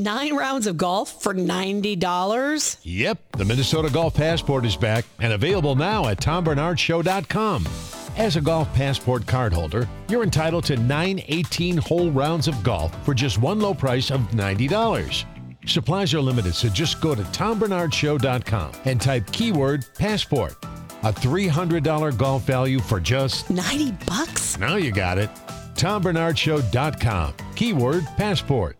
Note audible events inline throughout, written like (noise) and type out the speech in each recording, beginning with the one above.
Nine rounds of golf for $90? Yep, the Minnesota Golf Passport is back and available now at tombarnardshow.com. As a Golf Passport cardholder, you're entitled to nine 18 hole rounds of golf for just one low price of $90. Supplies are limited, so just go to tombarnardshow.com and type keyword passport. A $300 golf value for just 90 bucks? Now you got it. tombarnardshow.com. Keyword passport.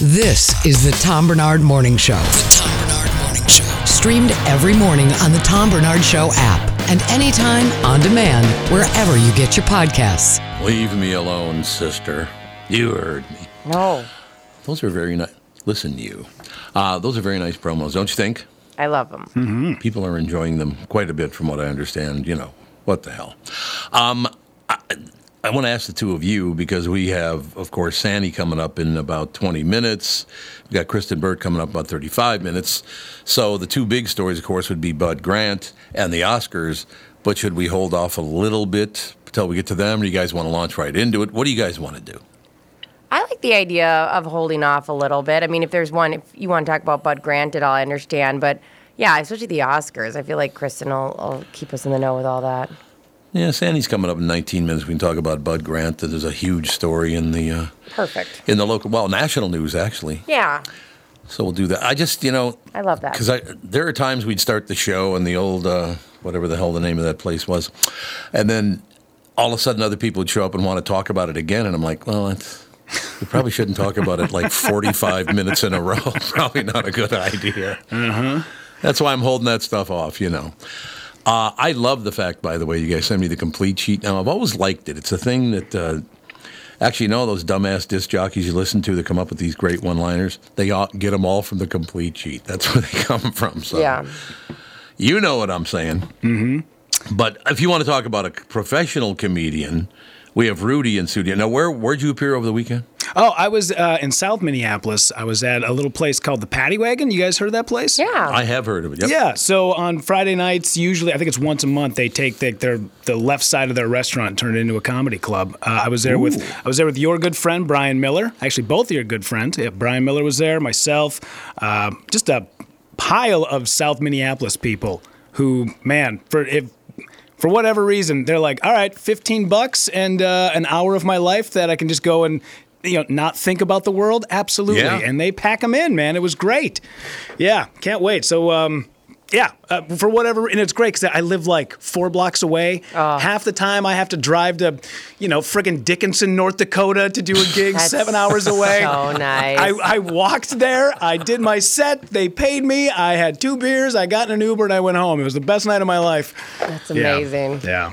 This is the Tom Barnard Morning Show. The Tom Barnard Morning Show. Streamed every morning on the Tom Barnard Show app and anytime on demand wherever you get your podcasts. Leave me alone, sister. You heard me. No, Those are very nice. Listen, you. Uh, those are very nice promos, don't you think? I love them. Mm-hmm. People are enjoying them quite a bit, from what I understand. You know, what the hell? Um, I, I want to ask the two of you because we have, of course, Sandy coming up in about 20 minutes. We've got Kristen Burt coming up about 35 minutes. So the two big stories, of course, would be Bud Grant and the Oscars. But should we hold off a little bit until we get to them? Do you guys want to launch right into it? What do you guys want to do? I like the idea of holding off a little bit. I mean, if there's one, if you want to talk about Bud Grant at all, I understand. But yeah, especially the Oscars. I feel like Kristen will, will keep us in the know with all that. Yeah, Sandy's coming up in 19 minutes. We can talk about Bud Grant. That there's a huge story in the uh, Perfect. in the local, well, national news actually. Yeah, So we'll do that. I just, you know, I love that. because I there are times we'd start the show and the old uh, whatever the hell the name of that place was, and then all of a sudden other people would show up and want to talk about it again, and I'm like, well, it's, we probably shouldn't talk about it like 45 minutes in a row. (laughs) probably not a good idea. That's why I'm holding that stuff off, you know. Uh, I love the fact, by the way, you guys send me the complete sheet. Now, I've always liked it. It's a thing that, uh, actually, you know, those dumbass disc jockeys you listen to that come up with these great one liners, they all, get them all from the complete sheet. That's (laughs) where they come from. So, yeah. you know what I'm saying. Mm-hmm. But if you want to talk about a professional comedian, we have Rudy in studio. Now, where, where'd you appear over the weekend? Oh, I was uh, in South Minneapolis. I was at a little place called the Paddy Wagon. You guys heard of that place? Yeah. I have heard of it. Yep. Yeah. So on Friday nights, usually I think it's once a month, they take the, their the left side of their restaurant and turn it into a comedy club. Uh, I was there with I was there with your good friend Brian Miller. Actually, both of your good friends. Yeah, Brian Miller was there. Myself. Uh, just a pile of South Minneapolis people who, man, for if for whatever reason, they're like, all right, 15 bucks and uh, an hour of my life that I can just go and you know not think about the world. Absolutely, Yeah. and they pack them in, man. It was great. Yeah, can't wait. So. Um, yeah, uh, for whatever, and it's great because I live like four blocks away. Half the time I have to drive to, you know, friggin' Dickinson, North Dakota to do a gig (laughs) That's seven hours away. so nice. I, I walked there. I did my set. They paid me. I had two beers. I got in an Uber and I went home. It was the best night of my life. That's amazing. Yeah.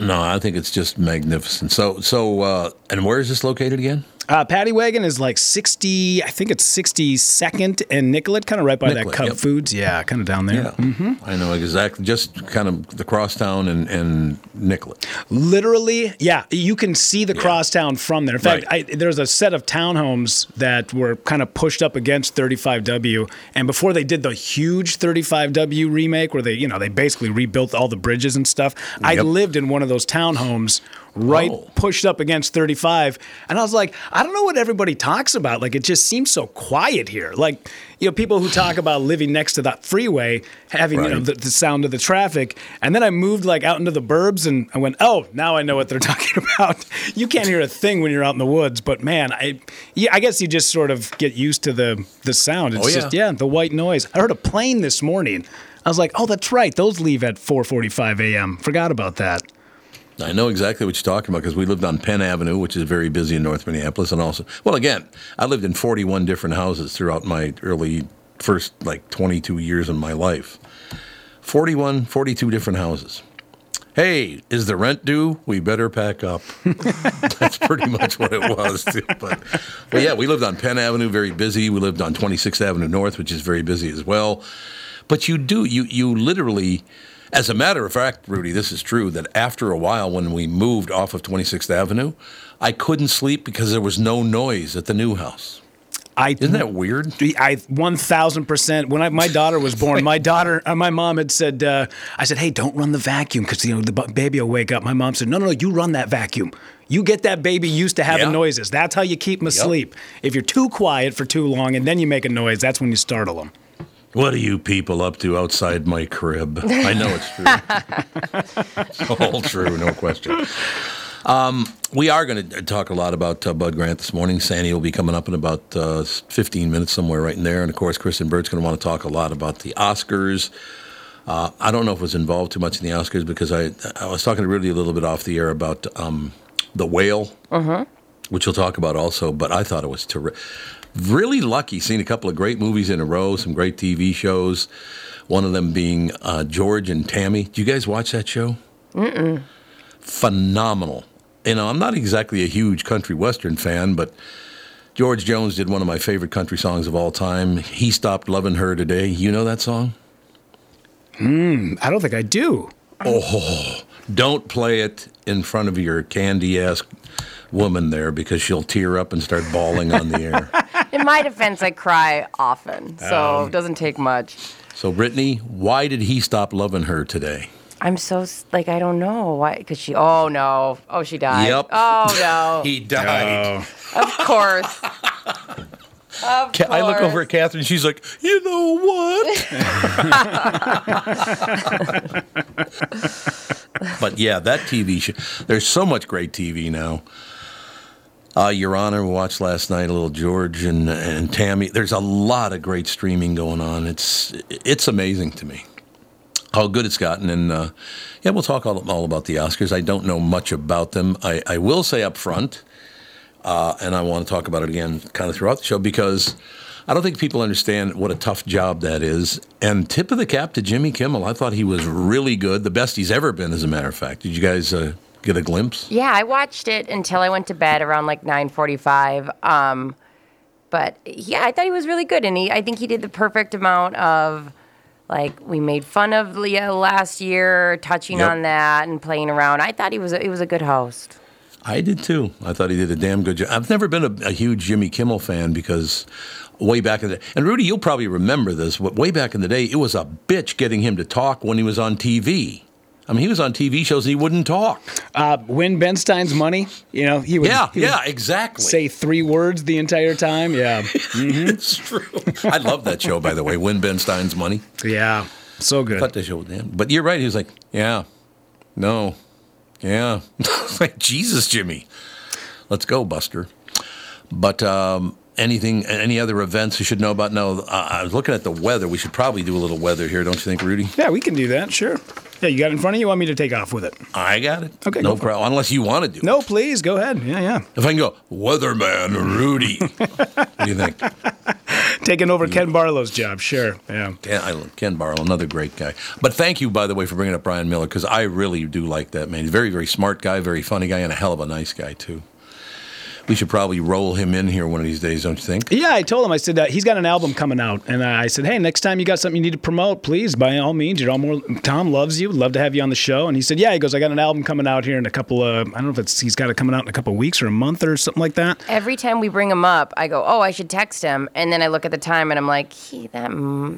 No, I think it's just magnificent. So, so, uh, and where is this located again? Uh, Paddy Wagon is like 60, I think it's 62nd and Nicollet, kind of right by that Cub yep. Foods. Yeah, kind of down there. Yeah, I know exactly. Just kind of the crosstown and and Nicollet. Literally, yeah, you can see the crosstown from there. In fact, Right. I, there's a set of townhomes that were kind of pushed up against 35W, and before they did the huge 35W remake, where they, you know, they basically rebuilt all the bridges and stuff. I lived in one of those townhomes right Oh. pushed up against 35, and I was like, I don't know what everybody talks about. Like, it just seems so quiet here. Like, you know, people who talk (sighs) about living next to that freeway, having you know the, the sound of the traffic, and then I moved like out into the burbs, and I went, oh, now I know what they're (laughs) talking about. you can't hear a thing when you're out in the woods, but man, I, yeah, I guess you just sort of get used to the the sound. It's Oh, yeah. just yeah, the white noise. I heard a plane this morning. I was like, oh, that's right. Those leave at 4:45 a.m. Forgot about that. I know exactly what you're talking about because we lived on Penn Avenue, which is very busy in North Minneapolis, and also, well, again, I lived in 41 different houses throughout my early first like 22 years of my life. 41, 42 different houses. Hey, is the rent due? We better pack up. (laughs) That's pretty much what it was. Too. But, but yeah, we lived on Penn Avenue, very busy. We lived on 26th Avenue North, which is very busy as well. But you do, you, you literally, as a matter of fact, Rudy, this is true, that after a while when we moved off of 26th Avenue, I couldn't sleep because there was no noise at the new house. I Isn't that weird? I one thousand percent. When I, my daughter was born, my daughter, uh, my mom had said, uh, I said, "Hey, don't run the vacuum because you know the baby will wake up." My mom said, "No, no, no, you run that vacuum. You get that baby used to having Yeah. noises. That's how you keep them asleep. If you're too quiet for too long and then you make a noise, that's when you startle them." What are you people up to outside my crib? I know it's true. (laughs) it's all true, no question. Um, we are going to talk a lot about uh, Bud Grant this morning. Sandy will be coming up in about uh, 15 minutes, somewhere right in there. And of course, Kristen Burt's going to want to talk a lot about the Oscars. Uh, I don't know if it was involved too much in the Oscars because I I was talking to Rudy a little bit off the air about um, the whale, which we'll talk about also. But I thought it was terrific. Really lucky seeing a couple of great movies in a row, some great TV shows. One of them being uh, George and Tammy. Do you guys watch that show? Mm-mm. Phenomenal. You know, I'm not exactly a huge country western fan, but George Jones did one of my favorite country songs of all time. He stopped loving her today. You know that song? Hmm. I don't think I do. Oh, don't play it in front of your candy ass woman there because she'll tear up and start bawling on the air. (laughs) In my defense, I cry often, so um, it doesn't take much. So, Brittany, why did he stop loving her today? I'm so like I don't know why because she. Oh no! Oh, she died. Yep. Oh no! (laughs) He died. of course. Of Ca- I look over at Catherine. She's like, you know what? (laughs) (laughs) but yeah, that TV show. There's so much great TV now. Uh, Your Honor, we watched last night a little George and and Tammy. There's a lot of great streaming going on. It's it's amazing to me how good it's gotten. And uh, yeah, we'll talk all, all about the Oscars. I don't know much about them. I, I will say up front, uh, and I want to talk about it again kind of throughout the show because I don't think people understand what a tough job that is. And tip of the cap to Jimmy Kimmel. I thought he was really good, the best he's ever been, as a matter of fact. Did you guys uh, get a glimpse? Yeah, I watched it until I went to bed around like 9:45. Um, but yeah, I thought he was really good, and he I think he did the perfect amount of like we made fun of Leah last year, touching Yep. on that and playing around. I thought he was a, he was a good host. I did too. I thought he did a damn good job. I've never been a, a huge Jimmy Kimmel fan because way back in the and Rudy, you'll probably remember this. But way back in the day, it was a bitch getting him to talk when he was on TV. I mean, he was on TV shows and he wouldn't talk. Uh, win Ben Stein's money. You know he would. Yeah, he would yeah, exactly. Say three words the entire time. Yeah. (laughs) it's true. I love that show, by the way. Win Ben Stein's money. yeah. So good. Thought that show was damn. But you're right. He was like, yeah, no, yeah. (laughs) Like Jesus, Jimmy. Let's go, Buster. But um, anything, any other events you should know about? No, uh, I was looking at the weather. We should probably do a little weather here, don't you think, Rudy? yeah, we can do that. Sure. Yeah, you got it in front of you. Want me to take off with it? I got it. Okay, no it. problem. Unless you want to do. it. No, please go ahead. Yeah, yeah. If I can go, weatherman Rudy. (laughs) what do you think? Taking over Ken Barlow's job. Sure. Yeah. Ken, I love Ken Barlow, another great guy. But thank you, by the way, for bringing up Brian Miller because I really do like that man. He's a very, very smart guy, very funny guy, and a hell of a nice guy too. We should probably roll him in here one of these days, don't you think? Yeah, I told him. I said uh, he's got an album coming out, and I said, hey, next time you got something you need to promote, please, by all means, you're all more. Tom loves you. Love to have you on the show. And he said, yeah. He goes, I got an album coming out here in a couple of. I don't know if it's he's got it coming out in a couple of weeks or a month or something like that. Every time we bring him up, I go, "Oh, I should text him," and then I look at the time and I'm like, "He that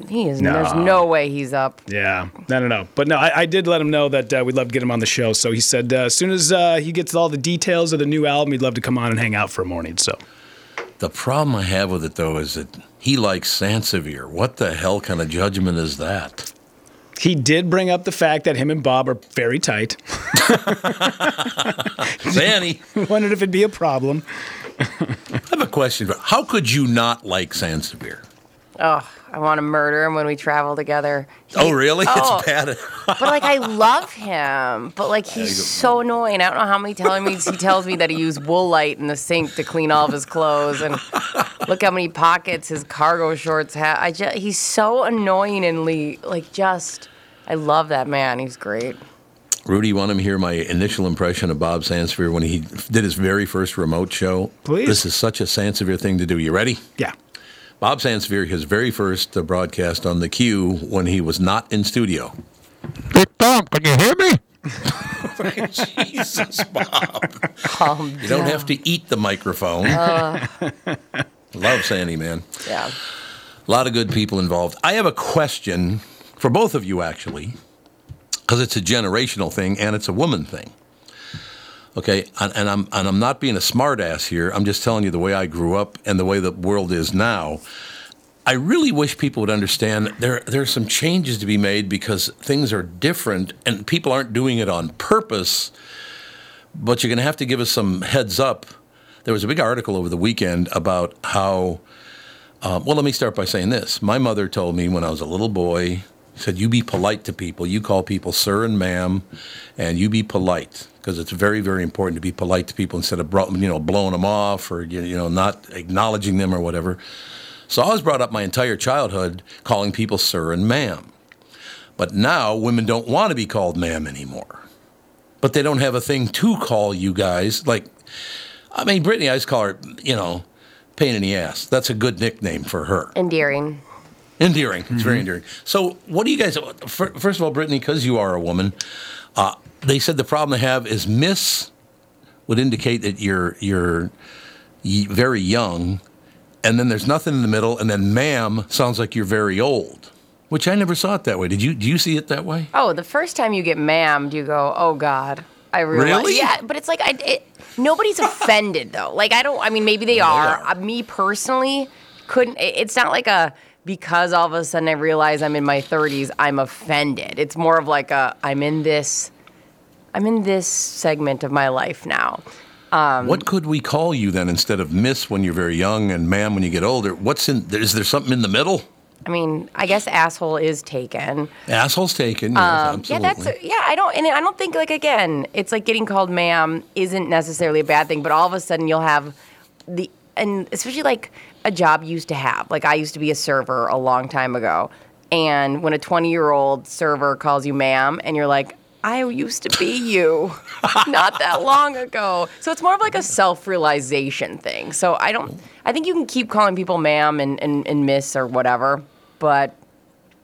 he is. There's No. no way he's up." Yeah, I don't know, but no, I, I did let him know that uh, we'd love to get him on the show. So he said uh, as soon as uh, he gets all the details of the new album, he'd love to come on and hang out for a morning. So The problem I have with it though is that he likes Sansevere. What the hell kind of judgment is that? he did bring up the fact that him and Bob are very tight. (laughs) Sandy, (laughs) Wondered if it'd be a problem. I have a question. How could you not like Sansevere? Oh, I want to murder him when we travel together. Oh, he- (laughs) Oh, really? Oh. It's bad. But like I love him, but like he's so annoying. I don't know how many times he tells me that he used Woolite in the sink to clean all of his clothes, and look how many pockets his cargo shorts have. I just he's so annoyingly like just. I love that man. He's great. Rudy, you want to hear my initial impression of Bob Sansevere when he did his very first remote show? Please. This is such a Sansevere thing to do. You ready? Yeah. Bob Sansevere, his very first uh, broadcast on the Q when he was not in studio. Big Tom, can you hear me? (laughs) Jesus, Bob. Calm You don't have to eat the microphone. Love Sandy, man. Yeah. A lot of good people involved. I have a question for both of you, actually, because it's a generational thing and it's a woman thing. Okay, and, and I'm and I'm not being a smartass here. I'm just telling you the way I grew up and the way the world is now. I really wish people would understand there there are some changes to be made because things are different and people aren't doing it on purpose. But you're going to have to give us some heads up. There was a big article over the weekend about how um, well, let me start by saying this. My mother told me when I was a little boy, said, You be polite to people. You call people sir and ma'am, and you be polite because it's very, very important to be polite to people instead of you know blowing them off or you know not acknowledging them or whatever. So I was brought up my entire childhood calling people sir and ma'am. But now women don't want to be called ma'am anymore. But they don't have a thing to call you guys. Like, I mean, Brittany, I just call her, you know, pain in the ass. That's a good nickname for her. Endearing. Endearing. It's very endearing. So, what do you guys? First of all, Brittany, because you are a woman, uh, they said the problem they have is Miss would indicate that you're you're very young, and then there's nothing in the middle, and then ma'am sounds like you're very old, which I never saw it that way. Did you? Do you see it that way? Oh, the first time you get ma'amed, you go, "Oh God." I realize. Really? Yeah, but it's like I. It, nobody's offended though. Like I don't. I mean, maybe they are. are. Uh, me personally, couldn't. it- It's not like a because all of a sudden I realize I'm in my 30s. I'm offended. It's more of like a I'm in this. I'm in this segment of my life now. Um, what could we call you then instead of Miss when you're very young and ma'am when you get older? What's in? Is there something in the middle? I mean, I guess asshole is taken. Assholes taken. Yes, Um. Yeah, that's yeah. I don't, and I don't think like again, it's like getting called ma'am isn't necessarily a bad thing, but all of a sudden you'll have the and especially like a job used to have. Like I used to be a server a long time ago, and when a twenty-year-old server calls you ma'am, and you're like. I used to be you (laughs) not that long ago. So it's more of like a self realization thing. So I don't, I think you can keep calling people ma'am and, and, and miss or whatever, but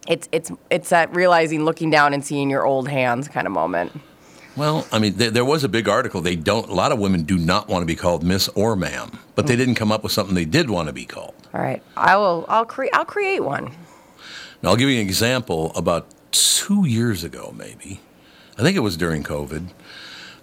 it's it's it's that realizing, looking down and seeing your old hands kind of moment. Well, I mean, there, there was a big article. They don't. A lot of women do not want to be called Miss or Ma'am, but they didn't come up with something they did want to be called. All right, I will. I'll create. I'll create one. Now, I'll give you an example. About two years ago, maybe, I think it was during COVID.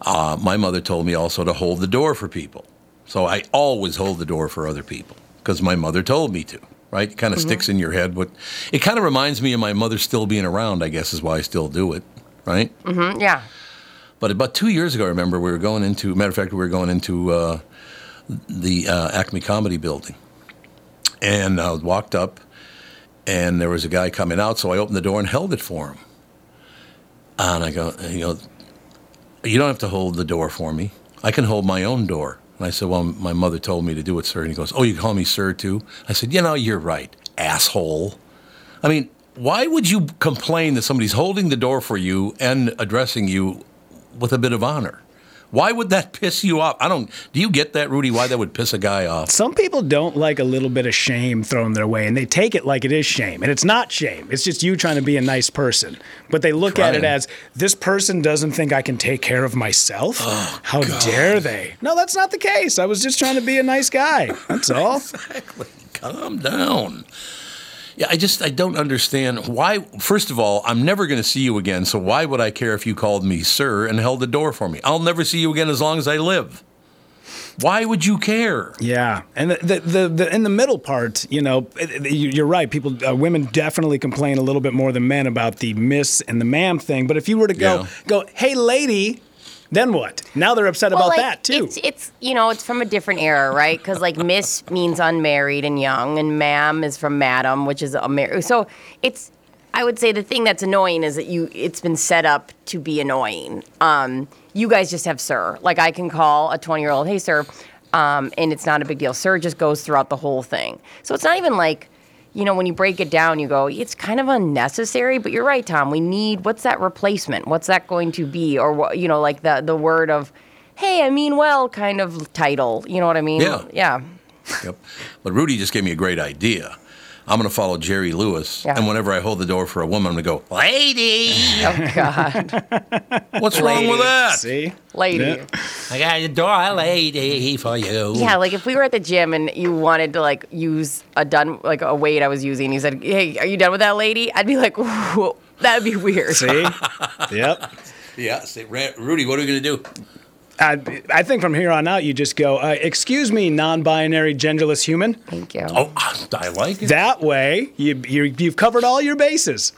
Uh, my mother told me also to hold the door for people, so I always hold the door for other people because my mother told me to. Right? It kind of sticks in your head. But it kind of reminds me of my mother still being around. I guess is why I still do it. Right? Mm-hmm, yeah. But about two years ago, I remember we were going into. Matter of fact, we were going into uh, the uh, Acme Comedy Building, and I walked up, and there was a guy coming out. So I opened the door and held it for him. And I go, you know, you don't have to hold the door for me. I can hold my own door. And I said, well, my mother told me to do it, sir. And he goes, oh, you call me sir too? I said, you know, you're right, asshole. I mean, why would you complain that somebody's holding the door for you and addressing you with a bit of honor? Why would that piss you off? I don't. Do you get that, Rudy? Why that would piss a guy off? Some people don't like a little bit of shame thrown their way, and they take it like it is shame. And it's not shame. It's just you trying to be a nice person. But they look at it as this person doesn't think I can take care of myself. Oh, How dare they? No, that's not the case. I was just trying to be a nice guy. That's all. (laughs) Exactly. Calm down. Yeah, I just I don't understand why. First of all, I'm never going to see you again. So why would I care if you called me sir and held the door for me? I'll never see you again as long as I live. Why would you care? Yeah, and the the, the, in the middle part, you know, it- it- you- you're right. People, uh, women definitely complain a little bit more than men about the miss and the ma'am thing. But if you were to go Yeah. go, hey lady, then what? Now they're upset about like, that too. It's, it's you know it's from a different era, right? Because like Miss (laughs) means unmarried and young, and Ma'am is from Madam, which is a married. So it's I would say the thing that's annoying is that you it's been set up to be annoying. Um, you guys just have Sir. Like I can call a 20 year old, hey Sir, um, and it's not a big deal. Sir just goes throughout the whole thing. So it's not even like you know, when you break it down, you go, it's kind of unnecessary. But you're right, Tom. We need what's that replacement? What's that going to be? Or what you know, like the the word of, hey, I mean well, kind of title. You know what I mean? Yeah. Yeah. Yep. But Rudy just gave me a great idea. I'm going to follow Jerry Lewis, Yeah. and whenever I hold the door for a woman, I'm going to go, "Lady, Oh God, (laughs) what's wrong with that?" See? lady. Yeah. I got a door, lady, for you. Yeah, like if we were at the gym and you wanted to like use a done like a weight I was using, and he said, "Hey, are you done with that lady?" I'd be like, "That'd be weird." See? (laughs) yep. Yeah. Say, Rudy, what are we going to do? I, I think from here on out, you just go, uh, excuse me, non binary, genderless human. Thank you. Oh, I like it. That way, you, you, you've covered all your bases.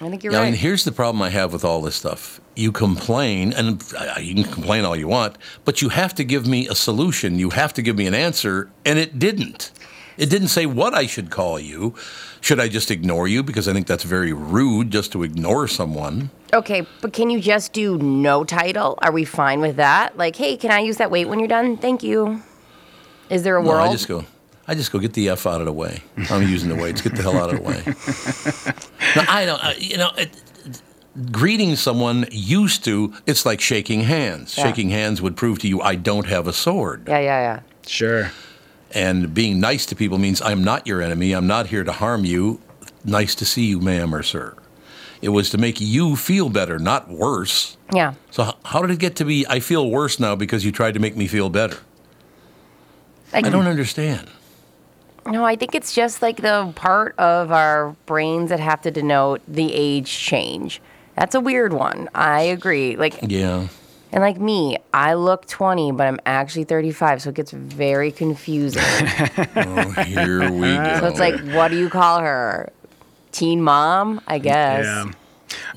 I think you're Now, right. and here's the problem I have with all this stuff. You complain, and uh, you can complain all you want, but you have to give me a solution. You have to give me an answer, and it didn't. It didn't say what I should call you. Should I just ignore you? Because I think that's very rude just to ignore someone. Okay, but can you just do no title? Are we fine with that? Like, hey, can I use that weight when you're done? Thank you. Is there a No, world? I just go. I just go get the f out of the way. I'm using the weights. Get the hell out of the way. (laughs) no, I don't. Uh, you know, it, greeting someone used to. It's like shaking hands. Yeah. Shaking hands would prove to you I don't have a sword. yeah, yeah, yeah. Sure. And being nice to people means I'm not your enemy. I'm not here to harm you. Nice to see you, ma'am or sir. It was to make you feel better, not worse. Yeah. So how did it get to be I feel worse now because you tried to make me feel better? I, I don't understand. No, I think it's just like the part of our brains that have to denote the age change. That's a weird one. I agree. Like, Yeah. And like me, I look 20, but I'm actually 35, so it gets very confusing. (laughs) Oh, here we go. (laughs) so it's like, what do you call her? Teen mom, I mm, guess. Yeah.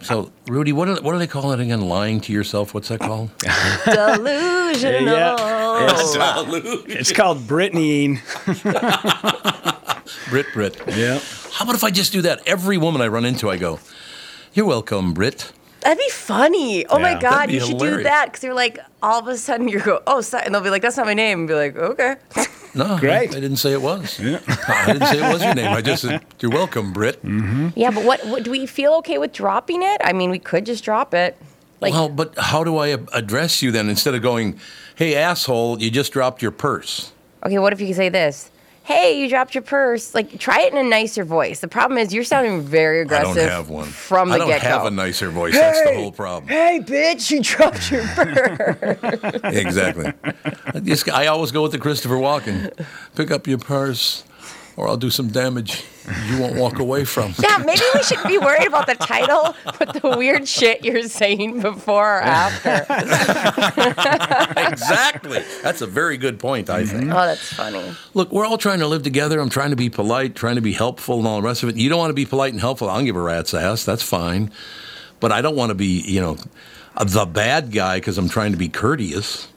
So, Rudy, what do, what do they call it again? Lying to yourself? What's that called? (laughs) Delusional. Yeah. It's, it's called Britneying. Brit, Brit. Yeah. How about if I just do that? Every woman I run into, I go, You're welcome, Brit. That'd be funny. Oh my God, you should do that because you're like, all of a sudden you go, oh, sorry. And they'll be like, that's not my name. And be like, okay. (laughs) No, Great. I didn't say it was. Yeah. (laughs) I didn't say it was your name. I just said, You're welcome, Brit. Mm-hmm. yeah, but what, what do we feel okay with dropping it? I mean, we could just drop it. Like, well, but how do I address you then instead of going, Hey, asshole, you just dropped your purse? okay, what if you could say this? Hey, you dropped your purse. Like, try it in a nicer voice. The problem is you're sounding very aggressive. I don't have one. from the I don't get go. have a nicer voice. That's the whole problem. Hey, bitch, you dropped your (laughs) purse. exactly. I, just, I always go with the Christopher Walken. Pick up your purse, or I'll do some damage you won't walk away from. yeah, maybe we shouldn't be worried about the title, but the weird shit you're saying before or after. (laughs) exactly. That's a very good point, I think. Oh, that's funny. Look, we're all trying to live together. I'm trying to be polite, trying to be helpful, and all the rest of it. You don't want to be polite and helpful. I don't give a rat's ass. That's fine. But I don't want to be, you know, the bad guy because I'm trying to be courteous.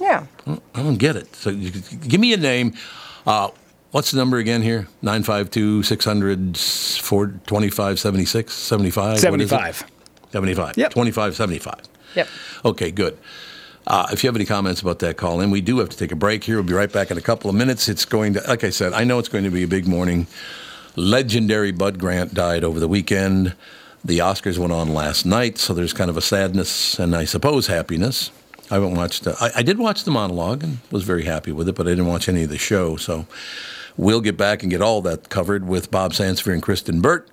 Yeah. I don't get it. So give me a name. Uh, what's the number again here? 952 600 25 76 75? What is it? 75. 75. Yep. 25 75. Yep. Okay, good. Uh, if you have any comments about that, call in. We do have to take a break here. We'll be right back in a couple of minutes. It's going to, like I said, I know it's going to be a big morning. Legendary Bud Grant died over the weekend. The Oscars went on last night, so there's kind of a sadness and I suppose happiness. I haven't watched. Uh, I, I did watch the monologue and was very happy with it, but I didn't watch any of the show. So we'll get back and get all that covered with Bob Sansevere and Kristen Burt.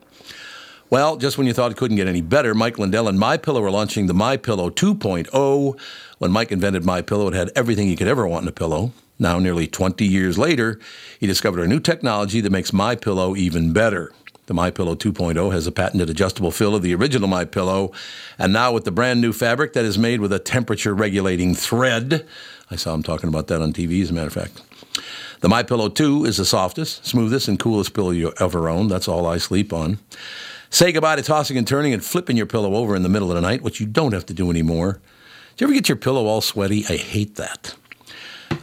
Well, just when you thought it couldn't get any better, Mike Lindell and My Pillow are launching the My Pillow 2.0. When Mike invented My Pillow, it had everything you could ever want in a pillow. Now, nearly 20 years later, he discovered a new technology that makes My Pillow even better. The My Pillow 2.0 has a patented adjustable fill of the original My Pillow, and now with the brand new fabric that is made with a temperature regulating thread. I saw him talking about that on TV, as a matter of fact. The My Pillow 2 is the softest, smoothest, and coolest pillow you ever owned. That's all I sleep on. Say goodbye to tossing and turning and flipping your pillow over in the middle of the night, which you don't have to do anymore. Do you ever get your pillow all sweaty? I hate that.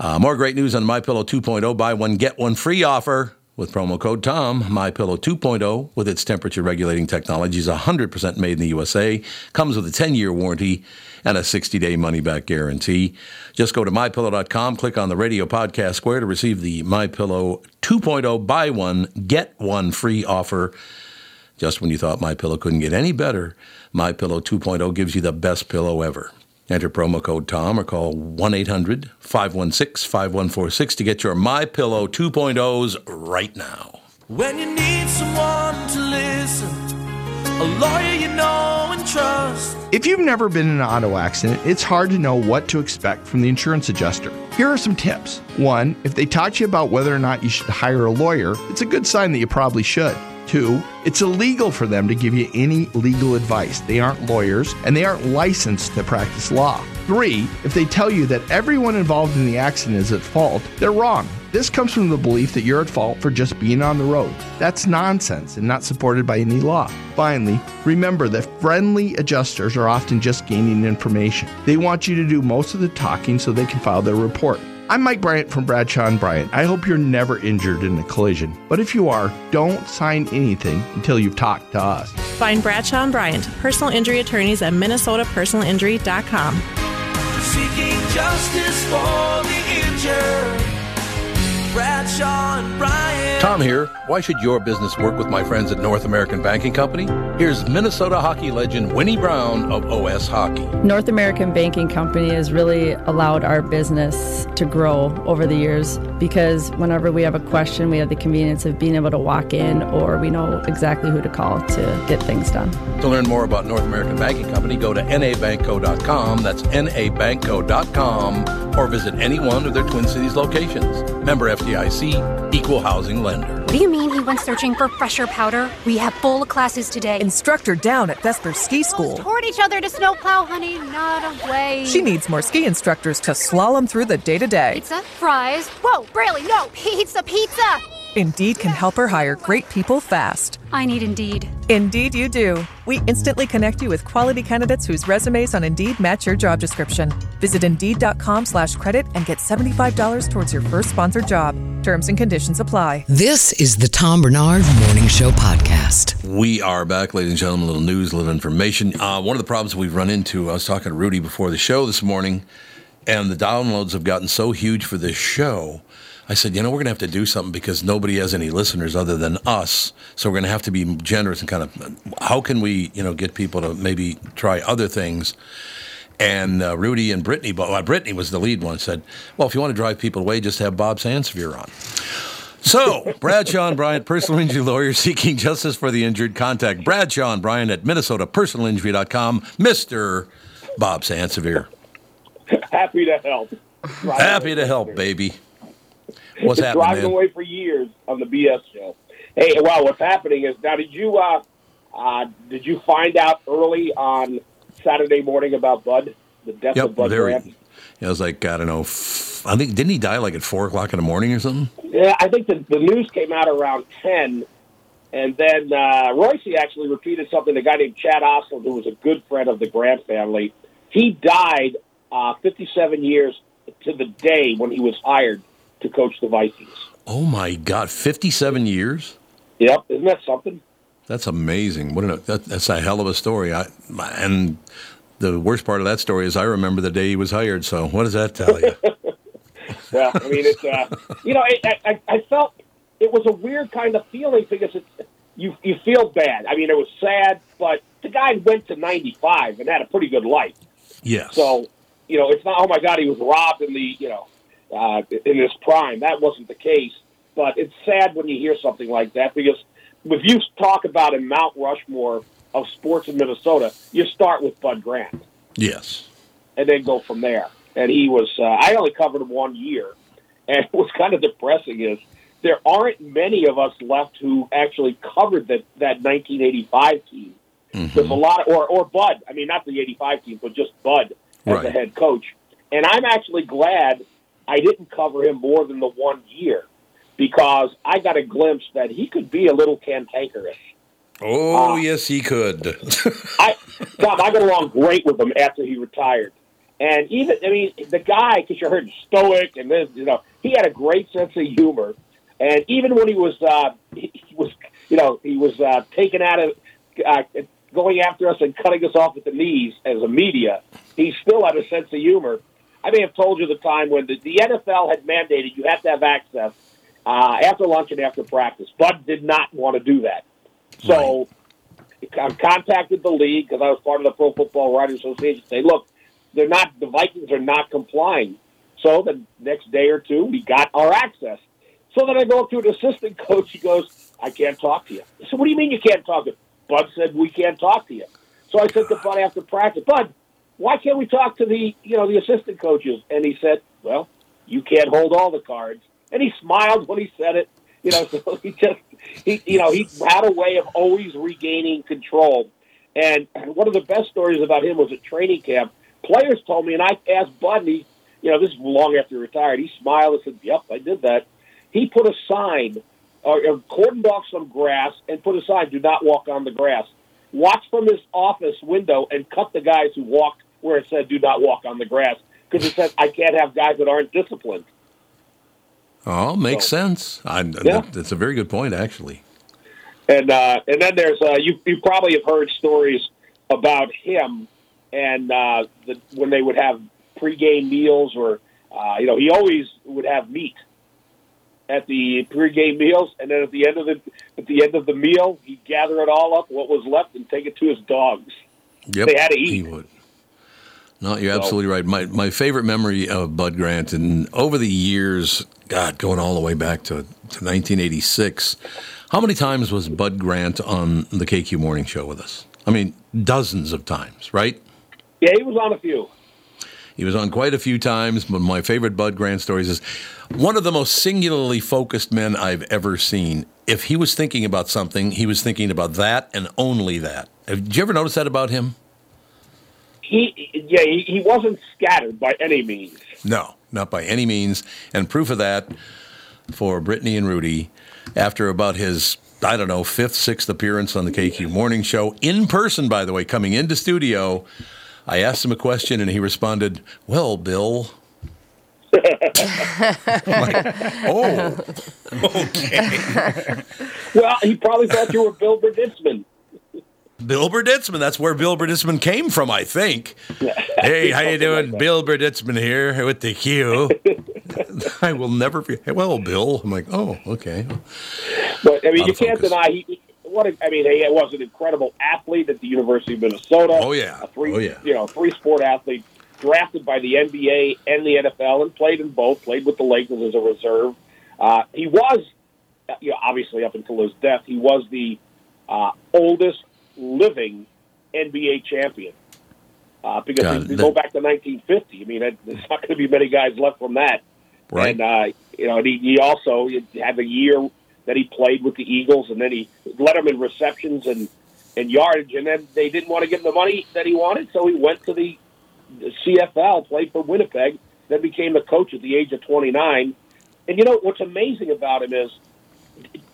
Uh, more great news on My Pillow 2.0. Buy one, get one free offer With promo code TOM, My Pillow 2.0 with its temperature regulating technology is 100% made in the USA, comes with a 10-year warranty and a 60-day money-back guarantee. Just go to mypillow.com, click on the radio podcast square to receive the My Pillow 2.0 buy one get one free offer. Just when you thought My Pillow couldn't get any better, My Pillow 2.0 gives you the best pillow ever. Enter promo code TOM or call 1-800-516-5146 to get your My Pillow 2.0s right now. When you need someone to listen, a lawyer you know and trust. If you've never been in an auto accident, it's hard to know what to expect from the insurance adjuster. Here are some tips. One, if they talk to you about whether or not you should hire a lawyer, it's a good sign that you probably should. Two, it's illegal for them to give you any legal advice. They aren't lawyers and they aren't licensed to practice law. Three, if they tell you that everyone involved in the accident is at fault, they're wrong. This comes from the belief that you're at fault for just being on the road. That's nonsense and not supported by any law. Finally, remember that friendly adjusters are often just gaining information. They want you to do most of the talking so they can file their report. I'm Mike Bryant from Bradshaw and Bryant. I hope you're never injured in a collision, but if you are, don't sign anything until you've talked to us. Find Bradshaw and Bryant, personal injury attorneys at minnesotapersonalinjury.com. Seeking justice for the injured. Bradshaw and Bryant. Tom here. Why should your business work with my friends at North American Banking Company? Here's Minnesota hockey legend Winnie Brown of OS Hockey. North American Banking Company has really allowed our business to grow over the years because whenever we have a question, we have the convenience of being able to walk in or we know exactly who to call to get things done. To learn more about North American Banking Company, go to nabankco.com. That's nabankco.com or visit any one of their Twin Cities locations. Member FDIC, equal housing lender. What do you mean he went searching for fresher powder? We have full classes today. Instructor down at Vesper Ski School. Toward each other to snowplow, honey, not away. She needs more ski instructors to slalom through the day to day. Pizza, fries. Whoa, Braley, no, pizza, pizza. Indeed can help her hire great people fast. I need Indeed. Indeed, you do. We instantly connect you with quality candidates whose resumes on Indeed match your job description. Visit Indeed.com slash credit and get $75 towards your first sponsored job. Terms and conditions apply. This is the Tom Barnard Morning Show Podcast. We are back, ladies and gentlemen. A little news, a little information. Uh, one of the problems we've run into, I was talking to Rudy before the show this morning, and the downloads have gotten so huge for this show. I said, you know, we're going to have to do something because nobody has any listeners other than us. So we're going to have to be generous and kind of, how can we, you know, get people to maybe try other things? And uh, Rudy and Brittany, but well, Brittany was the lead one, said, well, if you want to drive people away, just have Bob Sansevere on. So, (laughs) Bradshaw and Bryant, personal injury lawyer (laughs) seeking justice for the injured. Contact Bradshaw and Bryant at minnesotapersonalinjury.com. Mr. Bob Sansevere. Happy to help. Happy to help, baby. What's happening? Driving away for years on the BS show. Hey, well, what's happening is now. Did you uh, uh, did you find out early on Saturday morning about Bud, the death Yep, of Bud very. Grant? It was like I don't know. f- I think didn't he die like at four o'clock in the morning or something? Yeah, I think the, the news came out around ten, and then uh, Royce actually repeated something. A guy named Chad Osland, who was a good friend of the Grant family, he died uh, 57 years to the day when he was hired to coach the Vikings. Oh my God, fifty-seven years. Yep, isn't that something? That's amazing. What an, that, that's a hell of a story. I, and the worst part of that story is I remember the day he was hired. So what does that tell you? (laughs) Well, I mean, it's uh, you know, I, I, I felt it was a weird kind of feeling because it's you you feel bad. I mean, it was sad, but the guy went to 95 and had a pretty good life. yes. So you know, it's not oh my god, he was robbed in the you know uh, in his prime. That wasn't the case. But it's sad when you hear something like that because if you talk about a Mount Rushmore of sports in Minnesota, you start with Bud Grant Yes. and then go from there. And he was, uh, I only covered him one year. And (laughs) what's kind of depressing is there aren't many of us left who actually covered that, that 1985 team. There's a lot, of, or, or Bud. I mean, not the 85 team, but just Bud as Right. the head coach. And I'm actually glad I didn't cover him more than the one year because I got a glimpse that he could be a little cantankerous. Oh yes, he could. (laughs) I, Tom, I got along great with him after he retired. And even, I mean, the guy, because you heard stoic and this, you know, he had a great sense of humor. And even when he was, uh, he, he was, you know, he was uh, taken out of, uh, going after us and cutting us off at the knees as a media, he still had a sense of humor. I may have told you the time when the, the NFL had mandated you have to have access uh, after lunch and after practice. Bud did not want to do that. So I contacted the league because I was part of the Pro Football Writers Association. Say, look, they're not. The Vikings are not complying. So the next day or two, we got our access. So then I go up to an assistant coach. He goes, "I can't talk to you." I said, "What do you mean you can't talk to?" Bud said, "We can't talk to you." So I said to Bud after practice, "Bud, why can't we talk to the you know the assistant coaches?" And he said, "Well, you can't hold all the cards." And he smiled when he said it. You know, (laughs) so he just he you know he had a way of always regaining control. And one of the best stories about him was at training camp. Players told me, and I asked Bud, and he, you know, this is long after he retired. He smiled and said, "Yep, I did that." He put a sign, or uh, cordoned off some grass, and put a sign: "Do not walk on the grass." Watch from his office window and cut the guys who walked where it said "Do not walk on the grass" because it said, "I can't have guys that aren't disciplined." Oh, makes So- sense. I, Yeah. that, that's a very good point, actually. And uh, and then there's uh, you you probably have heard stories about him and uh, the, when they would have pregame meals or uh, you know he always would have meat at the pregame meals and then at the end of the at the end of the meal he'd gather it all up what was left and take it to his dogs. Yep, They had to eat. He would. No, you're absolutely right. My my favorite memory of Bud Grant, and over the years, God, going all the way back to, to 1986, how many times was Bud Grant on the KQ Morning Show with us? I mean, dozens of times, right? Yeah, he was on a few. He was on quite a few times, but my favorite Bud Grant stories is one of the most singularly focused men I've ever seen. If he was thinking about something, he was thinking about that and only that. Have, did you ever notice that about him? He yeah he, he wasn't scattered by any means. No, not by any means. And proof of that for Brittany and Rudy, after about his, I don't know, fifth, sixth appearance on the KQ Morning Show, in person, by the way, coming into studio, I asked him a question and he responded, Well, Bill. (laughs) oh, okay. Well, he probably thought you were Bill Berditzman. Bill Berditzman. That's where Bill Berditzman came from, I think. (laughs) Hey, how you doing? Bill Berditzman here with the Q. (laughs) I will never forget. Well, Bill. I'm like, oh, okay. But I mean, Out you can't focus. deny he. What a, I mean, he was an incredible athlete at the University of Minnesota. Oh, yeah. a three, Oh, yeah. you know, three sport athlete, drafted by the NBA and the NFL, and played in both. Played with the Lakers as a reserve. Uh, he was, you know, obviously up until his death, he was the uh, oldest living NBA champion. Uh, because God, if you go back to 1950, I mean, there's not going to be many guys left from that. Right. And uh, you know, and he, he also had a year that he played with the Eagles, and then he led them in receptions and and yardage, and then they didn't want to give him the money that he wanted, so he went to the, the CFL, played for Winnipeg, then became the coach at the age of 29. And you know what's amazing about him is,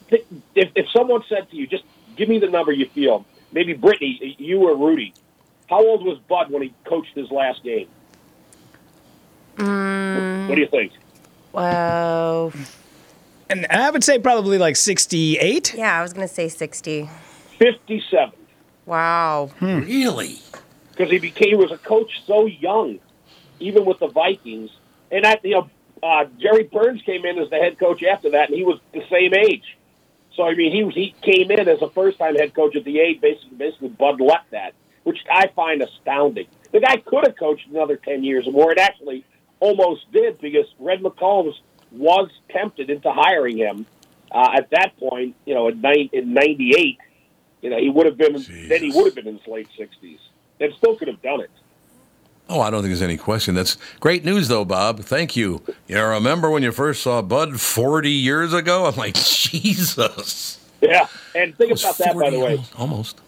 if, if someone said to you, just give me the number you feel, maybe Brittany, you or Rudy, how old was Bud when he coached his last game? Mm, What do you think? Wow. And I would say probably like 68. Yeah, I was gonna say sixty. 57. Wow. Really? because he became he was a coach so young, even with the Vikings. And that you know, uh, Jerry Burns came in as the head coach after that, and he was the same age. So I mean, he he came in as a first time head coach at the age basically basically Bud left that, which I find astounding. The guy could have coached another ten years or more. It actually almost did because Red McCombs was tempted into hiring him uh, at that point. You know, in, nine, in '98, you know, he would have been then he would have been in his late sixties and still could have done it. Oh, I don't think there's any question. That's great news, though, Bob. Thank you. You know, remember when you first saw Bud 40 years ago? I'm like, (laughs) Jesus. Yeah, and think about that, by the way. Almost.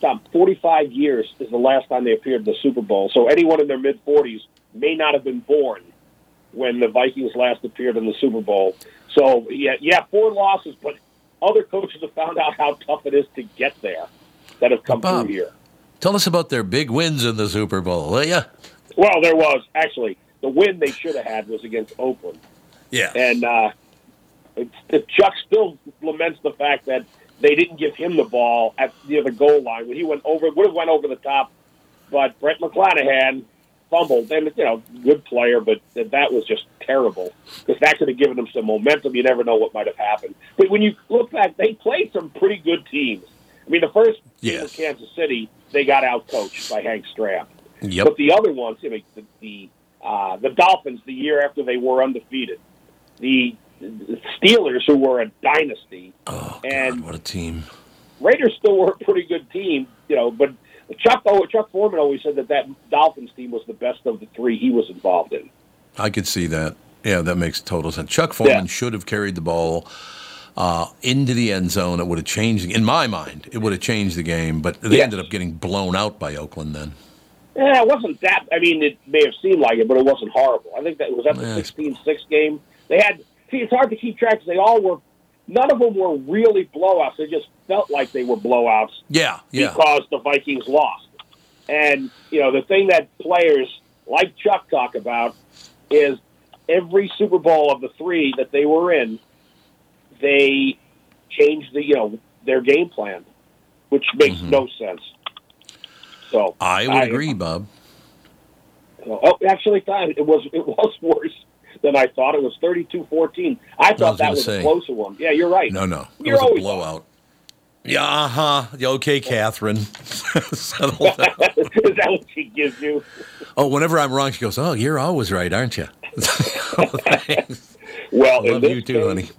Tom, 45 years is the last time they appeared in the Super Bowl. So anyone in their mid 40s may not have been born when the Vikings last appeared in the Super Bowl. So yeah, yeah, four losses, but other coaches have found out how tough it is to get there that have come Bob. through here. Tell us about their big wins in the Super Bowl, will ya? Well, there was actually the win they should have had was against Oakland. Yeah. And uh, Chuck still laments the fact that they didn't give him the ball at near the goal line when he went over. Would have went over the top, but Brent McClanahan fumbled. And you know, good player, but that was just terrible because that could have given them some momentum. You never know what might have happened. But when you look back, they played some pretty good teams. I mean, the first yes. Kansas City, they got out coached by Hank Stram. Yep. But the other ones, you know, the the, uh, the Dolphins, the year after they were undefeated, the, the Steelers, who were a dynasty, oh, and God, what a team. Raiders still were a pretty good team, you know, but Chuck oh, Chuck Foreman always said that that Dolphins team was the best of the three he was involved in. I could see that. Yeah, that makes total sense. Chuck Foreman Yeah. should have carried the ball uh, into the end zone. It would have changed, in my mind, it would have changed the game. But they Yes. ended up getting blown out by Oakland then. Yeah, it wasn't that. I mean, it may have seemed like it, but it wasn't horrible. I think that was at the Yeah. 16-6 game. They had see, it's hard to keep track because they all were. None of them were really blowouts. They just felt like they were blowouts Yeah, yeah. because the Vikings lost. And you know, the thing that players like Chuck talk about is every Super Bowl of the three that they were in, they changed the you know their game plan, which makes mm-hmm. no sense. So. I would agree, Bob. Oh, actually, it was it was (laughs) worse than I thought. It was 32-14. I thought was that was say. a closer one. Yeah, you're right. No, no. It You're was a blowout. Yeah, uh huh. Okay, Catherine. (laughs) Settle (laughs) down. Is that what she gives you? Oh, whenever I'm wrong, she goes, "Oh, you're always right, aren't you?" Well, love you too, case, honey.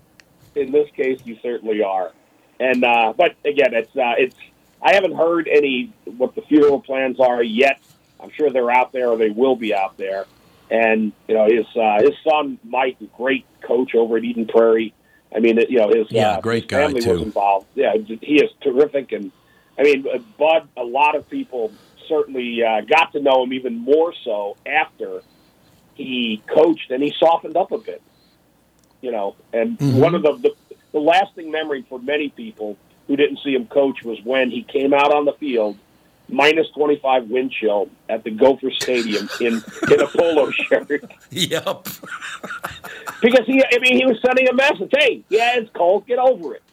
In this case, you certainly are. And uh, but again, it's uh, it's. I haven't heard any what the funeral plans are yet. I'm sure they're out there, or they will be out there. And you know, his uh, his son Mike, great coach over at Eden Prairie. I mean, you know, his Yeah, uh, great his guy, family too. was involved. Yeah, he is terrific, and I mean, uh, Bud. A lot of people certainly uh, got to know him even more so after he coached, and he softened up a bit. You know, and Mhm. one of the, the the lasting memory for many people who didn't see him coach was when he came out on the field, minus twenty five wind chill at the Gopher Stadium in in a polo shirt. (laughs) Yep. Because he, I mean, he was sending a message. Hey, yeah, it's cold. Get over it.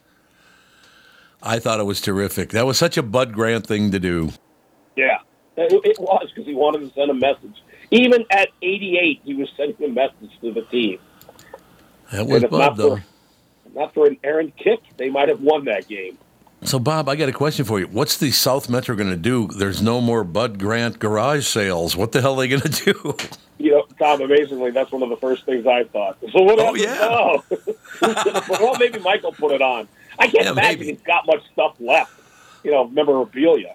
I thought it was terrific. That was such a Bud Grant thing to do. Yeah, it, it was because he wanted to send a message. Even at 88, he was sending a message to the team. That was Bud, though. Not for an errant kick, they might have won that game. So, Bob, I got a question for you. What's the South Metro going to do? There's no more Bud Grant garage sales. What the hell are they going to do? (laughs) You know, Tom, amazingly, that's one of the first things I thought. So (laughs) what Oh, yeah. Oh. (laughs) well, maybe Michael put it on. I can't Yeah, imagine maybe. he's got much stuff left. You know, memorabilia.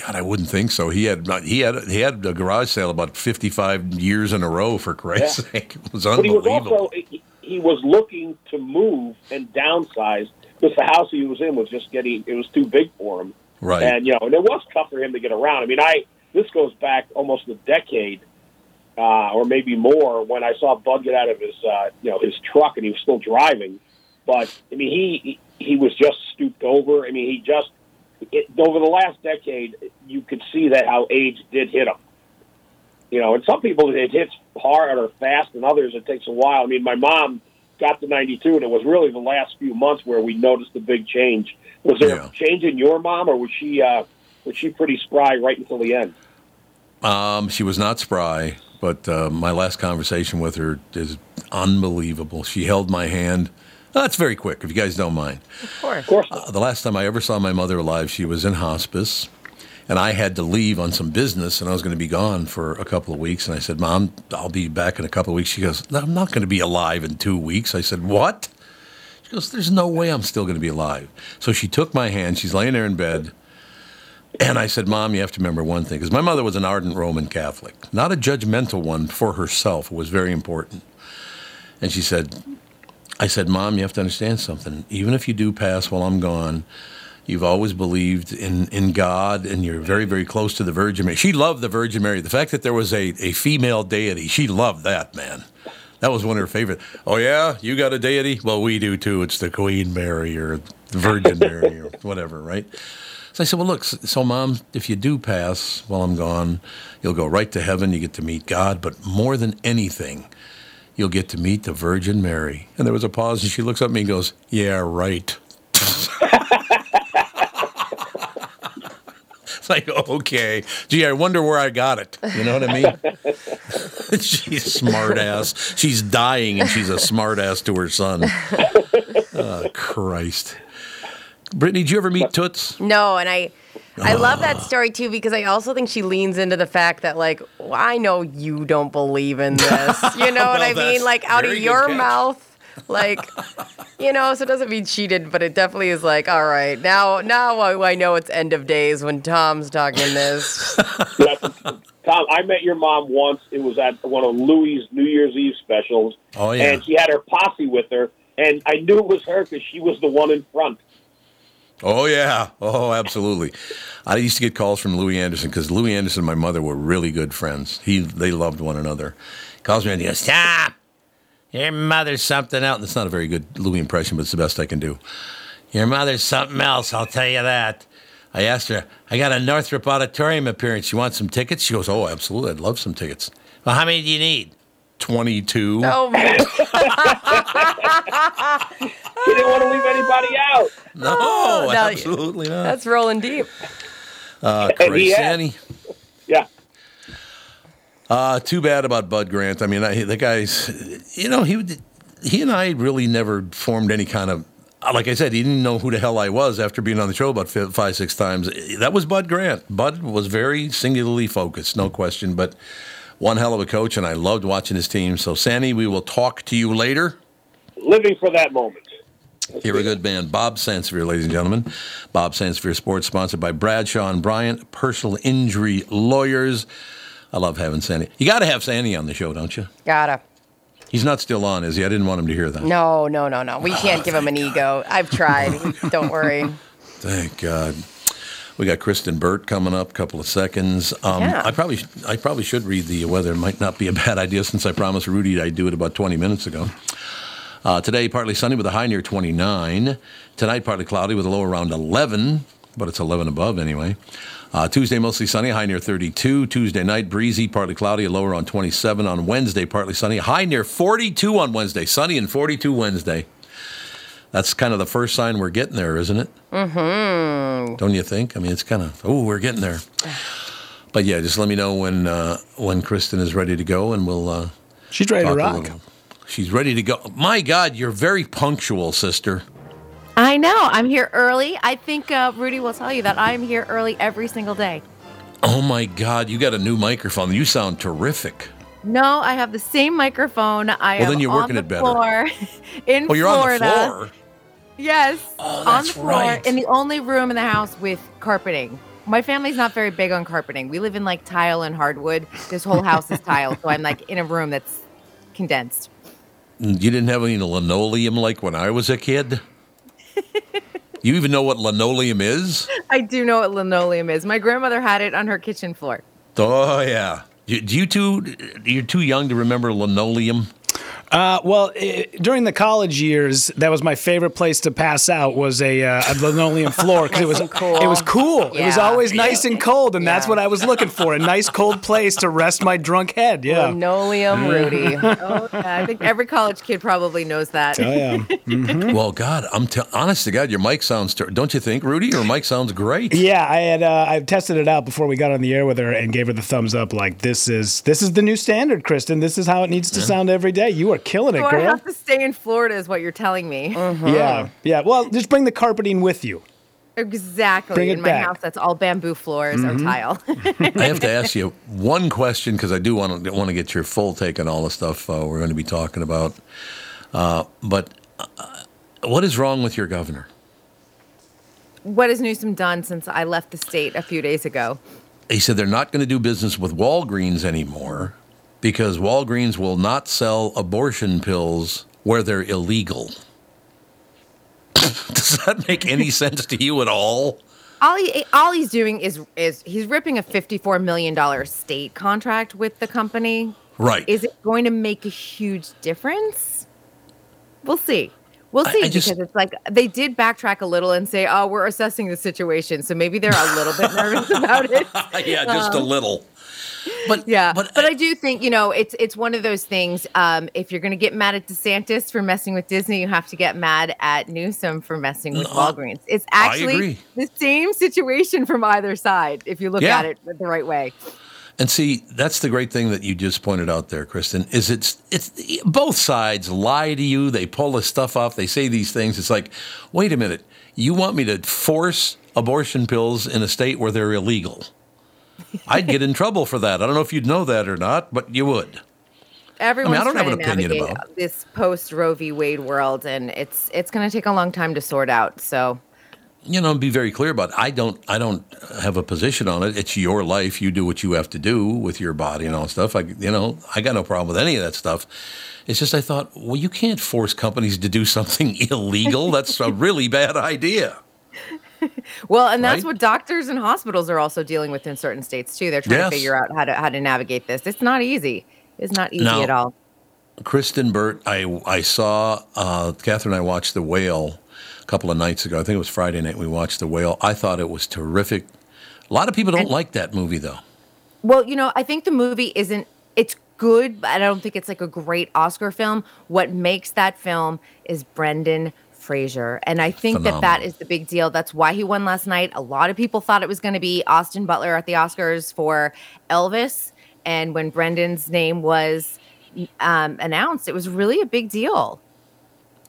God, I wouldn't think so. He had uh, he had he had a garage sale about 55 years in a row. For Christ's Yeah. sake, it was But he was unbelievable. also he, was looking to move and downsize because the house he was in was just getting it was too big for him. Right. And you know, and it was tough for him to get around. I mean, I this goes back almost a decade, uh, or maybe more, when I saw Bud get out of his uh, you know his truck and he was still driving. But I mean, he he, he was just stooped over. I mean, he just it, over the last decade, you could see that how age did hit him. You know, and some people it hits hard or fast, and others it takes a while. I mean, my mom got to 92, and it was really the last few months where we noticed the big change. Was there Yeah. a change in your mom, or was she uh, was she pretty spry right until the end? Um, she was not spry, but uh, my last conversation with her is unbelievable. She held my hand. That's very quick, if you guys don't mind. Of course. Of course. Uh, the last time I ever saw my mother alive, she was in hospice, and I had to leave on some business, and I was going to be gone for a couple of weeks. And I said, "Mom, I'll be back in a couple of weeks." She goes, no, "I'm not going to be alive in two weeks." I said, "What?" She goes, "There's no way I'm still going to be alive." So she took my hand. She's laying there in bed. And I said, Mom, you have to remember one thing, because my mother was an ardent Roman Catholic, not a judgmental one for herself. It was very important. And she said, I said, Mom, you have to understand something. Even if you do pass while I'm gone, you've always believed in, in God and you're very, very close to the Virgin Mary. She loved the Virgin Mary. The fact that there was a, a female deity, she loved that, man. That was one of her favorite. Oh, yeah? You got a deity? Well, we do too. It's the Queen Mary or the Virgin Mary or (laughs) whatever, right? So I said, Well, look, so mom, if you do pass while I'm gone, you'll go right to heaven. You get to meet God. But more than anything, you'll get to meet the Virgin Mary. And there was a pause, and she looks up at me and goes, Yeah, right. (laughs) it's (laughs) like, okay. Gee, I wonder where I got it. You know what I mean? (laughs) (laughs) she's smart ass. She's dying, and she's a smart ass to her son. Oh, Christ. Brittany, did you ever meet Toots? No, and I I ah. love that story too because I also think she leans into the fact that like well, I know you don't believe in this. You know what I mean? Like out of your catch. mouth. Like you know, so it doesn't mean she did, but it definitely is like, all right, now now I, I know it's end of days when Tom's talking (laughs) this. Tom, I met your mom once. It was at one of Louie's New Year's Eve specials. Oh, yeah. And she had her posse with her, and I knew it was her because she was the one in front. Oh yeah. Oh, absolutely. I used to get calls from Louie Anderson because Louie Anderson and my mother were really good friends. He they loved one another. Calls me and he goes, Tom, your mother's something else. It's not a very good Louie impression, but it's the best I can do. Your mother's something else, I'll tell you that. I asked her, I got a Northrop Auditorium appearance. You want some tickets? She goes, Oh, absolutely. I'd love some tickets. Well, how many do you need? 22. Oh (laughs) my She didn't want to leave anybody out. No, Oh, no, absolutely not. That's rolling deep. Uh, And Craig he had- Sandy. Yeah. Uh, too bad about Bud Grant. I mean, I, the guy's, you know, he he and I really never formed any kind of. Like I said, he didn't know who the hell I was after being on the show about five, six times. That was Bud Grant. Bud was very singularly focused, no question, but one hell of a coach, and I loved watching his team. So, Sandy, we will talk to you later. Living for that moment. Here, a good man, Bob Sansevere, ladies and gentlemen. Bob Sansevere Sports, sponsored by Bradshaw and Bryant, personal injury lawyers. I love having Sandy. You got to have Sandy on the show, don't you? Gotta. He's not still on, is he? I didn't want him to hear that. No, no, no, no. We can't give him an ego. I've tried. (laughs) Don't worry. Thank God. We got Kristen Burt coming up. A couple of seconds. Um, Yeah. I probably, I probably should read the weather. It might not be a bad idea since I promised Rudy I'd do it about 20 minutes ago. Uh, today, partly sunny with a high near 29. Tonight, partly cloudy with a low around 11, but it's 11 above anyway. Uh, Tuesday, mostly sunny, high near 32. Tuesday night, breezy, partly cloudy, a low around 27. On Wednesday, partly sunny, high near 42 on Wednesday. Sunny and 42 Wednesday. That's kind of the first sign we're getting there, isn't it? Mm-hmm. Don't you think? I mean, it's kind of oh, we're getting there. But yeah, just let me know when uh, when Kristen is ready to go, and we'll. Uh, She's ready to talk a rock. She's ready to go. My God, you're very punctual, sister. I know. I'm here early. I think uh, Rudy will tell you that I'm here early every single day. Oh my God, you got a new microphone. You sound terrific. No, I have the same microphone. I Well, am then you're on working the it better. floor (laughs) in Oh, you're Florida. on the floor. Yes, Oh, on the floor right. in the only room in the house with carpeting. My family's not very big on carpeting. We live in like tile and hardwood. This whole house is tile, so I'm like in a room that's condensed. You didn't have any linoleum like when I was a kid. You even know what linoleum is? I do know what linoleum is. My grandmother had it on her kitchen floor. Oh yeah. You, do you two? You're too young to remember linoleum. Uh, well, i during the college years, that was my favorite place to pass out was a, uh, a linoleum (laughs) floor because it was cool. it was cool. It was always nice and cold, and that's what I was looking for—a nice cold place to rest my drunk head. Yeah. Linoleum Rudy. (laughs) Oh, yeah, I think every college kid probably knows that. Oh yeah. (laughs) Well, God, I'm t- honest to God, your mic sounds. Ter- don't you think, Rudy? Your mic sounds great. Yeah, I had uh, I tested it out before we got on the air with her and gave her the thumbs up. Like this is this is the new standard, Kristen. This is how it needs to sound every day. You are killing it, So I have to stay in Florida, is what you're telling me. Yeah, yeah. Well, just bring the carpeting with you. Exactly. Bring it in my back. house, that's all bamboo floors or Mhm. tile. (laughs) I have to ask you one question because I do want to want to get your full take on all the stuff uh, we're going to be talking about. Uh, but uh, what is wrong with your governor? what has Newsom done since I left the state a few days ago? He said they're not going to do business with Walgreens anymore because Walgreens will not sell abortion pills where they're illegal. (laughs) Does that make any (laughs) sense to you at all? All he all he's doing is is he's ripping a fifty four million dollar state contract with the company. Right. Is it going to make a huge difference? We'll see. We'll see I just- because it's like they did backtrack a little and say, "Oh, we're assessing the situation," so maybe they're a little bit nervous (laughs) about it. yeah, just a Um, little. But (laughs) yeah, but, I do think you know it's it's one of those things. Um, if you're going to get mad at DeSantis for messing with Disney, you have to get mad at Newsom for messing with No, Walgreens. It's actually the same situation from either side if you look Yeah. at it the right way. And see, that's the great thing that you just pointed out there, Kristen. Is it's it's both sides lie to you. They pull the stuff off. They say these things. It's like, wait a minute, you want me to force abortion pills in a state where they're illegal? (laughs) I'd get in trouble for that. I don't know if you'd know that or not, but you would. Everyone's don't have trying an to opinion navigate about this post Roe v. Wade world, and it's it's going to take a long time to sort out. So you know, be very clear about. It. I don't. I don't have a position on it. It's your life. You do what you have to do with your body and all that stuff. I, you know, I got no problem with any of that stuff. It's just I thought, well, you can't force companies to do something (laughs) illegal. That's a really bad idea. (laughs) Well, and that's Right? what doctors and hospitals are also dealing with in certain states too. They're trying Yes. to figure out how to how to navigate this. It's not easy. It's not easy Now- at all. Kristen Burt, I I saw uh, Catherine and I watched The Whale a couple of nights ago. I think it was Friday night. We watched The Whale. I thought it was terrific. A lot of people don't like that movie though. Well, you know, I think the movie isn't it's good, but I don't think it's like a great Oscar film. What makes that film is Brendan Fraser. And I think that that Phenomenal. is the big deal. That's why he won last night. A lot of people thought it was going to be Austin Butler at the Oscars for Elvis. And when Brendan's name was um, announced, it was really a big deal.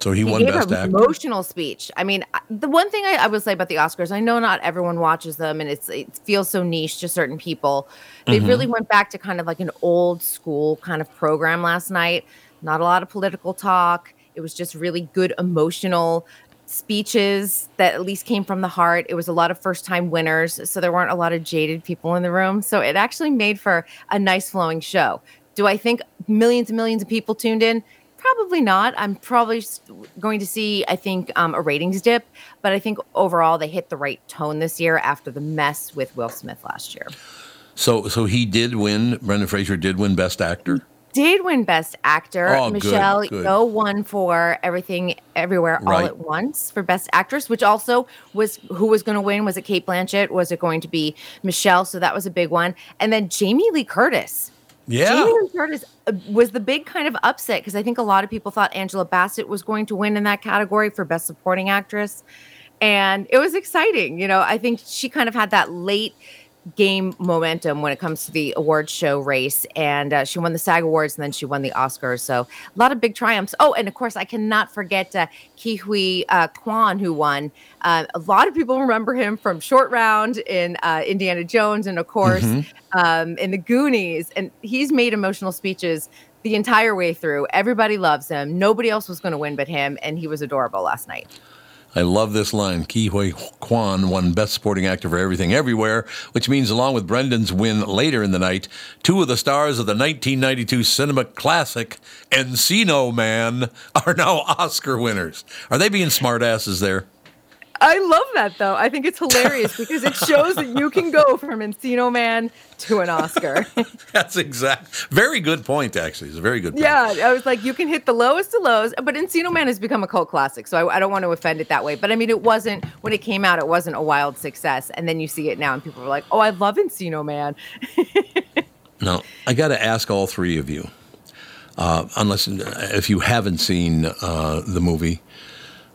So he, He won gave Best an emotional speech. I mean, the one thing I, I will say about the Oscars, I know not everyone watches them, and it's it feels so niche to certain people. They Mhm. really went back to kind of like an old school kind of program last night. Not a lot of political talk. It was just really good emotional speeches that at least came from the heart. It was a lot of first time winners, so there weren't a lot of jaded people in the room. So it actually made for a nice flowing show. Do I think millions and millions of people tuned in? Probably not. I'm probably going to see, I think, um, a ratings dip, but I think overall they hit the right tone this year after the mess with Will Smith last year. So so he did win. Brendan Fraser did win Best Actor. Did win Best Actor. Oh, Michelle good. Yeoh won for Everything Everywhere all at Once for Best Actress, which also was who was going to win? Was it Cate Blanchett? Was it going to be Michelle? So that was a big one. And then Jamie Lee Curtis. Yeah. Jamie Lee Curtis uh, was the big kind of upset because I think a lot of people thought Angela Bassett was going to win in that category for Best Supporting Actress. And it was exciting. You know, I think she kind of had that late game momentum when it comes to the awards show race. And uh, she won the SAG Awards and then she won the Oscars. So a lot of big triumphs. Oh, and of course, I cannot forget uh, Ke Huy uh, Quan, who won. Uh, a lot of people remember him from Short Round in uh, Indiana Jones and, of course, Mhm. um, in the Goonies. And he's made emotional speeches the entire way through. Everybody loves him. Nobody else was going to win but him. And he was adorable last night. I love this line. Ke Huy Quan won Best Supporting Actor for Everything Everywhere, which means, along with Brendan's win later in the night, two of the stars of the 1992 cinema classic Encino Man are now Oscar winners. Are they being smartasses there? I love that though. I think it's hilarious (laughs) because it shows that you can go from Encino Man to an Oscar. (laughs) That's exact. Very good point. Actually, it's a very good. Point. yeah, I was like, you can hit the lowest of lows, but Encino Man has become a cult classic, so I, I don't want to offend it that way. But I mean, it wasn't when it came out; it wasn't a wild success, and then you see it now, and people are like, "Oh, I love Encino Man." (laughs) Now, I got to ask all three of you, uh, unless if you haven't seen uh, the movie,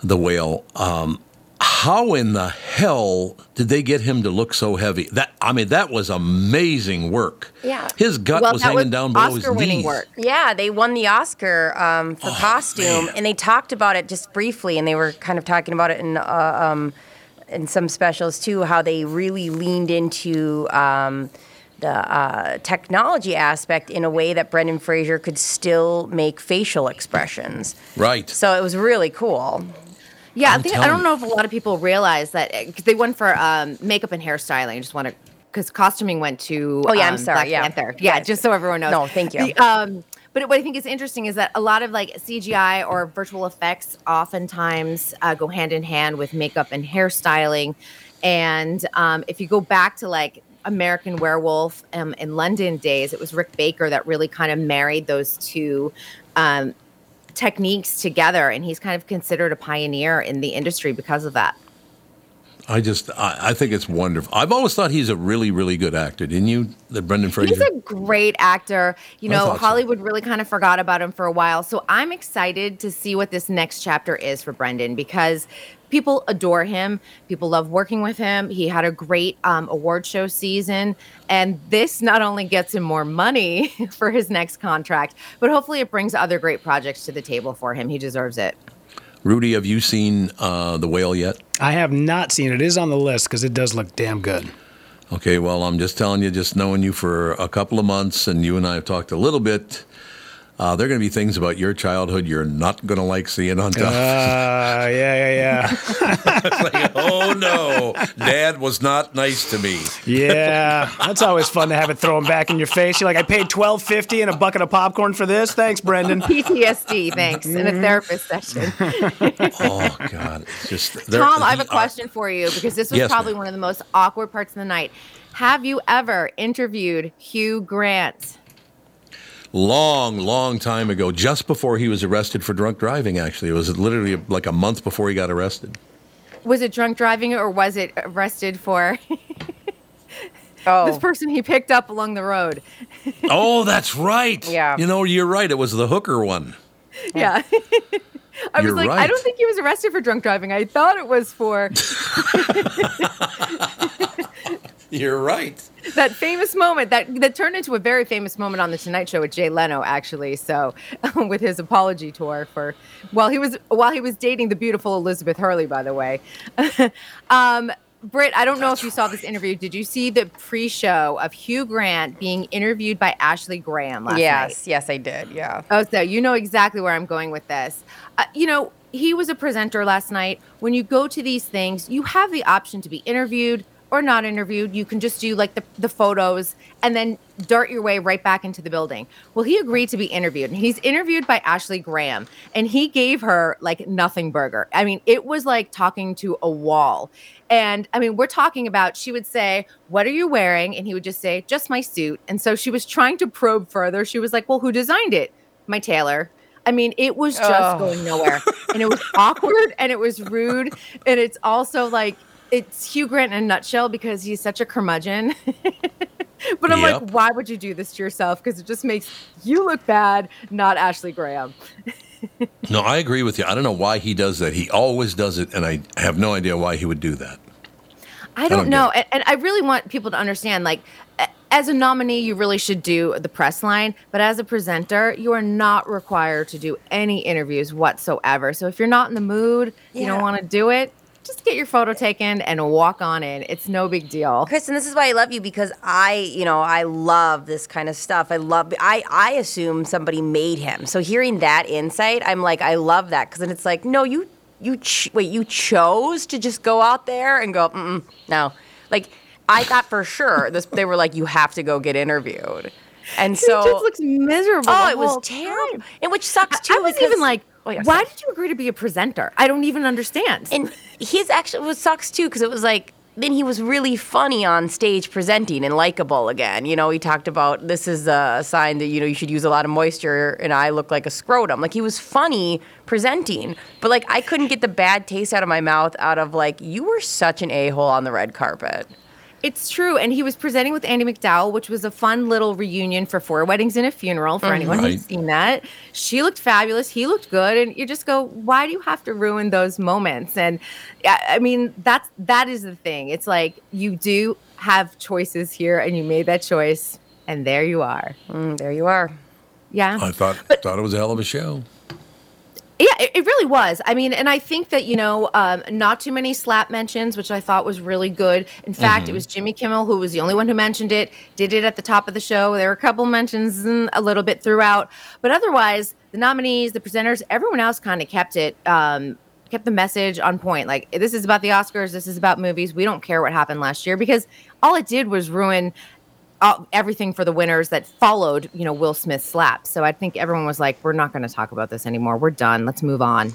The Whale. Um, how in the hell did they get him to look so heavy? That I mean, that was amazing work. Yeah. His gut Well, was hanging was down below his Oscar-winning knees. work. Yeah, they won the Oscar um, for costume, and they talked about it just briefly, and they were kind of talking about it in uh, um, in some specials too, how they really leaned into. Um, the uh, technology aspect in a way that Brendan Fraser could still make facial expressions. Right. So it was really cool. Yeah, I I'm think I don't know if a lot of people realize that because they went for um, makeup and hairstyling. I just want to because costuming went to Oh, yeah, I'm um, sorry, Black yeah. Panther. Yeah, Yes. just so everyone knows. No, thank you. The, um, but what I think is interesting is that a lot of like CGI or virtual effects oftentimes uh, go hand in hand with makeup and hairstyling. And um, if you go back to like American Werewolf um, in London days, it was Rick Baker that really kind of married those two um, techniques together, and he's kind of considered a pioneer in the industry because of that. I just, I, I think it's wonderful. I've always thought he's a really, really good actor. Didn't you, that Brendan Fraser? He's a great actor. You know, thought so. Hollywood really kind of forgot about him for a while. So I'm excited to see what this next chapter is for Brendan because people adore him. People love working with him. He had a great um, award show season. And this not only gets him more money (laughs) for his next contract, but hopefully it brings other great projects to the table for him. He deserves it. Rudy, have you seen uh, The Whale yet? I have not seen it. It is on the list because it does look damn good. Okay, well, I'm just telling you, just knowing you for a couple of months, and you and I have talked a little bit. Uh, there are going to be things about your childhood you're not going to like seeing on Uh, television. yeah, yeah, yeah. (laughs) it's like, oh no, Dad was not nice to me. Yeah, that's always fun to have it thrown back in your face. You're like, I paid twelve fifty and a bucket of popcorn for this. Thanks, Brendan. PTSD, thanks, in a therapist session. (laughs) Oh God, it's just (laughs) there- Tom, I have a uh, question for you because this was Yes, probably ma'am. one of the most awkward parts of the night. Have you ever interviewed Hugh Grant? Long, long time ago, just before he was arrested for drunk driving. Actually, it was literally like a month before he got arrested. Was it drunk driving or was it arrested for (laughs) Oh. this person he picked up along the road? (laughs) Oh, that's right. Yeah. You know, you're right. It was the hooker one. Yeah. (laughs) I was You're like, I don't think he was arrested for drunk driving. I thought it was for (laughs) You're right. that famous moment that that turned into a very famous moment on the Tonight Show with Jay Leno, actually. So, (laughs) with his apology tour for while he was while he was dating the beautiful Elizabeth Hurley, by the way. (laughs) um, Britt, I don't know if you saw this interview. Did you see the pre-show of Hugh Grant being interviewed by Ashley Graham last night? yes, yes, I did. Yeah. Oh, so you know exactly where I'm going with this. Uh, you know, he was a presenter last night. When you go to these things, you have the option to be interviewed or not interviewed. You can just do like the, the photos and then dart your way right back into the building. Well, he agreed to be interviewed, and he's interviewed by Ashley Graham, and he gave her like nothing burger. I mean, it was like talking to a wall. And I mean, we're talking about, she would say, What are you wearing? And he would just say, Just my suit. And so she was trying to probe further. She was like, Well, who designed it? My tailor. I mean, it was just Oh. going nowhere. and it was awkward and it was rude. And it's also like, it's Hugh Grant in a nutshell because he's such a curmudgeon. (laughs) but I'm Yep. like, why would you do this to yourself? Because it just makes you look bad, not Ashley Graham. (laughs) No, I agree with you. I don't know why he does that. He always does it, and I have no idea why he would do that. I don't don't know. And, and I really want people to understand like, as a nominee, you really should do the press line, but as a presenter, you are not required to do any interviews whatsoever. So if you're not in the mood, you don't want to do it, just get your photo taken and walk on in. It's no big deal. Kristen, this is why I love you because I, you know, I love this kind of stuff. I love. I I assume somebody made him. So hearing that insight, I'm like, I love that because then it's like, no, you you ch- wait, you chose to just go out there and go, Mm-mm, no, like I thought for sure this. They were like, you have to go get interviewed, and so just looks miserable. Oh, it was terrible. And which sucks too. I was because- even like, Oh, yeah, why did you agree to be a presenter? I don't even understand. And his actually what sucks too because it was like then he was really funny on stage presenting and likable again. You know, he talked about this is a sign that you know you should use a lot of moisture and I look like a scrotum. Like he was funny presenting, but like I couldn't get the bad taste out of my mouth out of like you were such an a hole on the red carpet. It's true. And he was presenting with Andie MacDowell, which was a fun little reunion for Four Weddings and a Funeral for Mhm. anyone Right. who's seen that. She looked fabulous. He looked good. And you just go, why do you have to ruin those moments? And I I mean, that's that is the thing. It's like you do have choices here and you made that choice. And there you are. Mm, there you are. Yeah. I thought thought it was a hell of a show. Yeah, it, it really was. I mean, and I think that, you know, um, not too many slap mentions, which I thought was really good. In fact, Mm-hmm. it was Jimmy Kimmel who was the only one who mentioned it, did it at the top of the show. There were a couple mentions mm, a little bit throughout. But otherwise, the nominees, the presenters, everyone else kind of kept it, um, kept the message on point. Like, this is about the Oscars, this is about movies. We don't care what happened last year because all it did was ruin uh, everything for the winners that followed, you know, Will Smith's slap. So I think everyone was like, we're not going to talk about this anymore. We're done. Let's move on.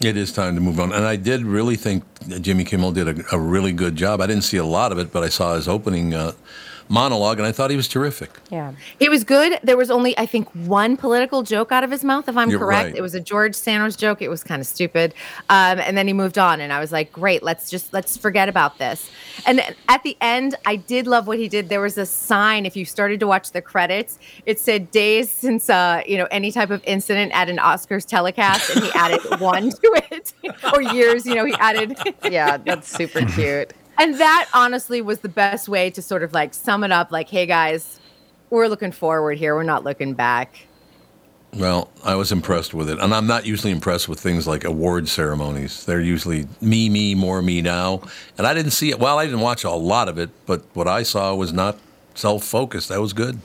It is time to move on. And I did really think Jimmy Kimmel did a, a really good job. I didn't see a lot of it, but I saw his opening uh, monologue, and I thought he was terrific. Yeah. It was good. There was only, I think, one political joke out of his mouth, if I'm You're correct. right. It was a George Santos joke. It was kind of stupid. Um, and then he moved on, and I was like, great, let's just let's forget about this. And then at the end, I did love what he did. There was a sign. If you started to watch the credits, it said days since uh, you know any type of incident at an Oscars telecast, and he added (laughs) one to it, (laughs) or years. You know, he added. Yeah, that's super cute. And that honestly was the best way to sort of like sum it up like, hey guys, we're looking forward here. We're not looking back. Well, I was impressed with it, and I'm not usually impressed with things like award ceremonies. They're usually me, me, more me now, and I didn't see it. Well, I didn't watch a lot of it, but what I saw was not self-focused. That was good.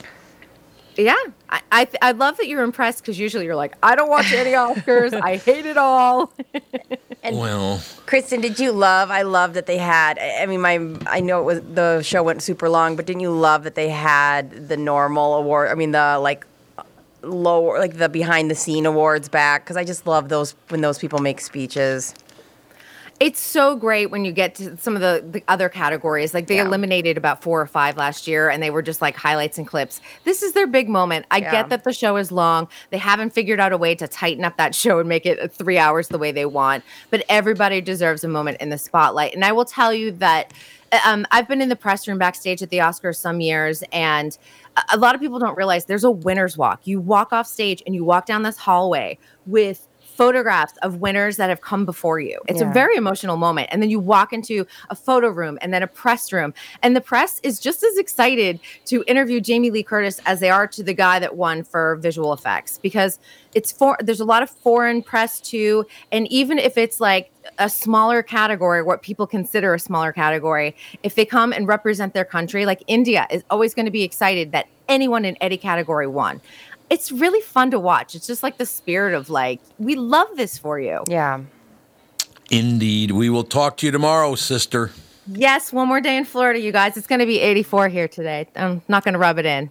Yeah. I, I, I love that you're impressed because usually you're like, I don't watch any (laughs) Oscars. I hate it all. (laughs) well, Kristen, did you love? I love that they had. I I mean, my I know it was the show went super long, but didn't you love that they had the normal award? I mean, the like lower, like the behind the scene awards back because I just love those when those people make speeches. It's so great when you get to some of the, the other categories. Like they eliminated about four or five last year and they were just like highlights and clips. This is their big moment. I Yeah. get that the show is long. They haven't figured out a way to tighten up that show and make it three hours the way they want. But everybody deserves a moment in the spotlight. And I will tell you that um, I've been in the press room backstage at the Oscars some years and a lot of people don't realize there's a winner's walk. You walk off stage and you walk down this hallway with photographs of winners that have come before you. It's Yeah. a very emotional moment. And then you walk into a photo room and then a press room. And the press is just as excited to interview Jamie Lee Curtis as they are to the guy that won for visual effects because it's for there's a lot of foreign press too. And even if it's like a smaller category, what people consider a smaller category, if they come and represent their country, like India is always going to be excited that anyone in any category won. It's really fun to watch. It's just like the spirit of like, we love this for you. Yeah. indeed. We will talk to you tomorrow, sister. Yes, one more day in Florida, you guys. It's going to be 84 here today. I'm not going to rub it in.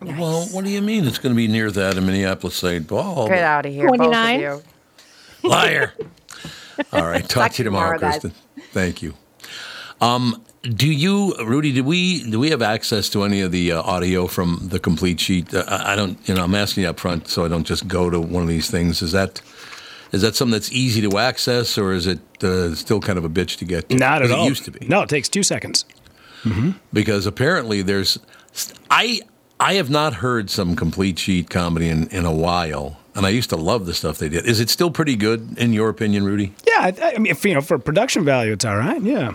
Well, what do you mean it's going to be near that in Minneapolis, St. Paul? Get out of here, both of 29? you. Liar. All right. Talk to you tomorrow, tomorrow, guys. Kristen. Thank you. Um, do you, Rudy? Do we do we have access to any of the uh, audio from the complete sheet? Uh, I don't. You know, I'm asking you up front so I don't just go to one of these things. Is that is that something that's easy to access, or is it uh, still kind of a bitch to get? To? Not at all. It used to be No, it takes two seconds. because apparently there's I I have not heard some complete sheet comedy in, in a while, and I used to love the stuff they did. Is it still pretty good in your opinion, Rudy? Yeah, I, I mean, if, you know, for production value, it's all right. Yeah.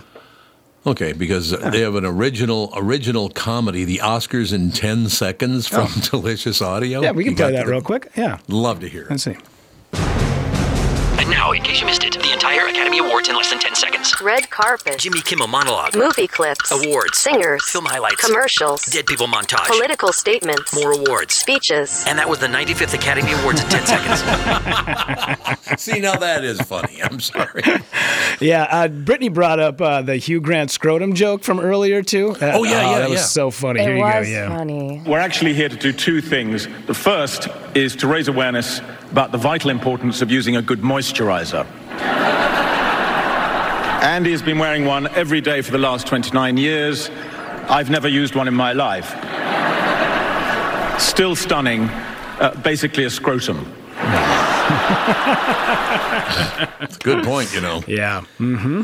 Okay, because they have an original original comedy, The Oscars in Ten Seconds from oh. (laughs) Delicious Audio. Yeah, we can You play that the- real quick. Yeah. Love to hear. it. Let's see. And now, in case you missed it, the entire Academy Awards in less than 10 seconds. Red carpet. Jimmy Kimmel monologue. Movie clips. Awards. Singers. Film highlights. Commercials. Dead people montage. Political statements. More awards. Speeches. And that was the 95th Academy Awards in 10 seconds. (laughs) See, now that is funny. I'm sorry. Yeah, uh, Brittany brought up uh, the Hugh Grant scrotum joke from earlier too. Uh, Oh, yeah, yeah, that was so funny. It Here you was go. Yeah. funny. We're actually here to do two things. The first is to raise awareness about the vital importance of using a good moisturizer. Andie has been wearing one every day for the last 29 years. I've never used one in my life. Still stunning, uh, basically a scrotum. (laughs) Good point. You know, Yeah. Mm-hmm.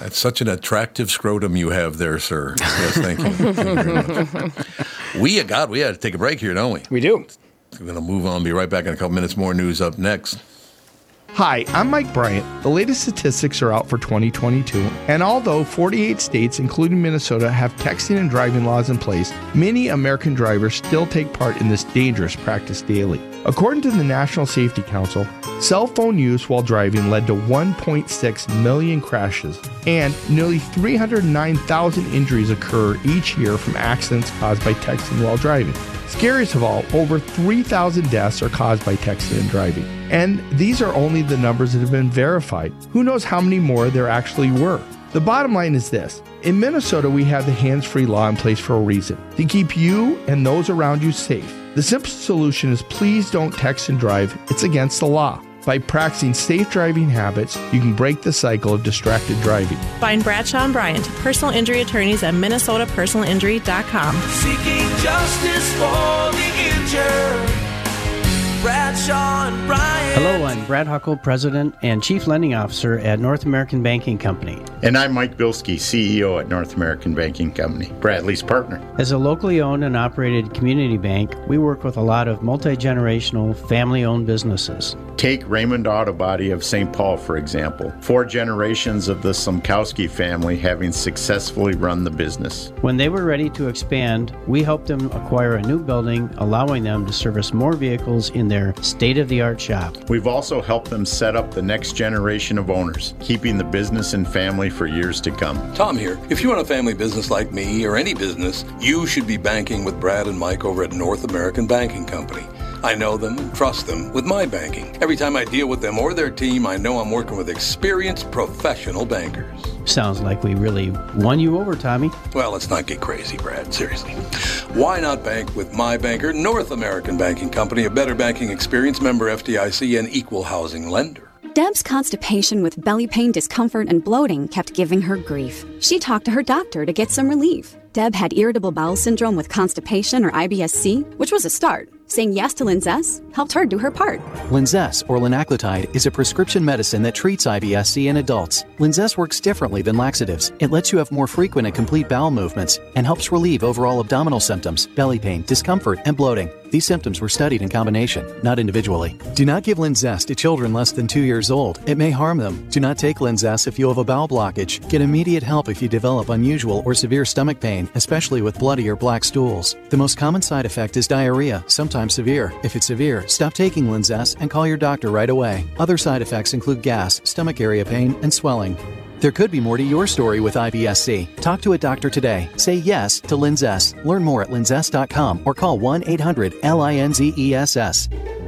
that's such an attractive scrotum you have there, sir. Yes, thank you. Thank you very much. (laughs) we, God, we had to take a break here, don't we? We do. We're going to move on. Be right back in a couple minutes. More news up next. Hi, I'm Mike Bryant. The latest statistics are out for 2022, and although 48 states, including Minnesota, have texting and driving laws in place, many American drivers still take part in this dangerous practice daily. According to the National Safety Council, cell phone use while driving led to 1.6 million crashes, and nearly 309,000 injuries occur each year from accidents caused by texting while driving. Scariest of all, over 3,000 deaths are caused by texting and driving. And these are only the numbers that have been verified. Who knows how many more there actually were? The bottom line is this In Minnesota, we have the hands free law in place for a reason to keep you and those around you safe. The simple solution is please don't text and drive, it's against the law. By practicing safe driving habits, you can break the cycle of distracted driving. Find Bradshaw and Bryant, personal injury attorneys at minnesotapersonalinjury.com. Seeking justice for the injured. Bradshaw and Bryant. Hello, I'm Brad Huckle, President and Chief Lending Officer at North American Banking Company. And I'm Mike Bilski, CEO at North American Banking Company, Bradley's partner. As a locally owned and operated community bank, we work with a lot of multi generational, family owned businesses. Take Raymond Auto Body of St. Paul, for example. Four generations of the Sumkowski family having successfully run the business. When they were ready to expand, we helped them acquire a new building, allowing them to service more vehicles in their state of the art shop. We've also helped them set up the next generation of owners, keeping the business and family for years to come. Tom here. If you run a family business like me or any business, you should be banking with Brad and Mike over at North American Banking Company. I know them and trust them with my banking. Every time I deal with them or their team, I know I'm working with experienced professional bankers. Sounds like we really won you over, Tommy. Well, let's not get crazy, Brad. Seriously. Why not bank with my banker, North American Banking Company, a better banking experience, member FDIC, and equal housing lender? Deb's constipation with belly pain, discomfort, and bloating kept giving her grief. She talked to her doctor to get some relief. Deb had irritable bowel syndrome with constipation or IBS-C, which was a start. Saying yes to Linzess helped her do her part. Linzess, or linaclotide, is a prescription medicine that treats IBS-C in adults. Linzess works differently than laxatives. It lets you have more frequent and complete bowel movements and helps relieve overall abdominal symptoms, belly pain, discomfort, and bloating. These symptoms were studied in combination, not individually. Do not give Linzess to children less than two years old. It may harm them. Do not take Linzess if you have a bowel blockage. Get immediate help if you develop unusual or severe stomach pain, especially with bloody or black stools. The most common side effect is diarrhea, sometimes severe. If it's severe, stop taking Linzess and call your doctor right away. Other side effects include gas, stomach area pain, and swelling. There could be more to your story with IBS-C. Talk to a doctor today. Say yes to Linzess. Learn more at linzess.com or call 1-800-LINZESS.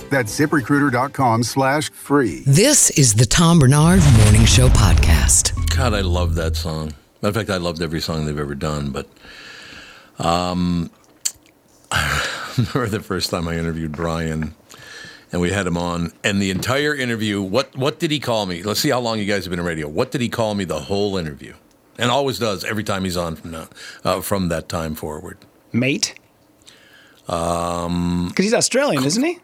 That's ziprecruiter.com slash free. This is the Tom Barnard Morning Show Podcast. God, I love that song. Matter of fact, I loved every song they've ever done. But um, (sighs) I remember the first time I interviewed Brian, and we had him on, and the entire interview. What what did he call me? Let's see how long you guys have been in radio. What did he call me the whole interview? And always does every time he's on from now, uh, from that time forward. Mate? Um, Because he's Australian, isn't he?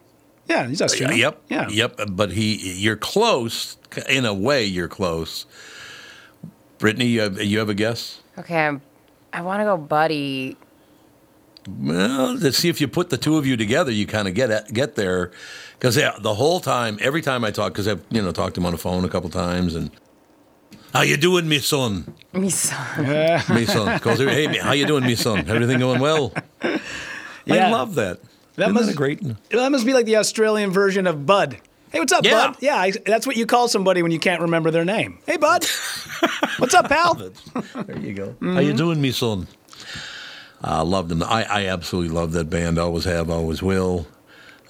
Yeah, he's Australian. Uh, yep. Yeah. Yep. But he, you're close. In a way, you're close. Brittany, you have, you have a guess? Okay, I'm, I want to go Buddy. Well, to see if you put the two of you together, you kind of get at, get there. Because yeah, the whole time, every time I talk, because I've you know talked to him on the phone a couple times, and how you doing, me son? Me son. me son. Calls her, hey, how you doing, me son? Everything going well? (laughs) I love that. That Isn't must that great. That must be like the Australian version of Bud. Hey, what's up, Yeah. Bud? Yeah, I, that's what you call somebody when you can't remember their name. Hey, Bud. (laughs) what's up, pal? There you go. How you doing, me son? I loved them. I, I absolutely love that band. Always have, always will.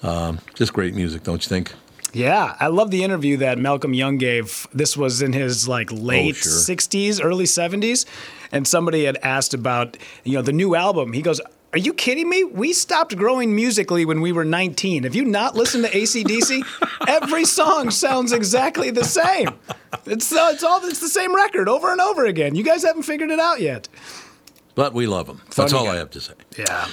Um, just great music, don't you think? Yeah, I love the interview that Malcolm Young gave. This was in his like late sure. 60s, early 70s, and somebody had asked about, you know, the new album. He goes, "Are you kidding me? We stopped growing musically when we were 19. Have you not listened to AC/DC? (laughs) Every song sounds exactly the same. It's uh, it's all it's the same record over and over again. You guys haven't figured it out yet." But we love them. That's all guy. I have to say. Yeah.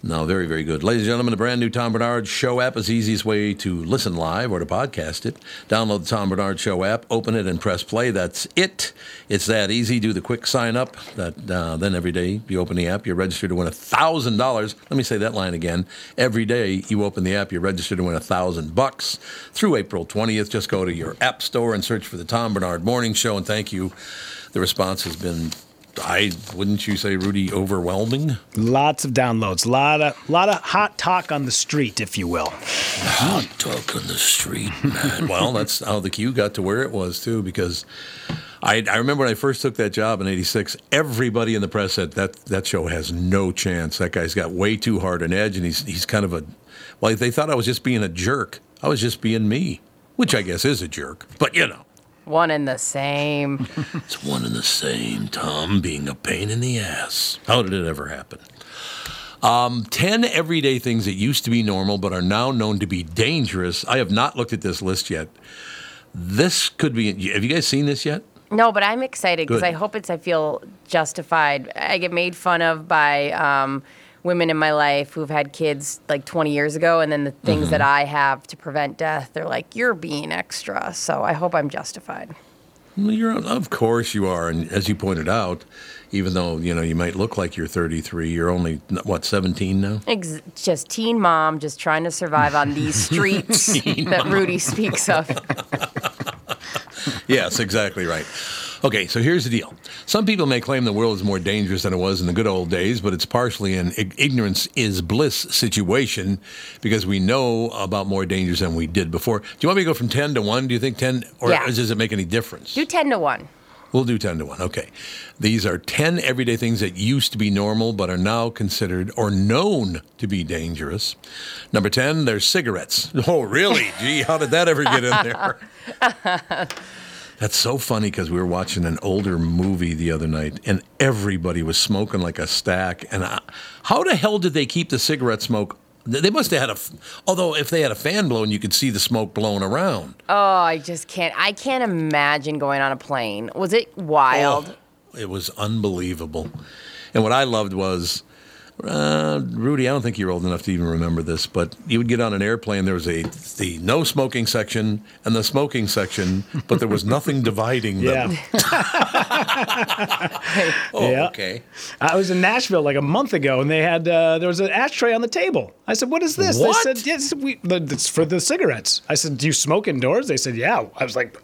No, very, very good. Ladies and gentlemen, the brand new Tom Barnard Show app is the easiest way to listen live or to podcast it. Download the Tom Barnard Show app, open it, and press play. That's it. It's that easy. Do the quick sign up. That uh, Then every day you open the app, you're registered to win $1,000. Let me say that line again. Every day you open the app, you're registered to win 1000 bucks Through April 20th, just go to your app store and search for the Tom Barnard Morning Show. And thank you. The response has been I wouldn't you say, Rudy, overwhelming? Lots of downloads. Lot of lot of hot talk on the street, if you will. Hot talk on the street, man. (laughs) well, that's how the Q got to where it was too, because I, I remember when I first took that job in '86. Everybody in the press said that that show has no chance. That guy's got way too hard an edge, and he's he's kind of a. Well, they thought I was just being a jerk. I was just being me, which I guess is a jerk. But you know, One and the same. (laughs) it's one and the same. Tom being a pain in the ass. How did it ever happen? Um, 10 everyday things that used to be normal but are now known to be dangerous. I have not looked at this list yet. This could be. Have you guys seen this yet? No, but I'm excited because Good. I hope it's. I feel justified. I get made fun of by um, women in my life who've had kids like 20 years ago, and then the things Mm-hmm. that I have to prevent death, they're like, "You're being extra." So I hope I'm justified. Well, you're, of course you are. And as you pointed out, even though you know you might look like you're 33, you're only what 17 now. Ex- just teen mom, just trying to survive on these (laughs) streets that mom. Rudy speaks of. (laughs) yes, exactly right. Okay, so here's the deal. Some people may claim the world is more dangerous than it was in the good old days, but it's partially an ignorance is bliss situation because we know about more dangers than we did before. Do you want me to go from 10 to 1? Do you think 10, or Yeah. does it make any difference? Do 10 to 1. We'll do 10 to 1. Okay. These are 10 everyday things that used to be normal but are now considered or known to be dangerous. Number 10, there's cigarettes. (laughs) Oh, really? Gee, how did that ever get in there? (laughs) That's so funny because we were watching an older movie the other night and everybody was smoking like a stack. And I, how the hell did they keep the cigarette smoke? They must have had a. although if they had a fan blowing, you could see the smoke blowing around. Oh, I just can't. I can't imagine going on a plane. Was it wild? Oh, it was unbelievable. And what I loved was, uh, Rudy, I don't think you're old enough to even remember this, but you would get on an airplane. There was a the no smoking section and the smoking section, but there was nothing dividing them. (laughs) oh, Yeah. okay. I was in Nashville like a month ago, and they had uh, there was an ashtray on the table. I said, "What is this?" What? They said, "Yes, we, the, it's for the cigarettes." I said, "Do you smoke indoors?" They said, "Yeah." I was like,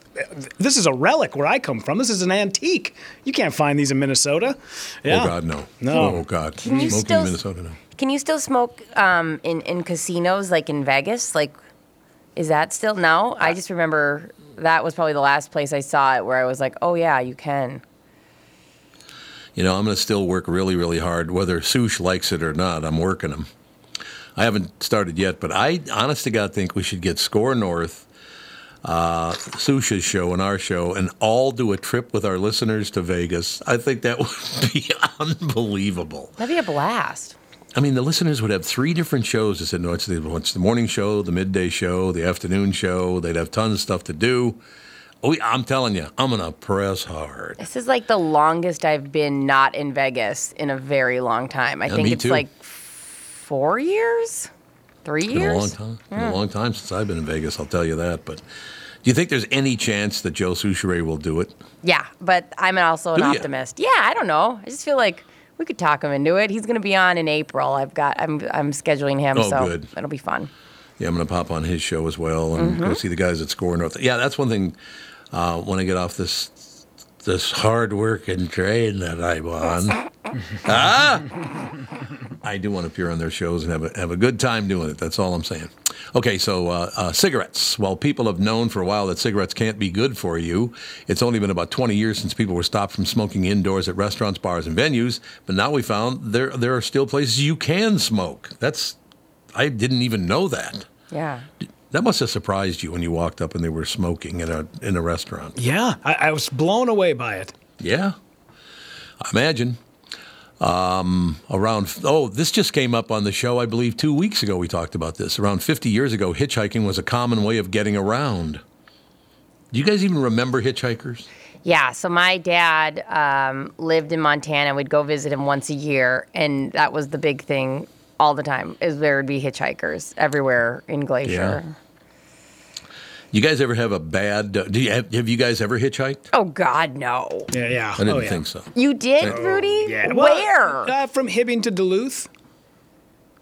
"This is a relic where I come from. This is an antique. You can't find these in Minnesota." Yeah. Oh God, no. No. Oh God. Can you Smoking still- in Minnesota, no. Can you still smoke um, in in casinos like in Vegas? Like, is that still no? I just remember that was probably the last place I saw it where I was like, oh yeah, you can. You know, I'm going to still work really, really hard, whether Sush likes it or not. I'm working them. I haven't started yet, but I, honest to God, think we should get Score North, uh, Sush's show, and our show, and all do a trip with our listeners to Vegas. I think that (laughs) would be unbelievable. That'd be a blast. I mean, the listeners would have three different shows. They said, no, it's the, it's the morning show, the midday show, the afternoon show. They'd have tons of stuff to do. Oh, I'm telling you, I'm going to press hard. This is like the longest I've been not in Vegas in a very long time. I Yeah, think it's too. like four years, three It's been years. a long time. It's been a long time since I've been in Vegas. I'll tell you that. But do you think there's any chance that Joe Soucheray will do it? Yeah, but I'm also an Do optimist. Yeah, I don't know. I just feel like we could talk him into it. He's going to be on in April. I've got. I'm. I'm scheduling him, Oh, so good. it'll be fun. Yeah, I'm going to pop on his show as well and go Mhm. see the guys at Score North. Yeah, that's one thing. Uh, when I get off this this hard working train that I'm on, (laughs) ah, I do want to appear on their shows and have a have a good time doing it. That's all I'm saying. Okay, so uh, uh, cigarettes. While people have known for a while that cigarettes can't be good for you, it's only been about 20 years since people were stopped from smoking indoors at restaurants, bars, and venues. But now we found there there are still places you can smoke. That's I didn't even know that. Yeah. That must have surprised you when you walked up and they were smoking in a in a restaurant. Yeah, I, I was blown away by it. Yeah, I imagine. Um, around oh, this just came up on the show. I believe two weeks ago we talked about this. Around 50 years ago, hitchhiking was a common way of getting around. Do you guys even remember hitchhikers? Yeah. So my dad um, lived in Montana. We'd go visit him once a year, and that was the big thing all the time. Is there would be hitchhikers everywhere in Glacier. You guys ever have a bad? Uh, do you have, have you guys ever hitchhiked? Oh God, no. Yeah, yeah. I didn't Oh, yeah. think so. You did, Oh, Rudy? Yeah. Where? Uh, from Hibbing to Duluth.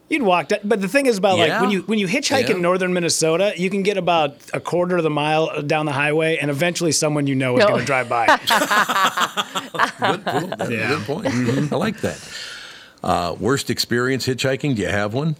You'd walk, that, but the thing is about like when you when you hitchhike Yeah. in northern Minnesota, you can get about a quarter of the mile down the highway, and eventually someone you know is No. going to drive by. Good, cool. That's a Yeah. good point. I like that. Uh, worst experience hitchhiking? Do you have one?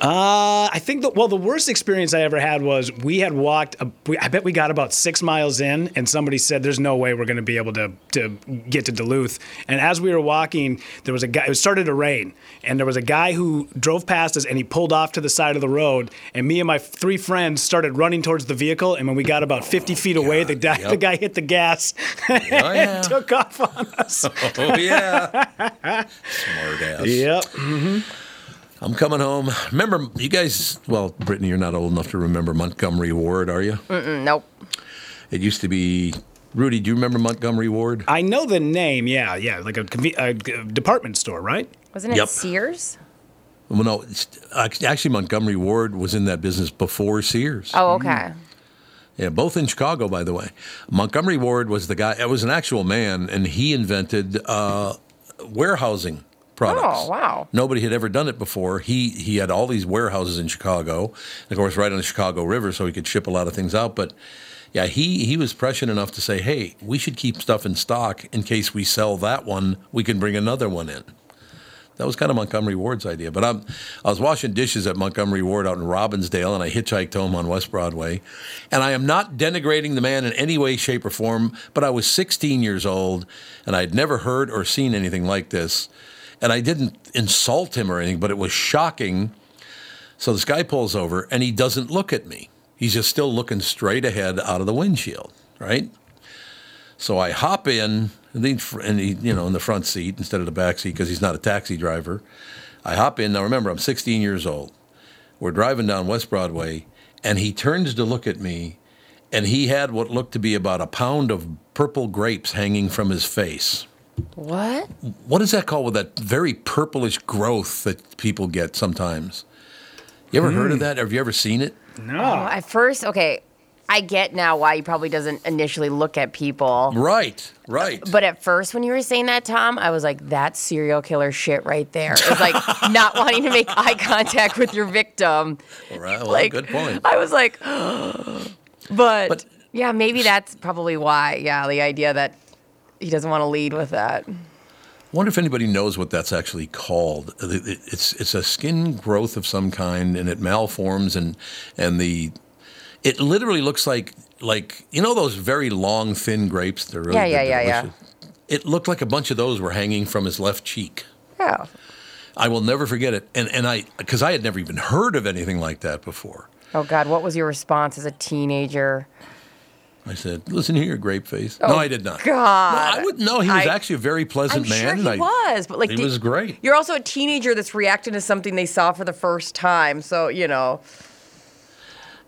Uh, I think the well, the worst experience I ever had was we had walked. A, we, I bet we got about six miles in, and somebody said, "There's no way we're going to be able to to get to Duluth." And as we were walking, there was a guy. It started to rain, and there was a guy who drove past us, and he pulled off to the side of the road. And me and my three friends started running towards the vehicle. And when we got about 50 feet away, the guy yep. the guy hit the gas (laughs) yeah. and took off on us. (laughs) Oh yeah, (laughs) smart ass. Yep. I'm coming home. Remember, you guys? Well, Brittany, you're not old enough to remember Montgomery Ward, are you? Mm-mm, nope. It used to be. Rudy, do you remember Montgomery Ward? I know the name. Yeah, yeah, like a, conve- a g- department store, right? Wasn't it Yep. Sears? Well, no, actually, Montgomery Ward was in that business before Sears. Oh, okay. Yeah, both in Chicago, by the way. Montgomery Ward was the guy. It was an actual man, and he invented uh, warehousing products. Oh, wow. Nobody had ever done it before. He he had all these warehouses in Chicago, and of course, right on the Chicago River, so he could ship a lot of things out. But yeah, he he was prescient enough to say, "Hey, we should keep stuff in stock in case we sell that one. We can bring another one in." That was kind of Montgomery Ward's idea. But I'm, I was washing dishes at Montgomery Ward out in Robbinsdale, and I hitchhiked home on West Broadway. And I am not denigrating the man in any way, shape, or form, but I was 16 years old, and I had never heard or seen anything like this. And I didn't insult him or anything, but it was shocking. So this guy pulls over, and he doesn't look at me. He's just still looking straight ahead out of the windshield, right? So I hop in, and he, you know, in the front seat instead of the back seat because he's not a taxi driver. I hop in. Now remember, I'm 16 years old. We're driving down West Broadway, and he turns to look at me, and he had what looked to be about a pound of purple grapes hanging from his face. What? What is that called with that very purplish growth that people get sometimes? You ever heard of hmm. that? Have you ever seen it? No. Oh, at first, okay, I get now why he probably doesn't initially look at people. Right, right. But at first, when you were saying that, Tom, I was like, that's serial killer shit right there. It's like (laughs) not wanting to make eye contact with your victim. Right. Well, like, good point. I was like, (gasps) but, yeah, maybe that's probably why. Yeah, the idea that he doesn't want to lead with that. I wonder if anybody knows what that's actually called. It- it- It's it's a skin growth of some kind, and it malforms, and and the it literally looks like like you know those very long, thin grapes. They're really Yeah, yeah, yeah, yeah. It looked like a bunch of those were hanging from his left cheek. Yeah. I will never forget it, and and I because I had never even heard of anything like that before. Oh, God, what was your response as a teenager? I said, "Listen here, grape face." Oh, no, I did not. God. No, I would. No, he was I- actually a very pleasant I'm man. sure he I- was, but like he did- was great. You're also a teenager that's reacting to something they saw for the first time, so you know.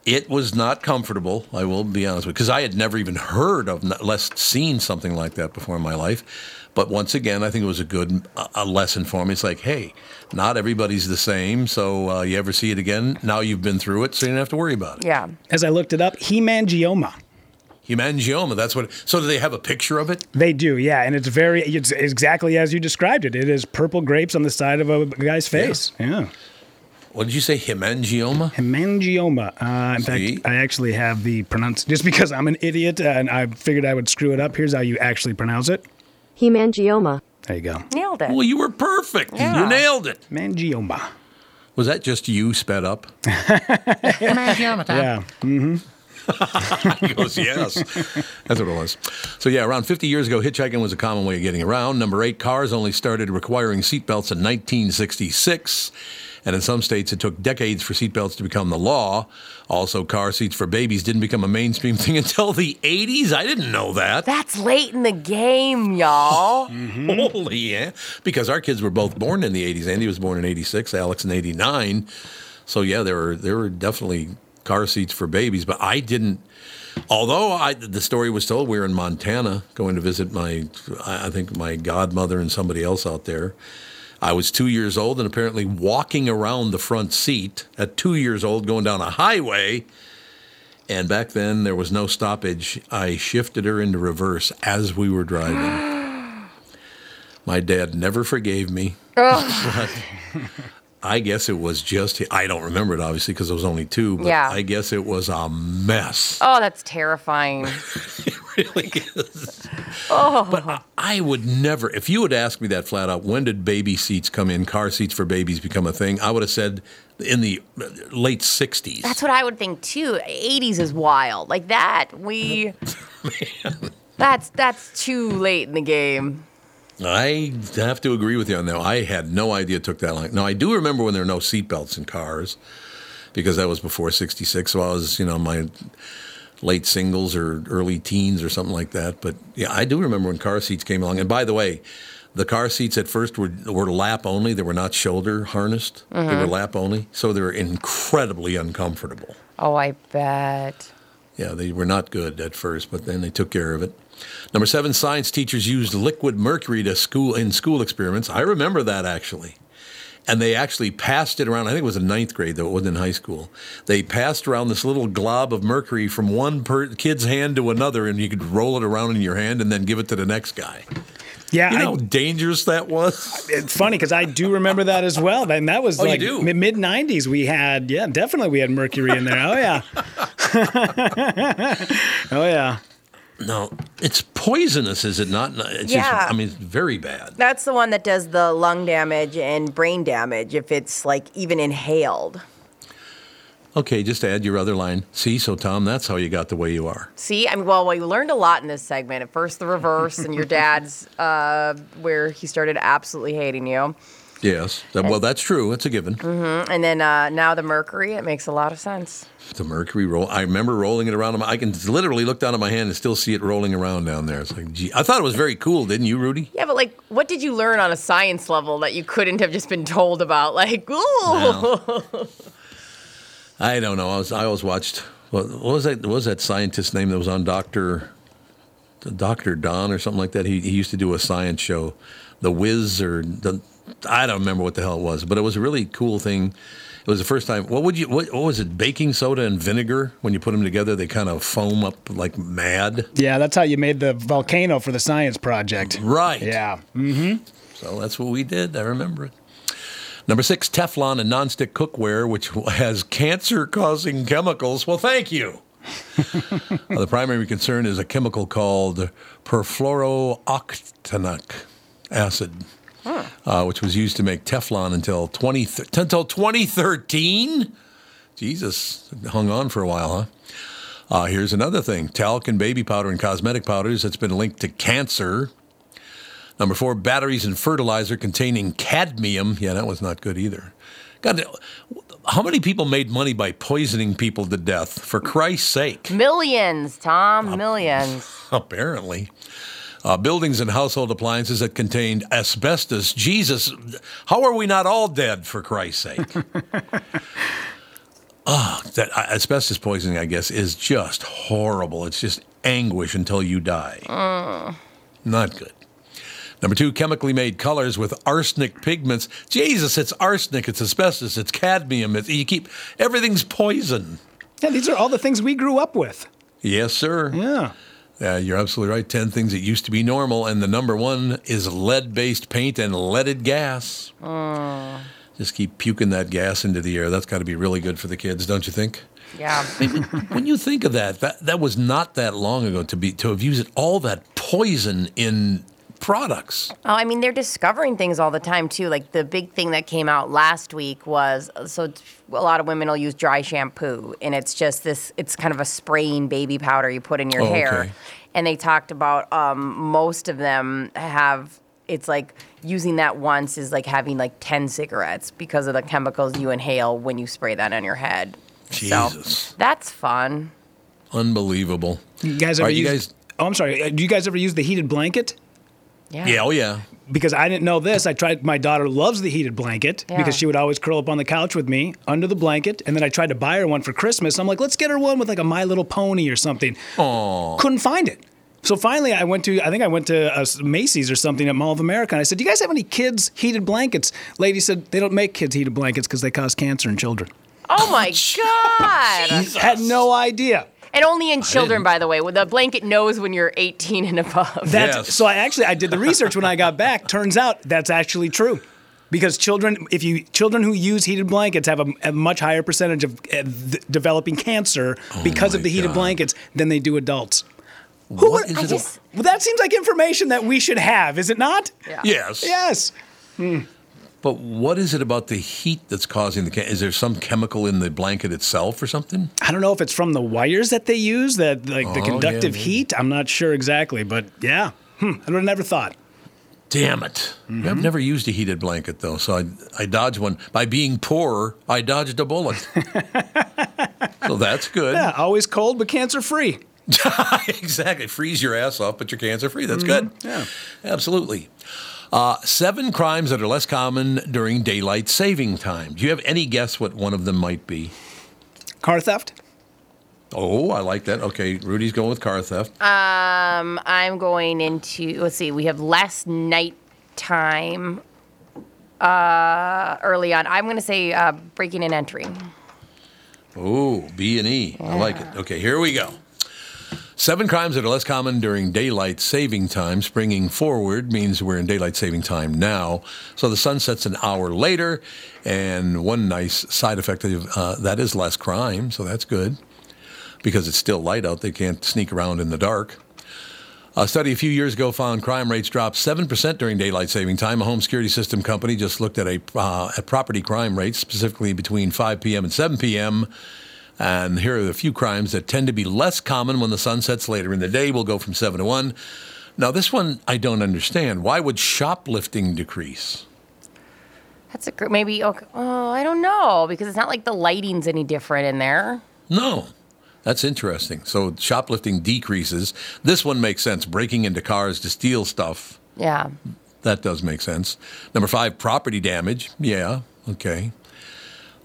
It was not comfortable. I will be honest with you, because I had never even heard of, not less seen something like that before in my life. But once again, I think it was a good a- a lesson for me. It's like, hey, not everybody's the same. So uh, you ever see it again? Now you've been through it, so you don't have to worry about it. Yeah. As I looked it up, hemangioma. Hemangioma. That's what. So do they have a picture of it? They do, yeah, and it's very, it's exactly as you described it. It is purple grapes on the side of a guy's face. Yeah. What did you say? Hemangioma. Hemangioma. Uh, in See? fact, I actually have the pronounce just because I'm an idiot and I figured I would screw it up. Here's how you actually pronounce it. Hemangioma. There you go. Nailed it. Well, you were perfect. Yeah. You nailed it. Mangioma. Was that just you sped up? (laughs) Hemangioma. yeah. Mm-hmm. (laughs) he goes, yes. That's what it was. So, yeah, around 50 years ago, hitchhiking was a common way of getting around. Number eight, cars only started requiring seatbelts in 1966. And in some states, it took decades for seatbelts to become the law. Also, car seats for babies didn't become a mainstream (laughs) thing until the 80s. I didn't know that. That's late in the game, y'all. (laughs) Holy yeah. Because our kids were both born in the 80s. Andy was born in 86, Alex in 89. So yeah, there were there were definitely car seats for babies, but I didn't although I the story was told we were in Montana going to visit my I think my godmother and somebody else out there. I was 2 years old and apparently walking around the front seat at 2 years old going down a highway and back then there was no stoppage. I shifted her into reverse as we were driving. (gasps) My dad never forgave me. Oh. (laughs) I guess it was just. I don't remember it obviously because it was only two. But Yeah. I guess it was a mess. Oh, that's terrifying. (laughs) it really is. Oh, But I, I would never. If you would ask me that flat out, when did baby seats come in? Car seats for babies become a thing? I would have said in the late '60s. that's what I would think too. 80s is wild. Like that, we. (laughs) That's that's too late in the game. I have to agree with you on that. I had no idea it took that long. Now I do remember when there were no seatbelts in cars, because that was before '66. So I was, you know, my late singles or early teens or something like that. But yeah, I do remember when car seats came along. And by the way, the car seats at first were were lap only. They were not shoulder harnessed. They were Mhm. lap only, so they were incredibly uncomfortable. Oh, I bet. Yeah, they were not good at first, but then they took care of it. Number seven, science teachers used liquid mercury to school in school experiments. I remember that actually. And they actually passed it around. I think it was in ninth grade, though it wasn't in high school. They passed around this little glob of mercury from one per- kid's hand to another, and you could roll it around in your hand and then give it to the next guy. Yeah, you know I- how dangerous that was. It's funny because I do remember that as well. And that was Oh, like mid '90s. We had, yeah, definitely we had mercury in there. Oh yeah, (laughs) oh yeah. No, it's poisonous, is it not? It's Yeah. just, I mean, it's very bad. That's the one that does the lung damage and brain damage if it's like even inhaled. Okay, just add your other line. See, so Tom, that's how you got the way you are. See, I mean, well, we learned a lot in this segment. At first, the reverse, and your dad's, uh, where he started absolutely hating you. Yes. That- well, that's true. It's a given. hmm And then uh, now the mercury. It makes a lot of sense. The mercury roll. I remember rolling it around. my- I can literally look down at my hand and still see it rolling around down there. It's like, gee, I thought it was very cool, didn't you, Rudy? Yeah, but like, what did you learn on a science level that you couldn't have just been told about? Like, (laughs) ooh. I don't know. I was. I always watched. What, what was that? What was that scientist's name that was on Doctor, Doctor Don or something like that? He, he used to do a science show, The Whiz or the. I don't remember what the hell it was, but it was a really cool thing. It was the first time. What would you? What, what was it? Baking soda and vinegar. When you put them together, they kind of foam up like mad. Yeah, that's how you made the volcano for the science project. Right. Yeah. Mm-hmm. So that's what we did. I remember it. Number six, Teflon and nonstick cookware, which has cancer causing chemicals. Well, thank you. (laughs) Uh, the primary concern is a chemical called perfluorooctanoic acid, uh, which was used to make Teflon until 20, th- until 2013. Jesus, hung on for a while, huh? Uh, here's another thing talc and baby powder and cosmetic powders that's been linked to cancer. Number four, batteries and fertilizer containing cadmium. Yeah, that was not good either. God, how many people made money by poisoning people to death? For Christ's sake. Millions, Tom, millions. (laughs) Apparently. Uh, buildings and household appliances that contained asbestos. Jesus, how are we not all dead, for Christ's sake? (laughs) Ah, that uh, asbestos poisoning, I guess, is just horrible. It's just anguish until you die. Mm. Not good. Number two, chemically made colors with arsenic pigments. Jesus, it's arsenic, it's asbestos, it's cadmium. It's, you keep everything's poison. Yeah, these are all the things we grew up with. Yes, sir. Yeah. Yeah, you're absolutely right. 10 things that used to be normal. And the number one is lead based paint and leaded gas. Mm. Just keep puking that gas into the air. That's got to be really good for the kids, don't you think? Yeah. when you think of that, that, that was not that long ago to be to have used all that poison in products. Oh, I mean, they're discovering things all the time too. Like the big thing that came out last week was so a lot of women will use dry shampoo, and it's just this. It's kind of a spraying baby powder you put in your Oh, hair. okay. And they talked about um, most of them have. It's like using that once is like having like ten cigarettes because of the chemicals you inhale when you spray that on your head. Jesus. So that's fun. Unbelievable. You guys All ever right, you use? Oh, I'm sorry. uh, Do you guys ever use the heated blanket? Yeah. Yeah, oh yeah. Because I didn't know this. I tried. My daughter loves the heated blanket Yeah. because she would always curl up on the couch with me under the blanket, and then I tried to buy her one for Christmas. I'm like, let's get her one with like a My Little Pony or something. Oh. Couldn't find it. So finally, I went to I think I went to uh, Macy's or something at Mall of America. And I said, "Do you guys have any kids heated blankets?" Lady said, "They don't make kids heated blankets because they cause cancer in children." Oh my (laughs) god! Had no idea. And only in children, by the way. The blanket knows when you're 18 and above. That's so. I actually I did the research when I got back. Turns out that's actually true. Because children, if you children who use heated blankets have a, a much higher percentage of uh, th- developing cancer because of Oh the heated God. blankets than they do adults. Who What would- is it? well, that seems like information that we should have, is it not? Yes. Yes. Hmm. But what is it about the heat that's causing the? Is there some chemical in the blanket itself or something? I don't know if it's from the wires that they use, that like the Oh, conductive yeah, heat. I'm not sure exactly, but yeah, hmm, I would have never thought. Damn it! Mm-hmm. I've never used a heated blanket though, so I I dodged one by being poor. I dodged a bullet. (laughs) so that's good. Yeah, always cold but cancer free. (laughs) exactly. Freeze your ass off, but you're cancer free. That's good. Mm-hmm. Yeah. Absolutely. Uh, seven crimes that are less common during daylight saving time. Do you have any guess what one of them might be? Car theft. Oh, I like that. Okay, Rudy's going with car theft. Um, I'm going into. Let's see. We have less nighttime. Uh, early on, I'm going to say uh, breaking and entering. Oh, B and E. I like it. Okay, here we go. Seven crimes that are less common during daylight saving time. Springing forward means we're in daylight saving time now. So the sun sets an hour later, and one nice side effect of uh, that is less crime. So that's good because it's still light out. They can't sneak around in the dark. A study a few years ago found crime rates dropped 7% during daylight saving time. A home security system company just looked at a uh, at property crime rates, specifically between 5 p.m. and 7 p.m. And here are a few crimes that tend to be less common when the sun sets later in the day. We'll go from 7 to 1. Now, this one I don't understand. Why would shoplifting decrease? That's a gr- maybe. Okay, oh, I don't know because it's not like the lighting's any different in there. No. That's interesting. So shoplifting decreases. This one makes sense. Breaking into cars to steal stuff. Yeah. That does make sense. Number five, property damage. Yeah, okay.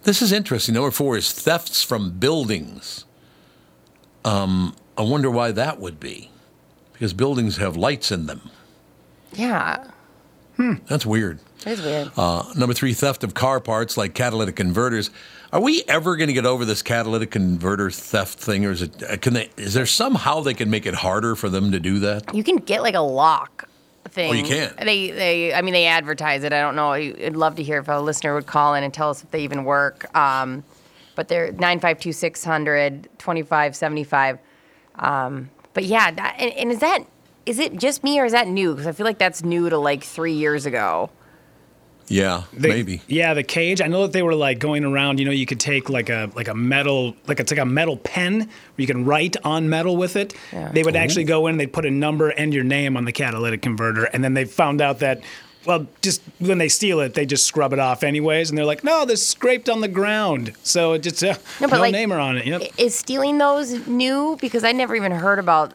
This is interesting. Number four is thefts from buildings. Um, I wonder why that would be. Because buildings have lights in them. Yeah. That's weird. Is weird. Uh, number three, theft of car parts like catalytic converters. Are we ever going to get over this catalytic converter theft thing, or is it? uh, Can they? Is there somehow they can make it harder for them to do that? You can get like a lock thing. Oh, you can? They, they, I mean, they advertise it. I don't know. I'd love to hear if a listener would call in and tell us if they even work. Um, but they're 952 600 2575. Um, but yeah, that, and, and is that, is it just me or is that new? Because I feel like that's new to like three years ago. Yeah, The- maybe. Yeah, the cage. I know that they were like going around. You know, you could take like a like a metal like it's like a metal pen where you can write on metal with it. Yeah. They would Ooh. actually go in. They'd put a number and your name on the catalytic converter, and then they found out that. Well, just when they steal it, they just scrub it off anyways, and they're like, "No, this scraped on the ground, so it just uh, No, no, like, namer on it." Yep. Is stealing those new? Because I never even heard about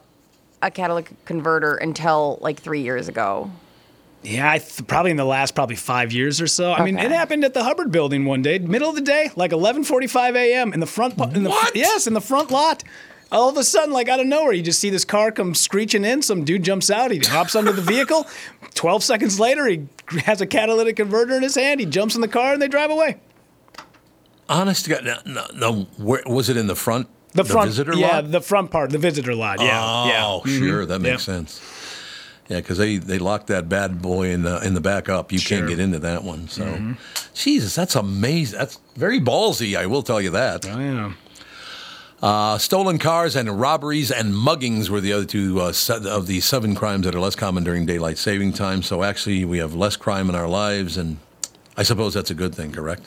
a catalytic converter until like three years ago. Yeah, I th- probably in the last probably five years or so. I mean, it happened at the Hubbard Building one day, middle of the day, like 11:45 a.m. in the front. po- In the, What? Yes, in the front lot. All of a sudden, like out of nowhere, you just see this car come screeching in. Some dude jumps out. He hops under the vehicle. Twelve seconds later, he has a catalytic converter in his hand. He jumps in the car and they drive away. Honest to God, no, no, no where, was it in the front? The, front, visitor yeah, lot? the front part, the visitor lot. Yeah, Oh, yeah. sure, Mhm. that makes Yeah. sense. Yeah, because they, they locked that bad boy in the in the back up. You can't get into that one. So, Mm-hmm. Jesus, that's amazing. That's very ballsy. I will tell you that. Oh yeah. Uh, stolen cars and robberies and muggings were the other two uh, of the seven crimes that are less common during daylight saving time. So actually, we have less crime in our lives, and I suppose that's a good thing, correct?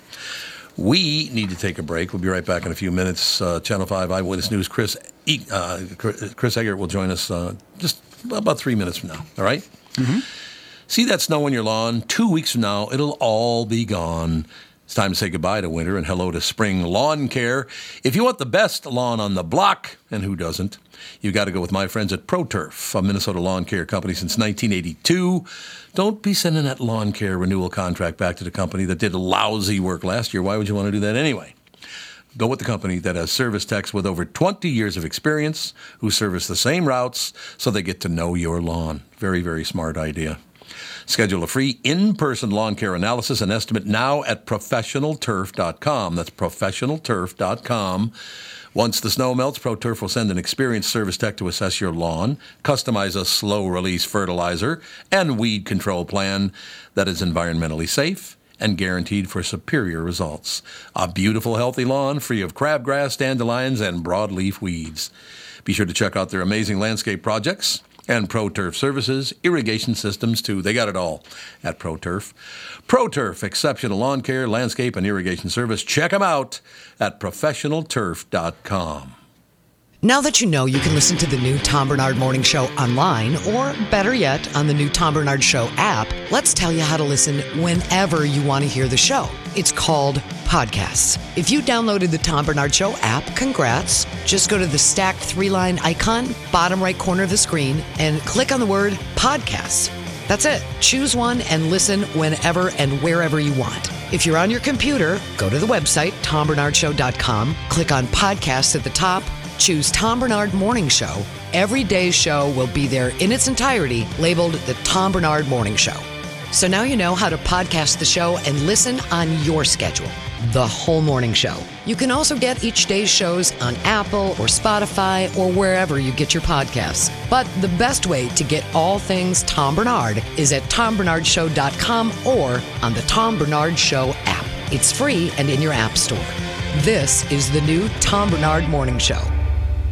We need to take a break. We'll be right back in a few minutes. Uh, Channel 5 Eyewitness News. Chris, E- uh, Chris Eggert will join us uh, just about three minutes from now. All right? See that snow on your lawn? Two weeks from now, it'll all be gone. It's time to say goodbye to winter and hello to spring lawn care. If you want the best lawn on the block, and who doesn't, You've got to go with my friends at ProTurf, a Minnesota lawn care company since 1982. Don't be sending that lawn care renewal contract back to the company that did lousy work last year. Why would you want to do that anyway? Go with the company that has service techs with over 20 years of experience who service the same routes so they get to know your lawn. Very, very smart idea. Schedule a free in person lawn care analysis and estimate now at professionalturf.com. That's professionalturf.com. Once the snow melts, ProTurf will send an experienced service tech to assess your lawn, customize a slow release fertilizer and weed control plan that is environmentally safe and guaranteed for superior results. A beautiful, healthy lawn free of crabgrass, dandelions, and broadleaf weeds. Be sure to check out their amazing landscape projects and ProTurf services, irrigation systems too. They got it all at ProTurf. ProTurf, exceptional lawn care, landscape, and irrigation service. Check them out at professionalturf.com. Now that you know you can listen to the new Tom Barnard Morning Show online, or better yet, on the new Tom Barnard Show app, let's tell you how to listen whenever you want to hear the show. It's called Podcasts. If you downloaded the Tom Barnard Show app, congrats. Just go to the stacked three line icon, bottom right corner of the screen, and click on the word Podcasts. That's it. Choose one and listen whenever and wherever you want. If you're on your computer, go to the website, tombarnardshow.com, click on Podcasts at the top, choose Tom Barnard Morning Show. Every day's show will be there in its entirety, labeled the Tom Barnard Morning Show. So now you know how to podcast the show and listen on your schedule. The whole morning show. You can also get each day's shows on Apple or Spotify or wherever you get your podcasts. But the best way to get all things Tom Barnard is at tombarnardshow.com or on the Tom Barnard Show app. It's free and in your app store. This is the new Tom Barnard Morning Show.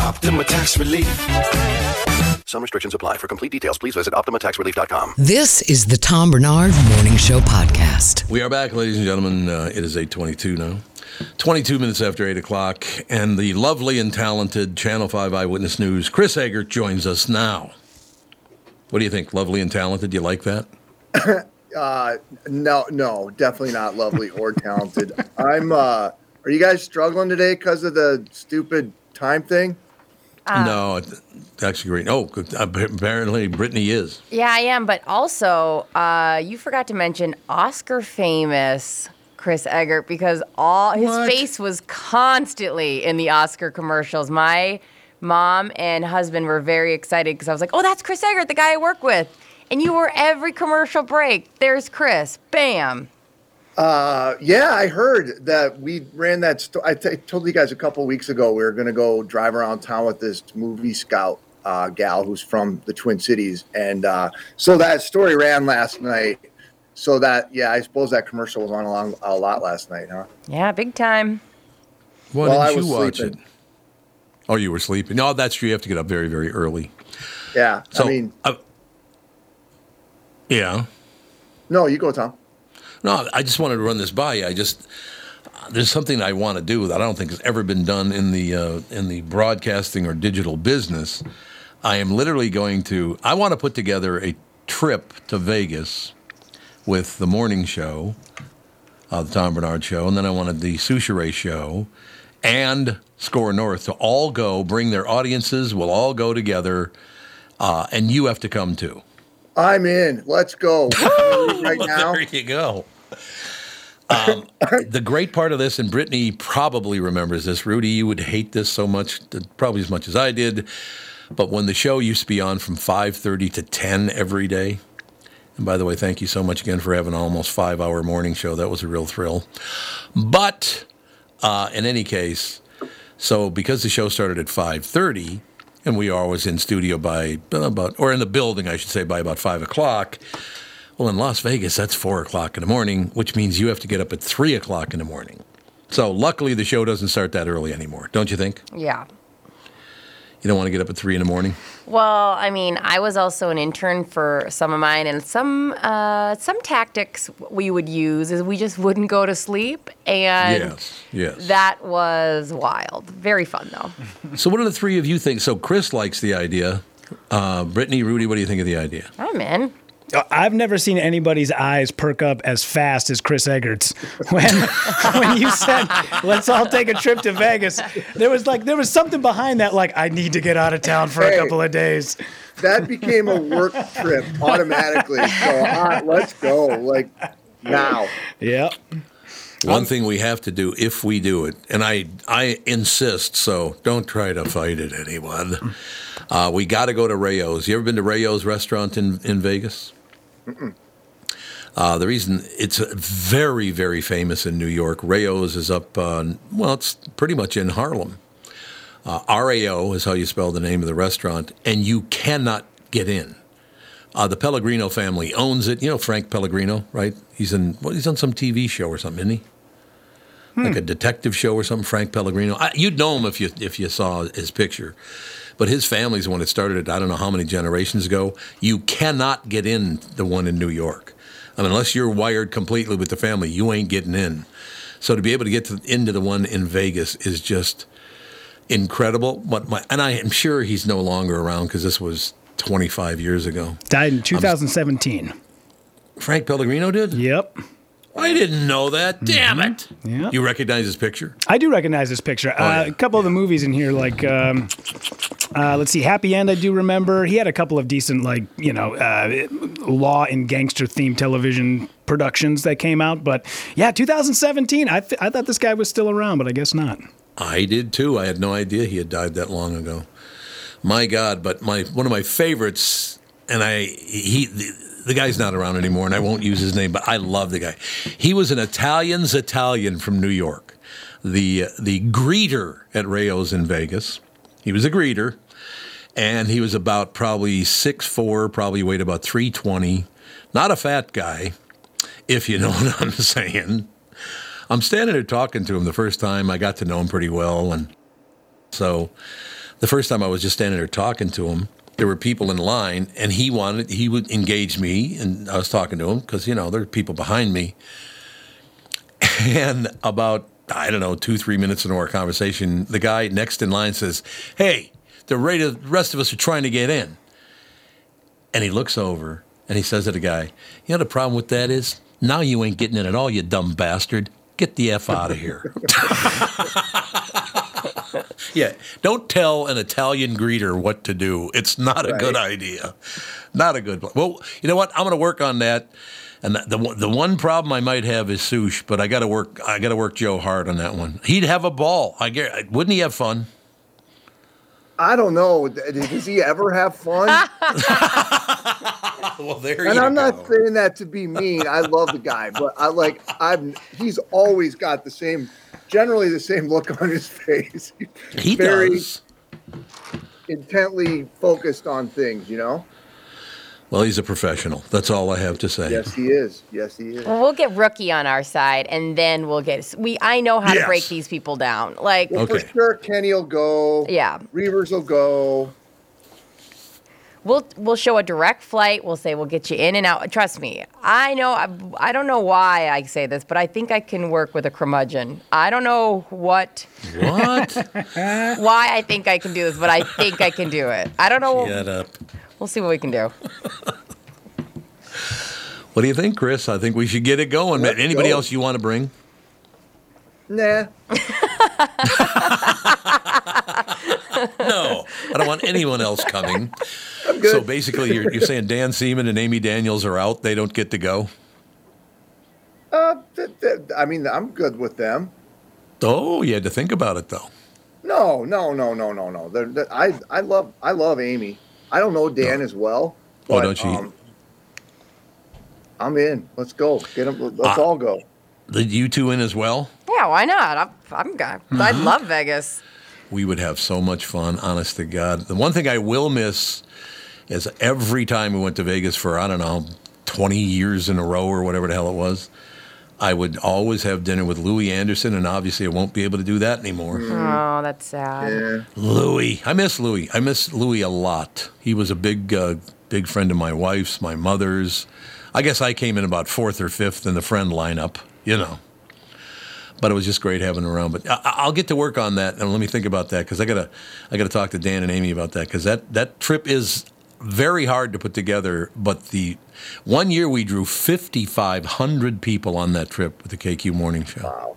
Optima Tax Relief. Some restrictions apply. For complete details, please visit OptimaTaxRelief.com. This is the Tom Barnard Morning Show podcast. We are back, ladies and gentlemen. Uh, it is 822 now. 22 minutes after 8 o'clock, and the lovely and talented Channel 5 Eyewitness News, Chris Eggert, joins us now. What do you think? Lovely and talented? Do you like that? (coughs) uh, no, no, definitely not lovely or talented. I'm. Uh, are you guys struggling today because of the stupid time thing? Uh, no, actually great. Oh, apparently Brittany is. Yeah, I am. But also, uh, you forgot to mention Oscar famous Chris Eggert because all his What? face was constantly in the Oscar commercials. My mom and husband were very excited because I was like, "Oh, that's Chris Eggert, the guy I work with." And you were every commercial break. There's Chris. Bam. Uh, yeah, I heard that we ran that. Sto- I t- told you guys a couple weeks ago we were going to go drive around town with this movie scout uh, gal who's from the Twin Cities, and uh, so that story ran last night. So that yeah, I suppose that commercial was on a, long, a lot last night, huh? Yeah, big time. Why Well, didn't I you was watch sleeping. it? Oh, you were sleeping. No, that's true. You have to get up very, very early. Yeah, So, I mean, uh, yeah. no, you go, Tom. No, I just wanted to run this by you. I just there's something I want to do that I don't think has ever been done in the uh, in the broadcasting or digital business. I am literally going to. I want to put together a trip to Vegas with the morning show, uh, the Tom Barnard show, and then I wanted the Soucheray show and Score North to all go, bring their audiences. We'll all go together, uh, and you have to come too. I'm in. Let's go. (laughs) right now. There you go. Um, (laughs) the great part of this, and Brittany probably remembers this. Rudy, you would hate this so much, probably as much as I did. But when the show used to be on from 5:30 to 10 every day, and by the way, thank you so much again for having an almost five-hour morning show. That was a real thrill. But uh, in any case, so because the show started at 5:30, and we are always in studio by about, or in the building, I should say, by about five o'clock. Well, in Las Vegas, that's four o'clock in the morning, which means you have to get up at three o'clock in the morning. So luckily, the show doesn't start that early anymore, don't you think? Yeah. You don't want to get up at three in the morning. Well, I mean, I was also an intern for some of mine, and some uh, some tactics we would use is we just wouldn't go to sleep, and yes, yes. that was wild. Very fun though. So, what do the three of you think? So, Chris likes the idea. Uh, Brittany, Rudy, what do you think of the idea? I'm in. Uh, I've never seen anybody's eyes perk up as fast as Chris Eggert's (laughs) when when you said let's all take a trip to Vegas. There was like there was something behind that like I need to get out of town for Hey. a couple of days. That became a work trip automatically. So uh, let's go, like now. Yeah. One thing we have to do if we do it, and I I insist, so don't try to fight it, anyone. Uh, we got to go to Rao's. You ever been to Rao's restaurant in, in Vegas? Mm-mm. Uh, the reason it's very, very famous in New York, Rao's is up, uh, well, it's pretty much in Harlem. Uh, RAO is how you spell the name of the restaurant, and you cannot get in. Uh, the Pellegrino family owns it. You know Frank Pellegrino, right? He's in well, he's on some TV show or something, isn't he? Like a detective show or something. Frank Pellegrino. I, you'd know him if you if you saw his picture. But his family's the one that started it. I don't know how many generations ago. You cannot get in the one in New York. I mean, unless you're wired completely with the family, you ain't getting in. So to be able to get to, into the one in Vegas is just incredible. But my, and I am sure he's no longer around because this was 25 years ago. Died in 2017. Frank Pellegrino did? Yep. I didn't know that. Damn it. Yeah. You recognize his picture? I do recognize this picture. uh, A couple of the movies in here, like um, uh, let's see, Happy End. I do remember. He had a couple of decent, like you know, uh, law and gangster themed television productions that came out. But yeah, 2017. I th- I thought this guy was still around, but I guess not. I did too. I had no idea he had died that long ago. My God! But my one of my favorites, and I he the, the guy's not around anymore, and I won't use his name, but I love the guy. He was an Italian's Italian from New York, the the greeter at Rao's in Vegas. He was a greeter, and he was about probably six four, probably weighed about three twenty. Not a fat guy, if you know (laughs) what I'm saying. I'm standing there talking to him the first time. I got to know him pretty well, and so the first time I was just standing there talking to him, there were people in line, and he wanted he would engage me, and I was talking to him because you know there are people behind me, (laughs) and about I don't know two three minutes into our conversation, the guy next in line says, "Hey, the rest of us are trying to get in," and he looks over and he says to the guy, "You know the problem with that is now you ain't getting in at all, you dumb bastard." Get the F out of here. (laughs) yeah, don't tell an Italian greeter what to do. It's not a good idea. Not a good. Well, you know what? I'm going to work on that. And the, the the one problem I might have is Sush, but I got to work. I got to work Joe hard on that one. He'd have a ball. I get. Wouldn't he have fun? I don't know. Does he ever have fun? (laughs) well, there and you I'm go. not saying that to be mean. I love the guy, but I like I've he's always got the same, generally the same look on his face. He very does. intently focused on things, you know. Well, he's a professional. That's all I have to say. Yes, he is. Yes, he is. Well, we'll get rookie on our side, and then we'll get we. I know how Yes. to break these people down. Like, Well, for sure, Kenny will go. Yeah. Reavers will go. we'll we'll show a direct flight. We'll say we'll get you in and out. Trust me, I know. I, I don't know why I say this, but I think I can work with a curmudgeon. I don't know what What? (laughs) why I think I can do this, but I think I can do it. I don't know. Shut up. We'll see what we can do. (laughs) What do you think, Chris? I think we should get it going. Let's Anybody go. else you want to bring? Nah. (laughs) No, I don't want anyone else coming. So basically, you're, you're saying Dan Seaman and Amy Daniels are out. They don't get to go. Uh, th- th- I mean, I'm good with them. Oh, you had to think about it though. No, no, no, no, no, no. They're, they're- I, I love, I love Amy. I don't know Dan as well. Oh, but, don't you? um, I'm in. Let's go. Get them. Let's Ah. all go. The you two in as well. Yeah, why not? I'm, I'm good. I Mm-hmm. love Vegas. We would have so much fun. Honest to God, the one thing I will miss is every time we went to Vegas for I don't know twenty years in a row or whatever the hell it was. I would always have dinner with Louie Anderson, and obviously I won't be able to do that anymore. Oh, that's sad. Louie, I miss Louie. I miss Louie a lot. He was a big, uh, big friend of my wife's, my mother's. I guess I came in about fourth or fifth in the friend lineup, you know. But it was just great having him around. But I- I'll get to work on that, and let me think about that because I gotta, I gotta talk to Dan and Amy about that because that that trip is very hard to put together. But the one year we drew 5,500 people on that trip with the KQ Morning Show. Wow.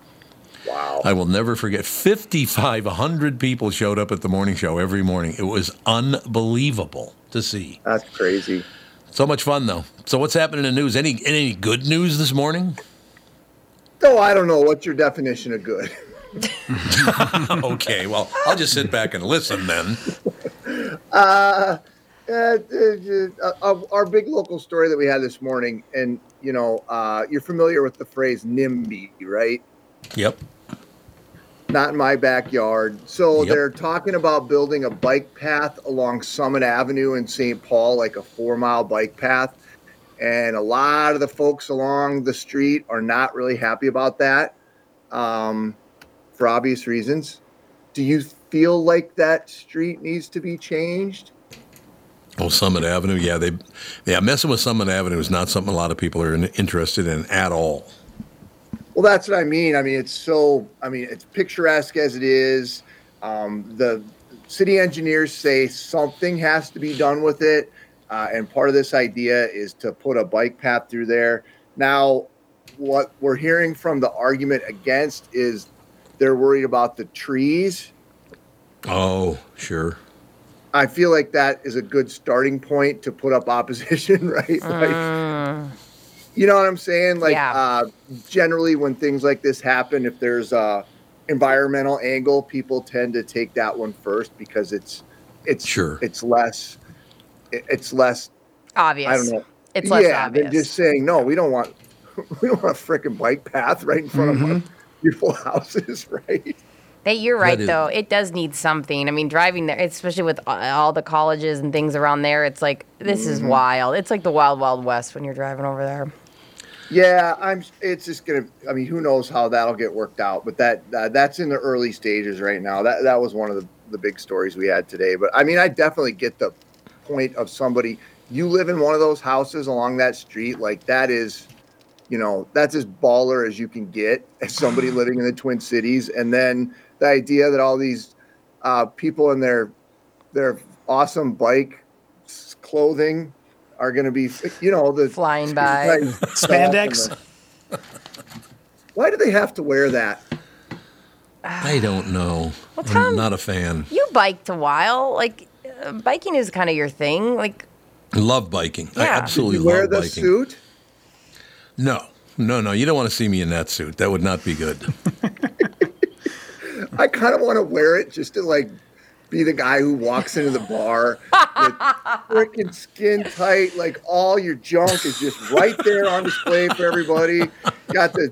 Wow. I will never forget 5,500 people showed up at the morning show every morning. It was unbelievable to see. That's crazy. So much fun, though. So, what's happening in the news? Any any good news this morning? Oh, I don't know. What's your definition of good? (laughs) (laughs) okay, well, I'll just sit back and listen then. Uh, uh, uh, uh, our big local story that we had this morning, and you know, uh, you're familiar with the phrase NIMBY, right? Yep. Not in my backyard. So Yep. they're talking about building a bike path along Summit Avenue in St. Paul, like a four mile bike path. And a lot of the folks along the street are not really happy about that um, for obvious reasons. Do you feel like that street needs to be changed? Oh, Summit Avenue. Yeah, they, yeah, messing with Summit Avenue is not something a lot of people are interested in at all. Well, that's what I mean. I mean, it's so, I mean, it's picturesque as it is. Um, the city engineers say something has to be done with it. Uh, and part of this idea is to put a bike path through there. Now, what we're hearing from the argument against is they're worried about the trees. Oh, sure. I feel like that is a good starting point to put up (laughs) opposition, right? Like, you know what I'm saying? Like, uh, generally, when things like this happen, if there's a environmental angle, people tend to take that one first because it's it's sure it's less it's less Obvious. I don't know. It's less yeah, obvious. than just saying no. We don't want (laughs) we don't want a freaking bike path right in front of our beautiful (laughs) houses, right? That you're right is- though. It does need something. I mean, driving there, especially with all the colleges and things around there, it's like this is Mhm. wild. It's like the wild, wild west when you're driving over there. Yeah, I'm. It's just gonna. I mean, who knows how that'll get worked out? But that uh, that's in the early stages right now. That that was one of the, the big stories we had today. But I mean, I definitely get the point of somebody. You live in one of those houses along that street, like that is, you know, that's as baller as you can get as somebody (sighs) living in the Twin Cities. And then the idea that all these uh, people in their their awesome bike clothing are going to be, you know, the flying (laughs) by Right. Spandex? Why do they have to wear that? I don't know. Well, I'm not a fan. You biked a while. Like uh, biking is kind of your thing. Like I love biking. I Yeah. absolutely Did you wear love the biking. suit? No, no, no. You don't want to see me in that suit. That would not be good. (laughs) I kind of want to wear it just to like be the guy who walks into the bar with freaking skin tight, like all your junk is just right there on display for everybody. Got the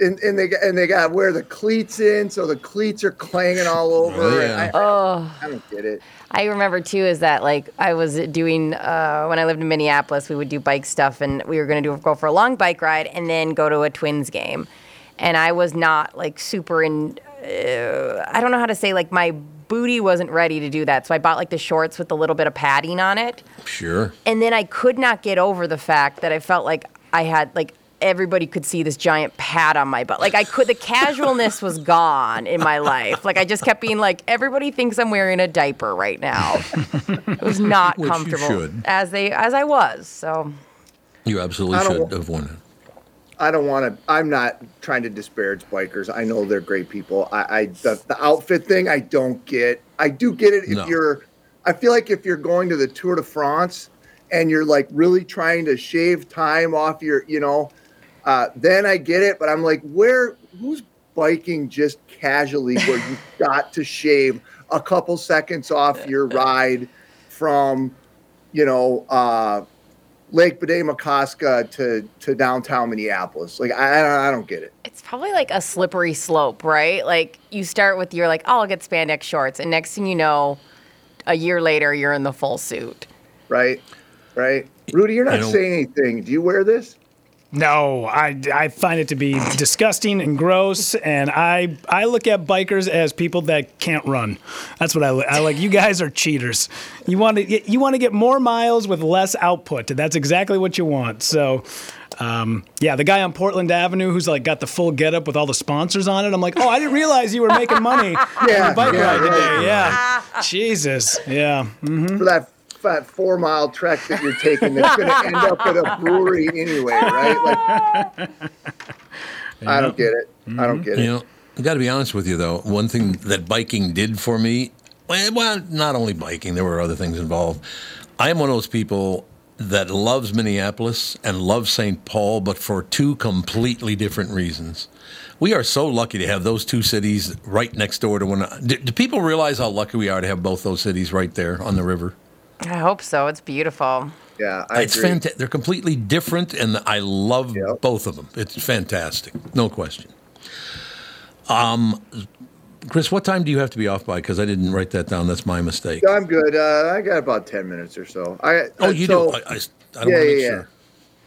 and, and they got- and they got where the cleats in, so the cleats are clanging all over. Oh, yeah. I, Oh. I don't get it. I remember too is that like I was doing uh, when I lived in Minneapolis, we would do bike stuff, and we were gonna do go for a long bike ride and then go to a Twins game, and I was not like super in. Uh, I don't know how to say like my booty wasn't ready to do that, so I bought like the shorts with a little bit of padding on it, Sure. and then I could not get over the fact that I felt like I had like everybody could see this giant pad on my butt. Like I could the casualness was gone in my life. Like I just kept being like everybody thinks I'm wearing a diaper right now. It was not Which you comfortable should. as they as I was. So You absolutely should have worn it. I don't want to. I'm not trying to disparage bikers. I know they're great people. I, I the, the outfit thing, I don't get. I do get it if No. you're. I feel like if you're going to the Tour de France and you're like really trying to shave time off your, you know, uh, then I get it. But I'm like, where? Who's biking just casually where you've (laughs) got to shave a couple seconds off your (laughs) ride from, you know, uh, Lake Badema to to downtown Minneapolis. Like I, I don't- get it. it's probably like a slippery slope, right? Like you start with you're like, oh, I'll get spandex shorts, and next thing you know, a year later you're in the full suit. Right, right. Rudy, you're not saying anything. Do you wear this? No, I, I find it to be disgusting and gross, and I I look at bikers as people that can't run. That's what I, I like. You guys are cheaters. You want to get, you want to get more miles with less output. That's exactly what you want. So. Um, yeah, the guy on Portland Avenue who's like got the full getup with all the sponsors on it. I'm like, oh, I didn't realize you were making money (laughs) Yeah, on the bike yeah, ride today. Yeah, Jesus. Yeah. hmm For that that four mile trek that you're taking, that's going to end up at a brewery anyway, right? Like, I don't get it. I don't get it. You know, I got to be honest with you though. One thing that biking did for me, well, well, not only biking, there were other things involved. I am one of those people that loves Minneapolis and loves St. Paul, but for two completely different reasons. We are so lucky to have those two cities right next door to one. Do, do people realize how lucky we are to have both those cities right there on the river? I hope so. It's beautiful. Yeah, it's fantastic. They're completely different, and I love both of them. It's fantastic, no question. Um, Chris, what time do you have to be off by? Because I didn't write that down. That's my mistake. I'm good. Uh, I got about ten minutes or so. I Oh, you so, do. I, I, I don't want to make sure.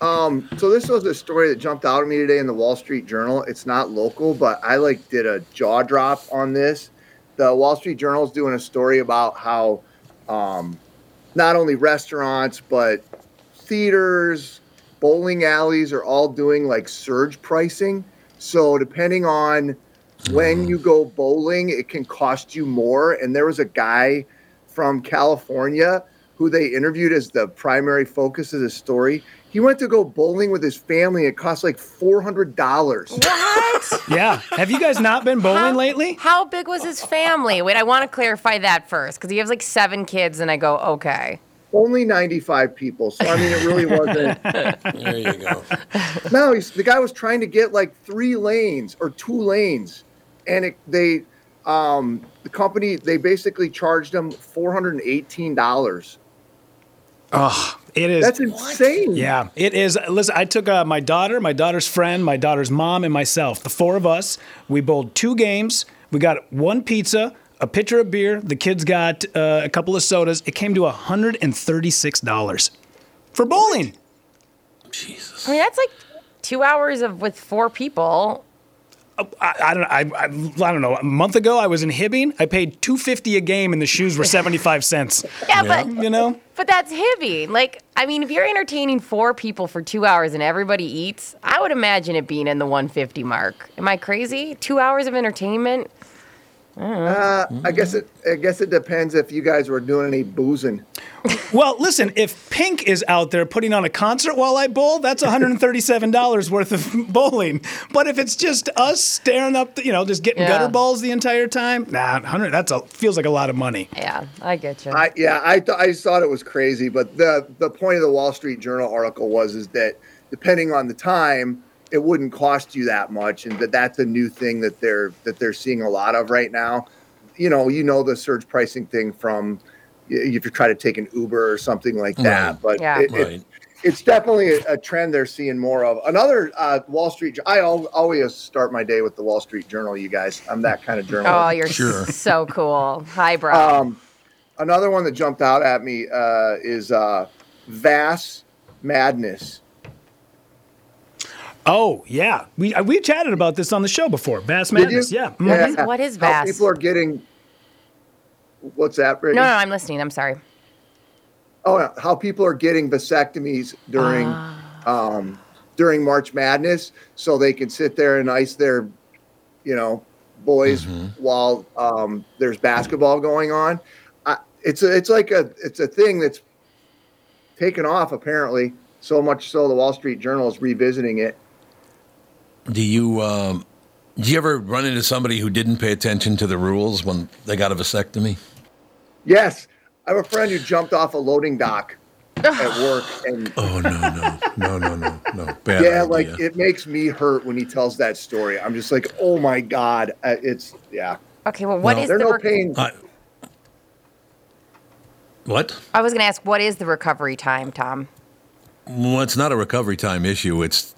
Um, so this was a story that jumped out at me today in the Wall Street Journal. It's not local, but I like did a jaw drop on this. The Wall Street Journal is doing a story about how um, not only restaurants but theaters, bowling alleys are all doing like surge pricing. So depending on when you go bowling, it can cost you more. And there was a guy from California who they interviewed as the primary focus of the story. He went to go bowling with his family. It cost like four hundred dollars. What? (laughs) Yeah. Have you guys not been bowling lately? How big was his family? Wait, I want to clarify that first because he has like seven kids, and I go, okay. Only ninety-five people. So I mean, it really wasn't. (laughs) there you go. (laughs) No, he's, the guy was trying to get like three lanes or two lanes, and it, they, um, the company, they basically charged him four hundred and eighteen dollars. Oh, it is. That's insane. Yeah, it is. Listen, I took uh, my daughter, my daughter's friend, my daughter's mom, and myself. The four of us. We bowled two games. We got one pizza, a pitcher of beer. The kids got uh, a couple of sodas. It came to hundred and thirty-six dollars for bowling. Jesus. I mean, that's like two hours of with four people. I, I don't. I, I, I don't know. A month ago, I was in Hibbing. I paid two fifty a game, and the shoes were seventy-five cents. (laughs) Yeah, but you know. But that's heavy. Like, I mean, if you're entertaining four people for two hours and everybody eats, I would imagine it being in the 150 mark. Am I crazy? Two hours of entertainment? I. Uh, I guess it. I guess it depends if you guys were doing any boozing. (laughs) Well, listen, if Pink is out there putting on a concert while I bowl, that's $137 (laughs) worth of bowling. But if it's just us staring up, the, you know, just getting Yeah. gutter balls the entire time, nah, 100 that's a feels like a lot of money. Yeah, I get you. I yeah, I th- I just thought it was crazy, but the the point of the Wall Street Journal article was is that depending on the time, it wouldn't cost you that much, and that that's a new thing that they're that they're seeing a lot of right now. You know, you know the surge pricing thing from if you try to take an Uber or something like that, Right. but Yeah. it, it- it's definitely a, a trend they're seeing more of. Another uh, Wall Street. I always start my day with the Wall Street Journal. You guys, I'm that kind of journalist. Oh, you're Sure. so cool. Highbrow. Um, another one that jumped out at me uh, is uh, Vas Madness. Oh, yeah. We uh, we chatted about this on the show before. Vas Madness, yeah. Mhm. What is- what is How people are getting. What's that, no, no, I'm listening. I'm sorry. Oh, yeah, how people are getting vasectomies during Ah. um, during March Madness, so they can sit there and ice their, you know, boys while um, there's basketball going on. I, it's a, it's like a it's a thing that's taken off apparently so much so the Wall Street Journal is revisiting it. Do you um, do you ever run into somebody who didn't pay attention to the rules when they got a vasectomy? Yes, I have a friend who jumped off a loading dock at (sighs) work, and Oh no no no no no no bad yeah, idea. like it makes me hurt when he tells that story. I'm just like, oh my god, uh, it's yeah. Okay, well, what No. is They're the? no rec- pain. I- what? I was going to ask, what is the recovery time, Tom? Well, it's not a recovery time issue. It's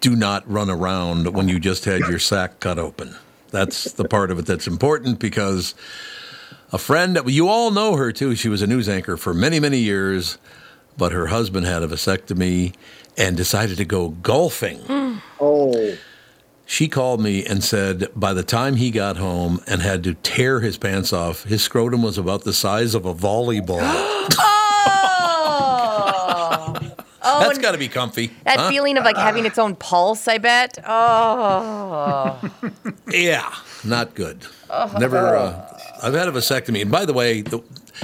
do not run around when you just had your sack cut open. That's the part of it that's important because a friend that you all know her too. She was a news anchor for many, many years, but her husband had a vasectomy, and decided to go golfing. (gasps) Oh. She called me and said by the time he got home and had to tear his pants off, his scrotum was about the size of a volleyball. (gasps) (laughs) Oh. That's and got to be comfy. that huh? feeling of like having its own pulse, I bet. Oh. (laughs) Yeah, not good. Oh. Never. Uh, I've had a vasectomy, and by the way, the,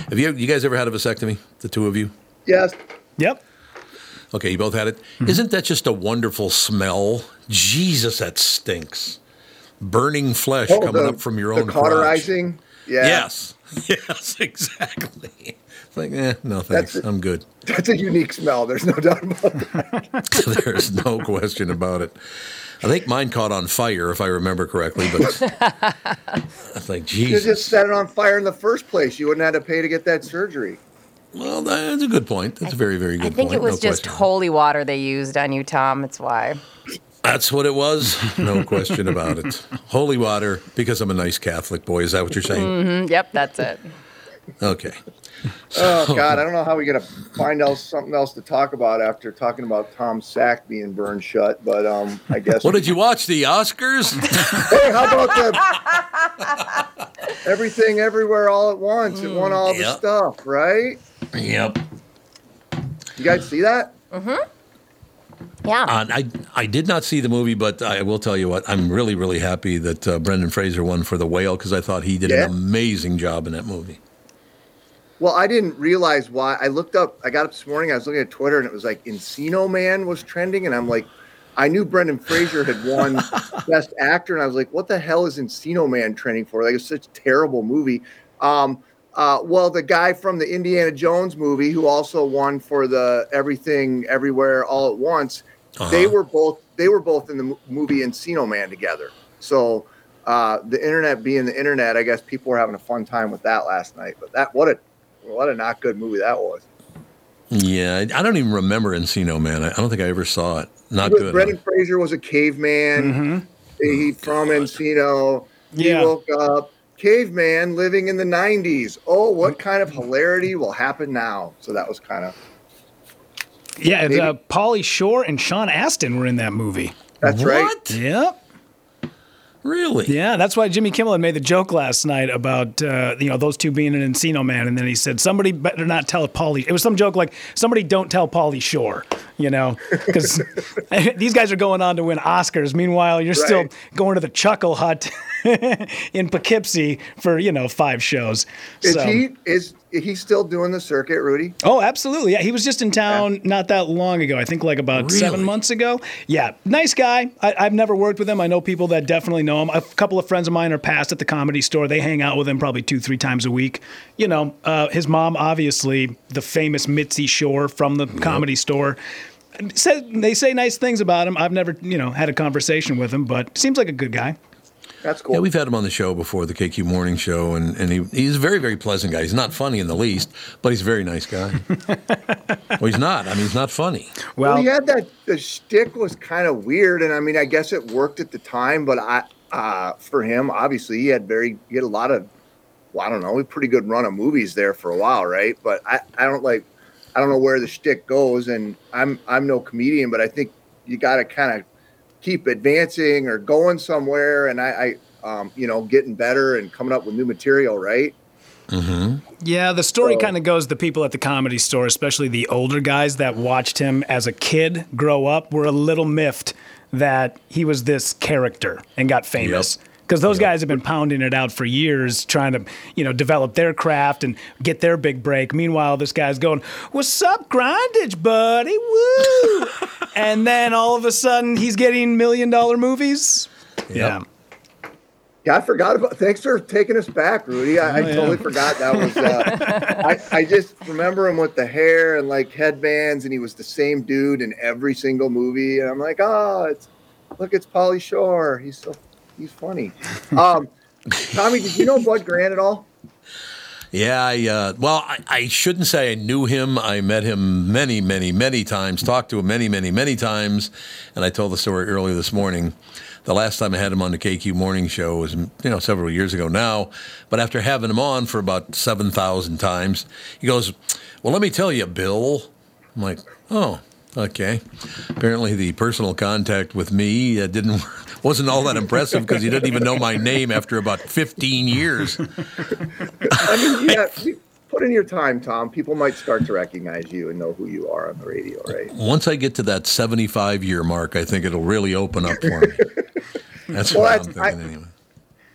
have you you guys ever had a vasectomy? The two of you? Yes. Yep. Okay, you both had it. Mm-hmm. not that just a wonderful smell? Jesus, that stinks. Burning flesh Oh, coming the- up from your the own crotch. cauterizing. Yeah. Yes. (laughs) Yes, exactly. It's like, eh, no thanks. That's it. I'm good. That's a unique smell. There's no doubt about that. (laughs) There's no question about it. I think mine caught on fire, if I remember correctly, but (laughs) I think, You Jesus. You just set it on fire in the first place. You wouldn't have to pay to get that surgery. Well, that's a good point. That's a very, very good point. I think point. it was no just question. holy water they used on you, Tom. That's why. That's what it was. No question about it. (laughs) Holy water, because I'm a nice Catholic boy. Is that what you're saying? hmm Yep, that's it. Okay. (laughs) Oh God, I don't know how we're gonna find out something else to talk about after talking about Tom Sack being burned shut. But um, I guess. What did you watch? The Oscars? (laughs) hey, how about the (laughs) everything, everywhere, all at once? It won all the stuff, right? Yep. You guys see that? Mm-hmm. Yeah. Uh, I I did not see the movie, but I will tell you what. I'm really really happy that uh, Brendan Fraser won for The Whale because I thought he did Yeah. an amazing job in that movie. Well, I didn't realize why. I looked up. I got up this morning. I was looking at Twitter, and it was like Encino Man was trending, and I'm like, I knew Brendan Fraser had won (laughs) Best Actor, and I was like, what the hell is Encino Man trending for? Like, it's such a terrible movie. Um, uh, well, the guy from the Indiana Jones movie, who also won for the Everything Everywhere All at Once, they Uh-huh. were both they were both in the movie Encino Man together. So. Uh, the internet being the internet, I guess people were having a fun time with that last night. But that what a what a not good movie that was. Yeah, I, I don't even remember Encino Man. I, I don't think I ever saw it. Not But good. Brendan Fraser was a caveman. He from Encino. He woke up caveman living in the 90s. Oh, what kind of hilarity will happen now? So that was kind of Yeah, it's, uh, Pauly Shore and Sean Astin were in that movie. That's right. Yep. Really? Yeah, that's why Jimmy Kimmel had made the joke last night about uh, you know those two being an Encino man, and then he said somebody better not tell Pauly. It was some joke like somebody don't tell Pauly Shore, you know, because (laughs) (laughs) these guys are going on to win Oscars. Meanwhile, you're still going to the Chuckle Hut (laughs) in Poughkeepsie for you know five shows. Is So- he is he still doing the circuit, Rudy? Oh, absolutely. Yeah, he was just in town not that long ago. I think like about seven months ago. Yeah, nice guy. I, I've never worked with him. I know people that definitely know him. A couple of friends of mine are past at the comedy store. They hang out with him probably two, three times a week. You know, uh, his mom, obviously, the famous Mitzi Shore from the comedy store. Said, they say nice things about him. I've never, you know, had a conversation with him, but seems like a good guy. That's cool. Yeah, we've had him on the show before, the KQ Morning Show, and, and he, he's a very, very pleasant guy. He's not funny in the least, but he's a very nice guy. (laughs) well, he's not. I mean, he's not funny. Well, he had that the shtick was kind of weird, and I mean, I guess it worked at the time, but I uh, for him, obviously, he had very he had a lot of, well, I don't know, a pretty good run of movies there for a while, right? But I, I don't like, I don't know where the shtick goes, and I'm I'm no comedian, but I think you got to kind of keep advancing or going somewhere, and I, I um, you know, getting better and coming up with new material, right? Mm-hmm. Yeah, the story kind of goes the people at the comedy store, especially the older guys that watched him as a kid grow up, were a little miffed that he was this character and got famous. Because those guys have been pounding it out for years, trying to, you know, develop their craft and get their big break. Meanwhile, this guy's going, "What's up, grindage, buddy? Woo!" (laughs) and then all of a sudden, he's getting million dollar movies. Yeah. Yeah, I forgot about. Thanks for taking us back, Rudy. I, I Oh, yeah. totally forgot that was. Uh, I, I just remember him with the hair and like headbands, and he was the same dude in every single movie. And I'm like, oh, it's look, it's Pauly Shore. He's so he's funny. Um, Tommy, did you know Bud Grant at all? Yeah, I, uh, well, I, I shouldn't say I knew him. I met him many, many, many times, talked to him many, many, many times. And I told the story earlier this morning. The last time I had him on the KQ Morning Show was, you know, several years ago now. But after having him on for about 7,000 times, he goes, Well, let me tell you, Bill. I'm like, Oh, Okay. Apparently, the personal contact with me uh, didn't (laughs) wasn't all that impressive because he didn't even know my name after about 15 years. (laughs) I mean, yeah, put in your time, Tom. People might start to recognize you and know who you are on the radio, right? Once I get to that 75 year mark, I think it'll really open up for me. That's Well, what I'm that's- thinking I- anyway.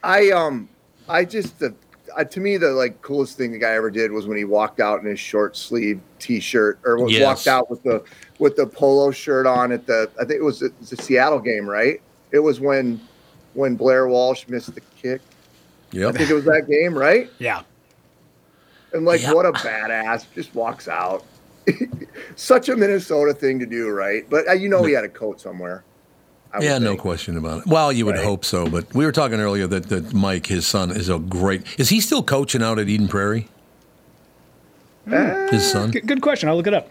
I um, I just the uh, to me the like coolest thing the guy ever did was when he walked out in his short sleeve T-shirt or was Yes. walked out with the with the polo shirt on at the I think it was the, it was the Seattle game, right? It was when when Blair Walsh missed the kick. Yeah, I think it was that game, right? Yeah. And like, Yeah. what a badass! Just walks out. (laughs) Such a Minnesota thing to do, right? But uh, you know he had a coat somewhere. I Yeah, no question about it. Well, you would Right. hope so, but we were talking earlier that, that Mike, his son, is a great. Is he still coaching out at Eden Prairie? His son? Good, good question. I'll look it up.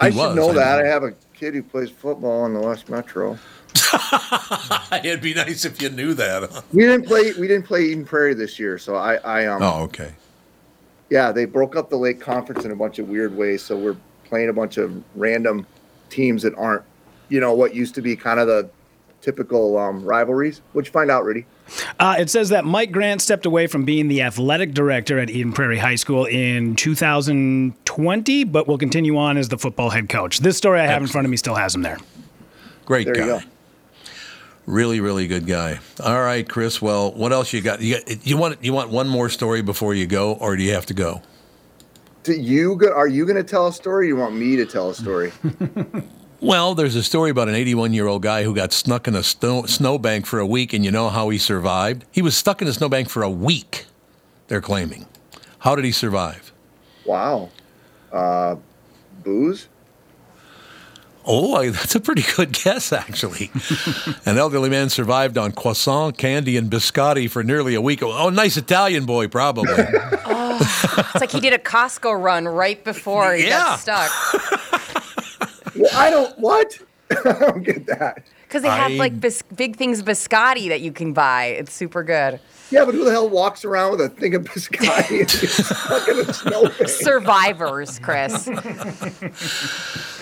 I He should know I that. know. I have a kid who plays football in the West Metro. (laughs) It'd be nice if you knew that. huh? We didn't play. We didn't play Eden Prairie this year, so I, I um, Oh, okay. yeah, they broke up the Lake Conference in a bunch of weird ways. So we're playing a bunch of random teams that aren't, you know, what used to be kind of the typical um, rivalries. What'd you find out, Rudy? Uh, it says that Mike Grant stepped away from being the athletic director at Eden Prairie High School in 2020, but will continue on as the football head coach. This story I have in front of me still has him there. Great There guy. you go. Really, really good guy. All right, Chris. Well, what else you got? You, got, you want you want one more story before you go, or do you have to go? Do you go, are you going to tell a story? Or you want me to tell a story? (laughs) Well, there's a story about an 81 year old guy who got stuck in a snow, snowbank for a week, and you know how he survived? He was stuck in a snowbank for a week, they're claiming. How did he survive? wow. Uh, booze. Oh, I, that's a pretty good guess, actually. (laughs) An elderly man survived on croissant, candy, and biscotti for nearly a week. Oh, nice Italian boy, probably. (laughs) It's like he did a Costco run right before he Yeah. got stuck. (laughs) Well, I don't. What? (laughs) I don't get that. Because they have I- like bis- big things biscotti that you can buy. It's super good. Yeah, but who the hell walks around with a thing of biscotti and gets (laughs) a snowbank? Survivors, Chris.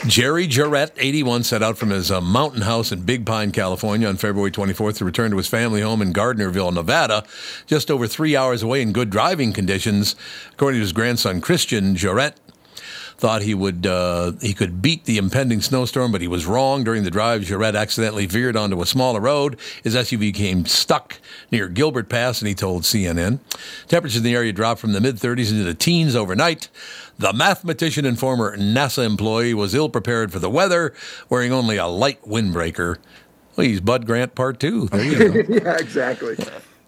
(laughs) Jerry Jarrett, 81, set out from his uh, mountain house in Big Pine, California on February 24th to return to his family home in Gardnerville, Nevada, just over three hours away in good driving conditions. According to his grandson, Christian Jarrett, thought he would uh, he could beat the impending snowstorm, but he was wrong. During the drive, Jarrett accidentally veered onto a smaller road. His SUV came stuck near Gilbert Pass, and he told CNN. Temperatures in the area dropped from the mid 30s into the teens overnight. The mathematician and former NASA employee was ill prepared for the weather, wearing only a light windbreaker. Well, he's Bud Grant Part Two. There (laughs) you go. yeah, exactly.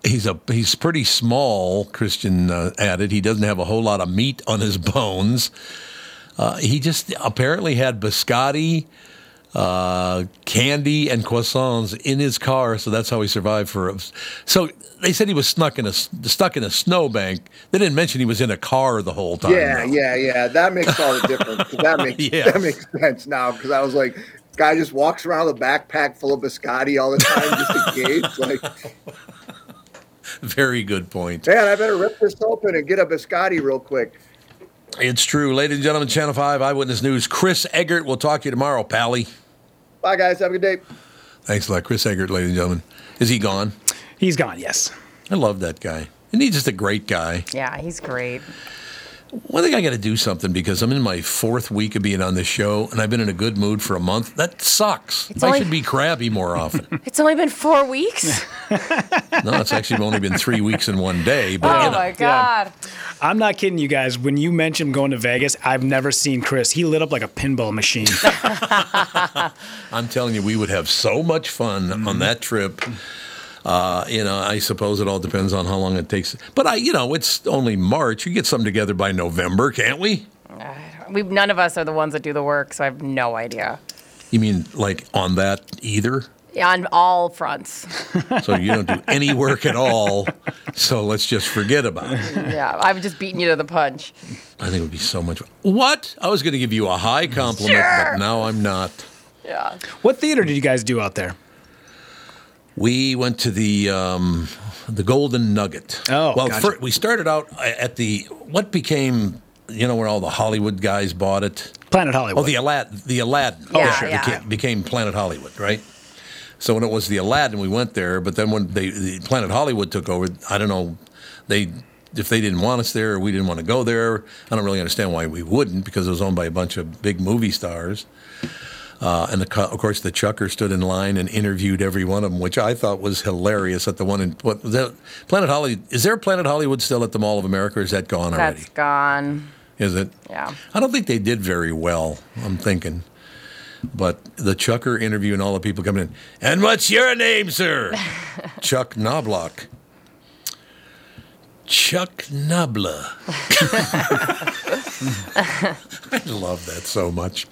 He's a he's pretty small. Christian uh, added he doesn't have a whole lot of meat on his bones. Uh, he just apparently had biscotti, uh, candy, and croissants in his car, so that's how he survived for. So they said he was stuck in a stuck in a snowbank. They didn't mention he was in a car the whole time. Yeah, though. yeah, yeah. That makes all the difference. That (laughs) makes that makes sense now. Because I was like, guy just walks around with a backpack full of biscotti all the time, just engaged. Like, (laughs) Very good point. man, I better rip this open and get a biscotti real quick. It's true, ladies and gentlemen. Channel Five Eyewitness News. Chris Egert. We'll talk to you tomorrow, Pally. Bye, guys. Have a good day. Thanks a lot, Chris Egert, ladies and gentlemen. Is he gone? He's gone, yes. I love that guy. And he's just a great guy. Yeah, he's great. One thing I got to do something because I'm in my fourth week of being on this show and I've been in a good mood for a month. That sucks. It's I only- should be crabby more often. (laughs) It's only been four weeks. (laughs) no, it's actually only been three weeks in one day. But oh you know, my god. I'm not kidding you guys. When you mentioned going to Vegas, I've never seen Chris. He lit up like a pinball machine. (laughs) I'm telling you, we would have so much fun on that trip. Uh, you know, I suppose it all depends on how long it takes. But I, you know, it's only March. You get something together by November, can't we? We none of us are the ones that do the work, so I have no idea. You mean like on that either? On all fronts. (laughs) So you don't do any work at all. So let's just forget about it. yeah, I've just beaten you to the punch. I think it would be so much. What? I was going to give you a high compliment, Sure. but now I'm not. Yeah. what theater did you guys do out there? We went to the um, the Golden Nugget. Oh, well, gotcha. fir- we started out at the what became you know where all the Hollywood guys bought it. Planet Hollywood. Oh, the Aladdin. The Aladdin. Oh, Yeah, sure. yeah. Became, became Planet Hollywood, right? So when it was the Aladdin, we went there. But then when they the Planet Hollywood took over, I don't know, they if they didn't want us there or we didn't want to go there. I don't really understand why we wouldn't because it was owned by a bunch of big movie stars. Uh, and the, of course, the Chucker stood in line and interviewed every one of them, which I thought was hilarious. At the one in what that Planet Hollywood? Is there Planet Hollywood still at the Mall of America? or Is that gone already? That's gone. Is it? Yeah. I don't think they did very well. I'm thinking, but the Chucker interview and all the people coming in. And what's your name, sir? (laughs) Chuck Knoblauch. Chuck Nobla. (laughs) I love that so much.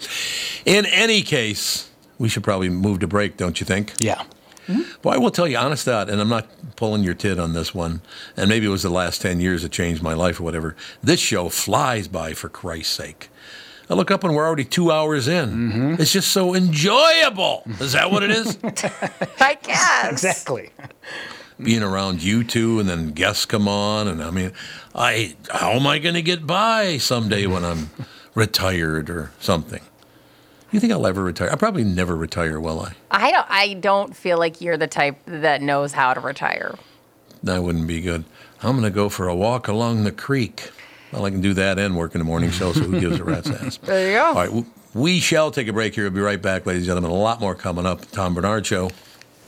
In any case, we should probably move to break, don't you think? Yeah. Hmm? Well, I will tell you honest out, and I'm not pulling your tit on this one, and maybe it was the last 10 years that changed my life or whatever. This show flies by, for Christ's sake. I look up and we're already two hours in. Mm-hmm. It's just so enjoyable. Is that what it is? (laughs) I guess. Exactly. Being around you two, and then guests come on, and I mean, I how am I going to get by someday when I'm (laughs) retired or something? You think I'll ever retire? I probably never retire, will I? I don't. I don't feel like you're the type that knows how to retire. That wouldn't be good. I'm going to go for a walk along the creek. Well, I can do that and work in the morning show, so who gives a rat's ass? (laughs) There you go. All right, we shall take a break here. We'll be right back, ladies and gentlemen. A lot more coming up. Tom Barnard Show.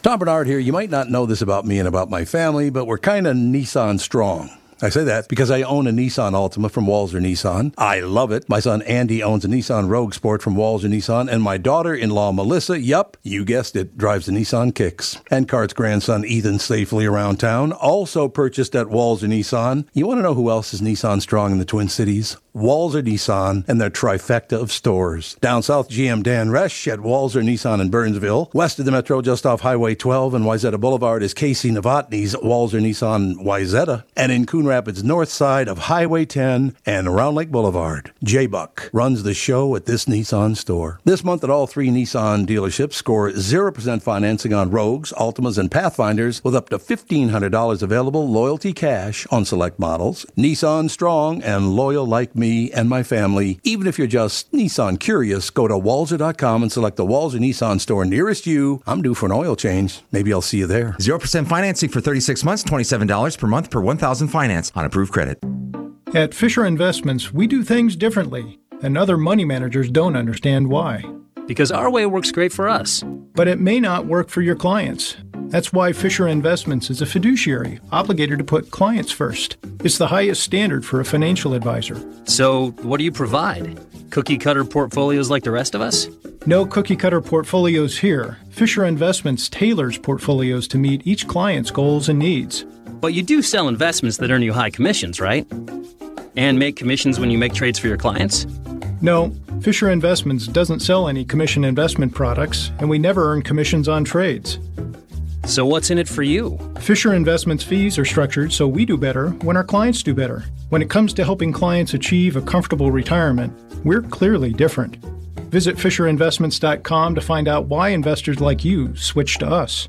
Tom Barnard here. You might not know this about me and about my family, but we're kind of Nissan strong. I say that because I own a Nissan Altima from Walser Nissan. I love it. My son Andy owns a Nissan Rogue Sport from Walser Nissan, and my daughter-in-law Melissa, yup, you guessed it, drives a Nissan Kicks. And Cart's grandson Ethan safely around town, also purchased at Walser Nissan. You want to know who else is Nissan strong in the Twin Cities? Walser Nissan and their trifecta of stores. Down south, GM Dan Resch at Walser Nissan in Burnsville. West of the metro, just off Highway 12 and Wayzata Boulevard, is Casey Novotny's Walser Nissan Wayzata. And in Coon Rapids, north side of Highway 10 and Round Lake Boulevard, J Buck runs the show at this Nissan store. This month at all three Nissan dealerships, score 0% financing on Rogues, Altimas, and Pathfinders with up to $1,500 available loyalty cash on select models. Nissan strong and loyal like me and my family. Even if you're just Nissan curious, go to Walser.com and select the Walser Nissan store nearest you. I'm due for an oil change. Maybe I'll see you there. 0% financing for 36 months, $27 per month per 1000 finance on approved credit. At Fisher Investments, we do things differently, and other money managers don't understand why. Because our way works great for us. But it may not work for your clients. That's why Fisher Investments is a fiduciary, obligated to put clients first. It's the highest standard for a financial advisor. So, what do you provide? Cookie cutter portfolios like the rest of us? No cookie cutter portfolios here. Fisher Investments tailors portfolios to meet each client's goals and needs. But you do sell investments that earn you high commissions, right? And make commissions when you make trades for your clients? No, Fisher Investments doesn't sell any commission investment products, and we never earn commissions on trades. So, what's in it for you? Fisher Investments fees are structured so we do better when our clients do better. When it comes to helping clients achieve a comfortable retirement, we're clearly different. Visit FisherInvestments.com to find out why investors like you switch to us.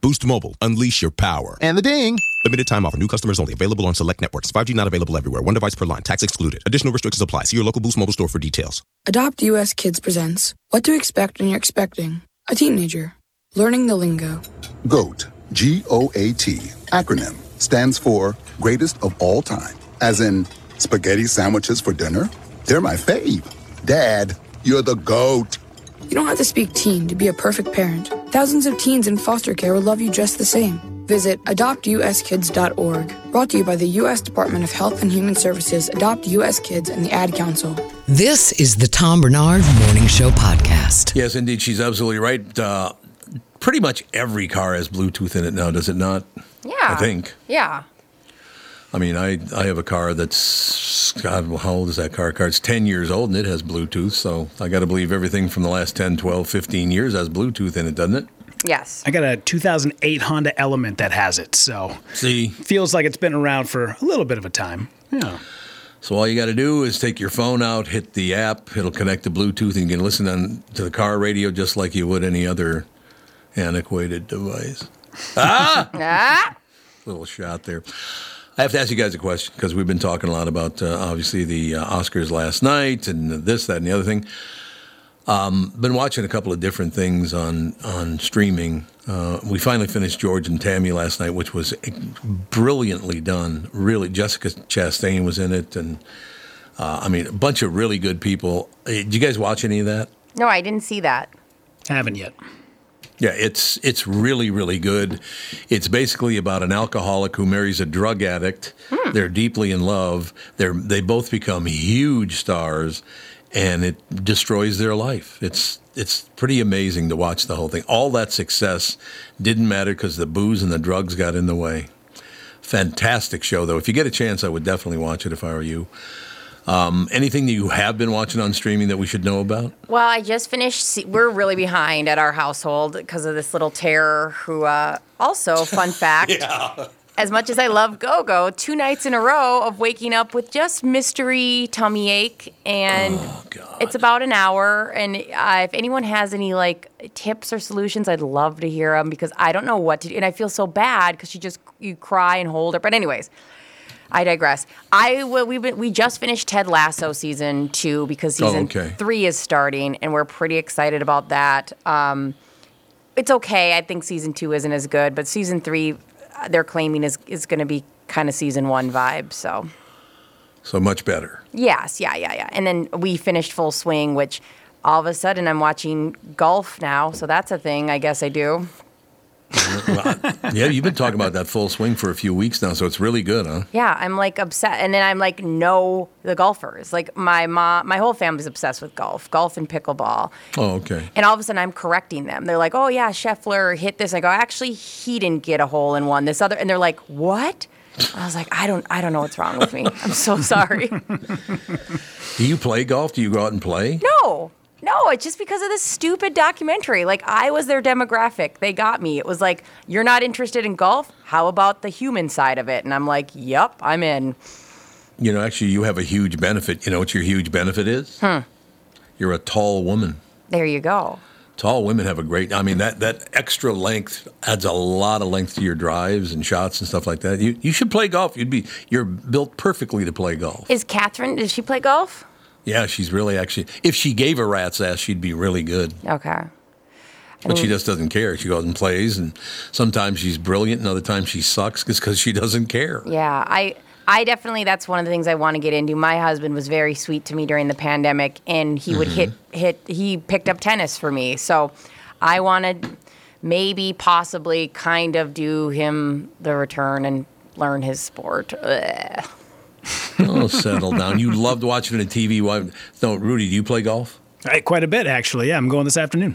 Boost Mobile. Unleash your power. And the ding. Limited time offer. New customers only. Available on select networks. 5G not available everywhere. One device per line. Tax excluded. Additional restrictions apply. See your local Boost Mobile store for details. Adopt US Kids presents What to Expect When You're Expecting a Teenager. Learning the lingo. GOAT, G O A T, acronym, stands for Greatest of All Time. As in, spaghetti sandwiches for dinner? They're my fave. Dad, you're the GOAT. You don't have to speak teen to be a perfect parent. Thousands of teens in foster care will love you just the same. Visit adoptuskids.org. Brought to you by the U.S. Department of Health and Human Services, Adopt U.S. Kids, and the Ad Council. This is the Tom Barnard Morning Show podcast. Yes, indeed, she's absolutely right. Uh, pretty much every car has Bluetooth in it now, does it not? Yeah. I think. Yeah. I mean, I I have a car that's God, how old is that car? Car it's 10 years old and it has Bluetooth, so I got to believe everything from the last 10, 12, 15 years has Bluetooth in it, doesn't it? Yes. I got a 2008 Honda Element that has it, so See, feels like it's been around for a little bit of a time. Yeah. So all you got to do is take your phone out, hit the app. It'll connect to Bluetooth, and you can listen on, to the car radio just like you would any other antiquated device. (laughs) Ah! Ah! Little shot there. I have to ask you guys a question because we've been talking a lot about uh, obviously the uh, Oscars last night and this, that, and the other thing. Um, been watching a couple of different things on on streaming. Uh, we finally finished George and Tammy last night, which was brilliantly done. Really, Jessica Chastain was in it, and uh, I mean a bunch of really good people. Uh, Did you guys watch any of that? No, I didn't see that. Haven't yet. Yeah, it's it's really really good. It's basically about an alcoholic who marries a drug addict. Hmm. They're deeply in love. They're they both become huge stars, and it destroys their life. It's it's pretty amazing to watch the whole thing. All that success didn't matter because the booze and the drugs got in the way. Fantastic show though. If you get a chance, I would definitely watch it if I were you. Um, anything that you have been watching on streaming that we should know about? Well, I just finished. We're really behind at our household because of this little terror who, uh, also, fun (laughs) fact, yeah. as much as I love Go Go, two nights in a row of waking up with just mystery tummy ache. And it's about an hour. And uh, if anyone has any like tips or solutions, I'd love to hear them because I don't know what to do. And I feel so bad because you just, you cry and hold her. But, anyways. I digress. I we we just finished Ted Lasso season two because Oh, season okay. three is starting, and we're pretty excited about that. Um, it's okay. I think season two isn't as good, but season three, uh, they're claiming is is going to be kind of season one vibe. So So much better. yes, yeah, yeah, yeah. And then we finished Full Swing, which all of a sudden I'm watching golf now. So that's a thing. I guess I do. Yeah, you've been talking about that full swing for a few weeks now, so it's really good, huh? Yeah, I'm like upset, and then I'm like, no, the golfers. Like my mom, my whole family's obsessed with golf, golf and pickleball. Oh, okay. And all of a sudden, I'm correcting them. They're like, "Oh yeah, Scheffler hit this." I go, "Actually, he didn't get a hole in one. This other." And they're like, "What?" I was like, "I don't, I don't know what's wrong with me. I'm so (laughs) sorry." Do you play golf? Do you go out and play? no, no, it's just because of this stupid documentary. Like I was their demographic. They got me. It was like, "You're not interested in golf? How about the human side of it?" And I'm like, "Yep, I'm in." You know, actually, you have a huge benefit. You know what your huge benefit is? Hmm. You're a tall woman. There you go. Tall women have a great. I mean, that that extra length adds a lot of length to your drives and shots and stuff like that. You you should play golf. You'd be you're built perfectly to play golf. Is Catherine? Does she play golf? Yeah, she's really actually. If she gave a rat's ass, she'd be really good. Okay. But she just doesn't care. She goes and plays, and sometimes she's brilliant, and other times she sucks because she doesn't care. Yeah, I I definitely that's one of the things I want to get into. My husband was very sweet to me during the pandemic and he would hit mm-hmm. hit he picked up tennis for me. So I wanted maybe possibly kind of do him the return and learn his sport. Ugh. (laughs) Oh, settle down. You loved watching it on TV. Why? No, Rudy, do you play golf? Hey, quite a bit, actually. Yeah, I'm going this afternoon.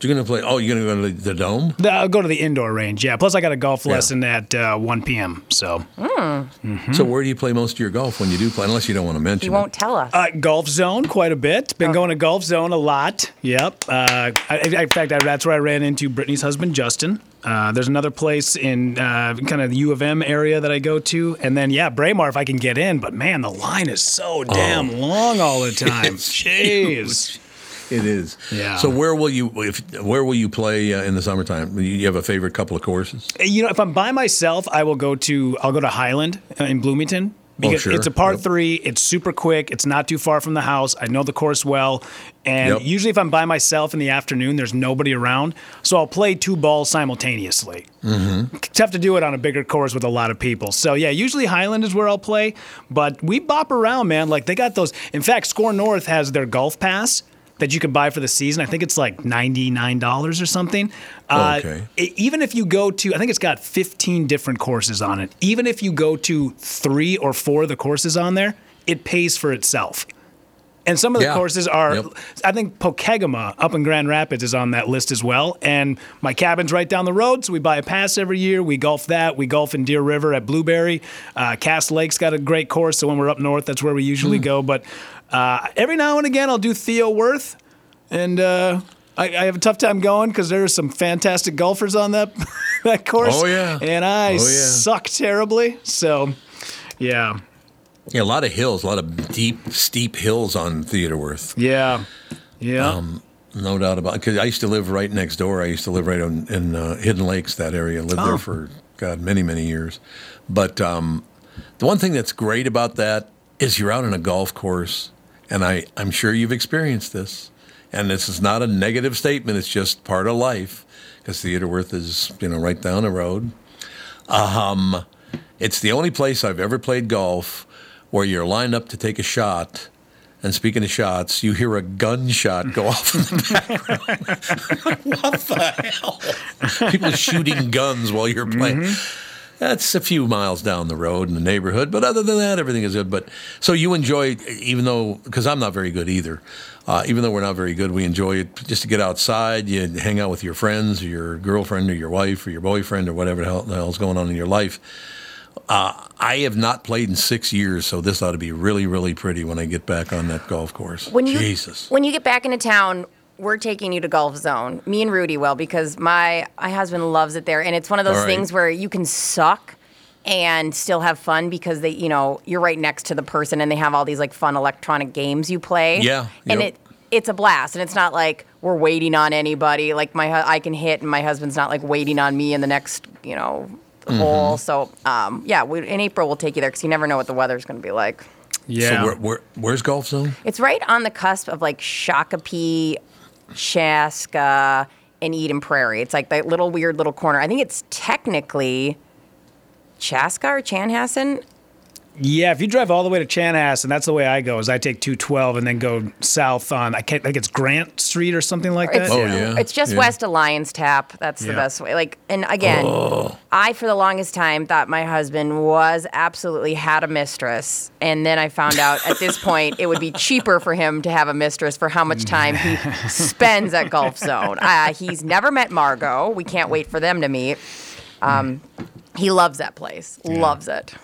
You're gonna play? Oh, you're gonna go to the, the dome? The- I'll go to the indoor range. Yeah. Plus, I got a golf Yeah. lesson at uh, 1 p.m. So. So where do you play most of your golf when you do play? Unless you don't want to mention. You won't tell us. Uh, golf zone quite a bit. Oh. Been going to golf zone a lot. Yep. Uh, I, in fact, I, that's where I ran into Brittany's husband, Justin. Uh, there's another place in uh, kind of the U of M area that I go to, and then yeah, Braemar if I can get in. But man, the line is so damn long all the (laughs) time. Jeez. It is. Yeah. So where will you if where will you play uh, in the summertime? You have a favorite couple of courses? You know, if I'm by myself, I will go to I'll go to Highland uh, in Bloomington because sure. it's a part Yep. three. It's super quick. It's not too far from the house. I know the course well, and Yep. usually if I'm by myself in the afternoon, there's nobody around, so I'll play two balls simultaneously. Mm-hmm. Tough to do it on a bigger course with a lot of people. So yeah, usually Highland is where I'll play, but we bop around, man. Like they got those. In fact, Score North has their golf pass. That you can buy for the season. I think it's like ninety nine dollars or something. Uh, Okay. e- even if you go to, I think it's got 15 different courses on it. Even if you go to three or four of the courses on there, it pays for itself. And some of the Yeah. courses are, Yep. I think Pokegama up in Grand Rapids is on that list as well. And my cabin's right down the road, so we buy a pass every year. We golf that. We golf in Deer River at Blueberry. Uh, Cass Lake's got a great course, so when we're up north, that's where we usually go. But uh, every now and again, I'll do Theo Wirth, and uh, I, I have a tough time going because there are some fantastic golfers on that (laughs) that course. Oh, yeah. and I Oh, yeah. suck terribly. So, yeah, Yeah, a lot of hills, a lot of deep, steep hills on Theodore Wirth. yeah, yeah. Um, no doubt about it. Because I used to live right next door. I used to live right on, in uh, Hidden Lakes, that area. Lived Oh. there for, God, many, many years. But um, the one thing that's great about that is you're out on a golf course, and I, I'm sure you've experienced this. And this is not a negative statement, it's just part of life. Because Theodore Wirth is, you know, right down the road. Um, it's the only place I've ever played golf where you're lined up to take a shot. And speaking of shots, you hear a gunshot go off in the background. (laughs) what the hell? People shooting guns while you're playing. That's a few miles down the road in the neighborhood, but other than that, everything is good. But so you enjoy, even though because I'm not very good either. Uh, even though we're not very good, we enjoy it just to get outside. You hang out with your friends, or your girlfriend, or your wife, or your boyfriend, or whatever the hell, the hell's going on in your life. Uh, I have not played in six years, so this ought to be really, really pretty when I get back on that golf course. When you Jesus. when you get back into town, we're taking you to Golf Zone. Me and Rudy will because my my husband loves it there, and it's one of those All right. things where you can suck and still have fun because they you know you're right next to the person and they have all these like fun electronic games you play. Yeah, and yep. it it's a blast, and it's not like we're waiting on anybody. Like my I can hit, and my husband's not like waiting on me in the next you know Mm-hmm. hole. So um, yeah, we, in April we'll take you there because you never know what the weather's going to be like. Yeah. So where, where, where's Golf Zone? It's right on the cusp of like Shakopee, Chaska, and Eden Prairie. It's like that little weird little corner. I think it's technically Chaska or Chanhassen. Yeah, if you drive all the way to Chanhassen, and that's the way I go. Is I take 212 and then go south on I can't I think it's Grant Street or something like that. It's, It's just west of Lions Tap. That's the best way. Like, and again, I for the longest time thought my husband was absolutely had a mistress, and then I found out at this point it would be cheaper for him to have a mistress for how much time he (laughs) spends at Golf Zone. Uh, he's never met Margot. We can't wait for them to meet. Um, he loves that place. Loves it.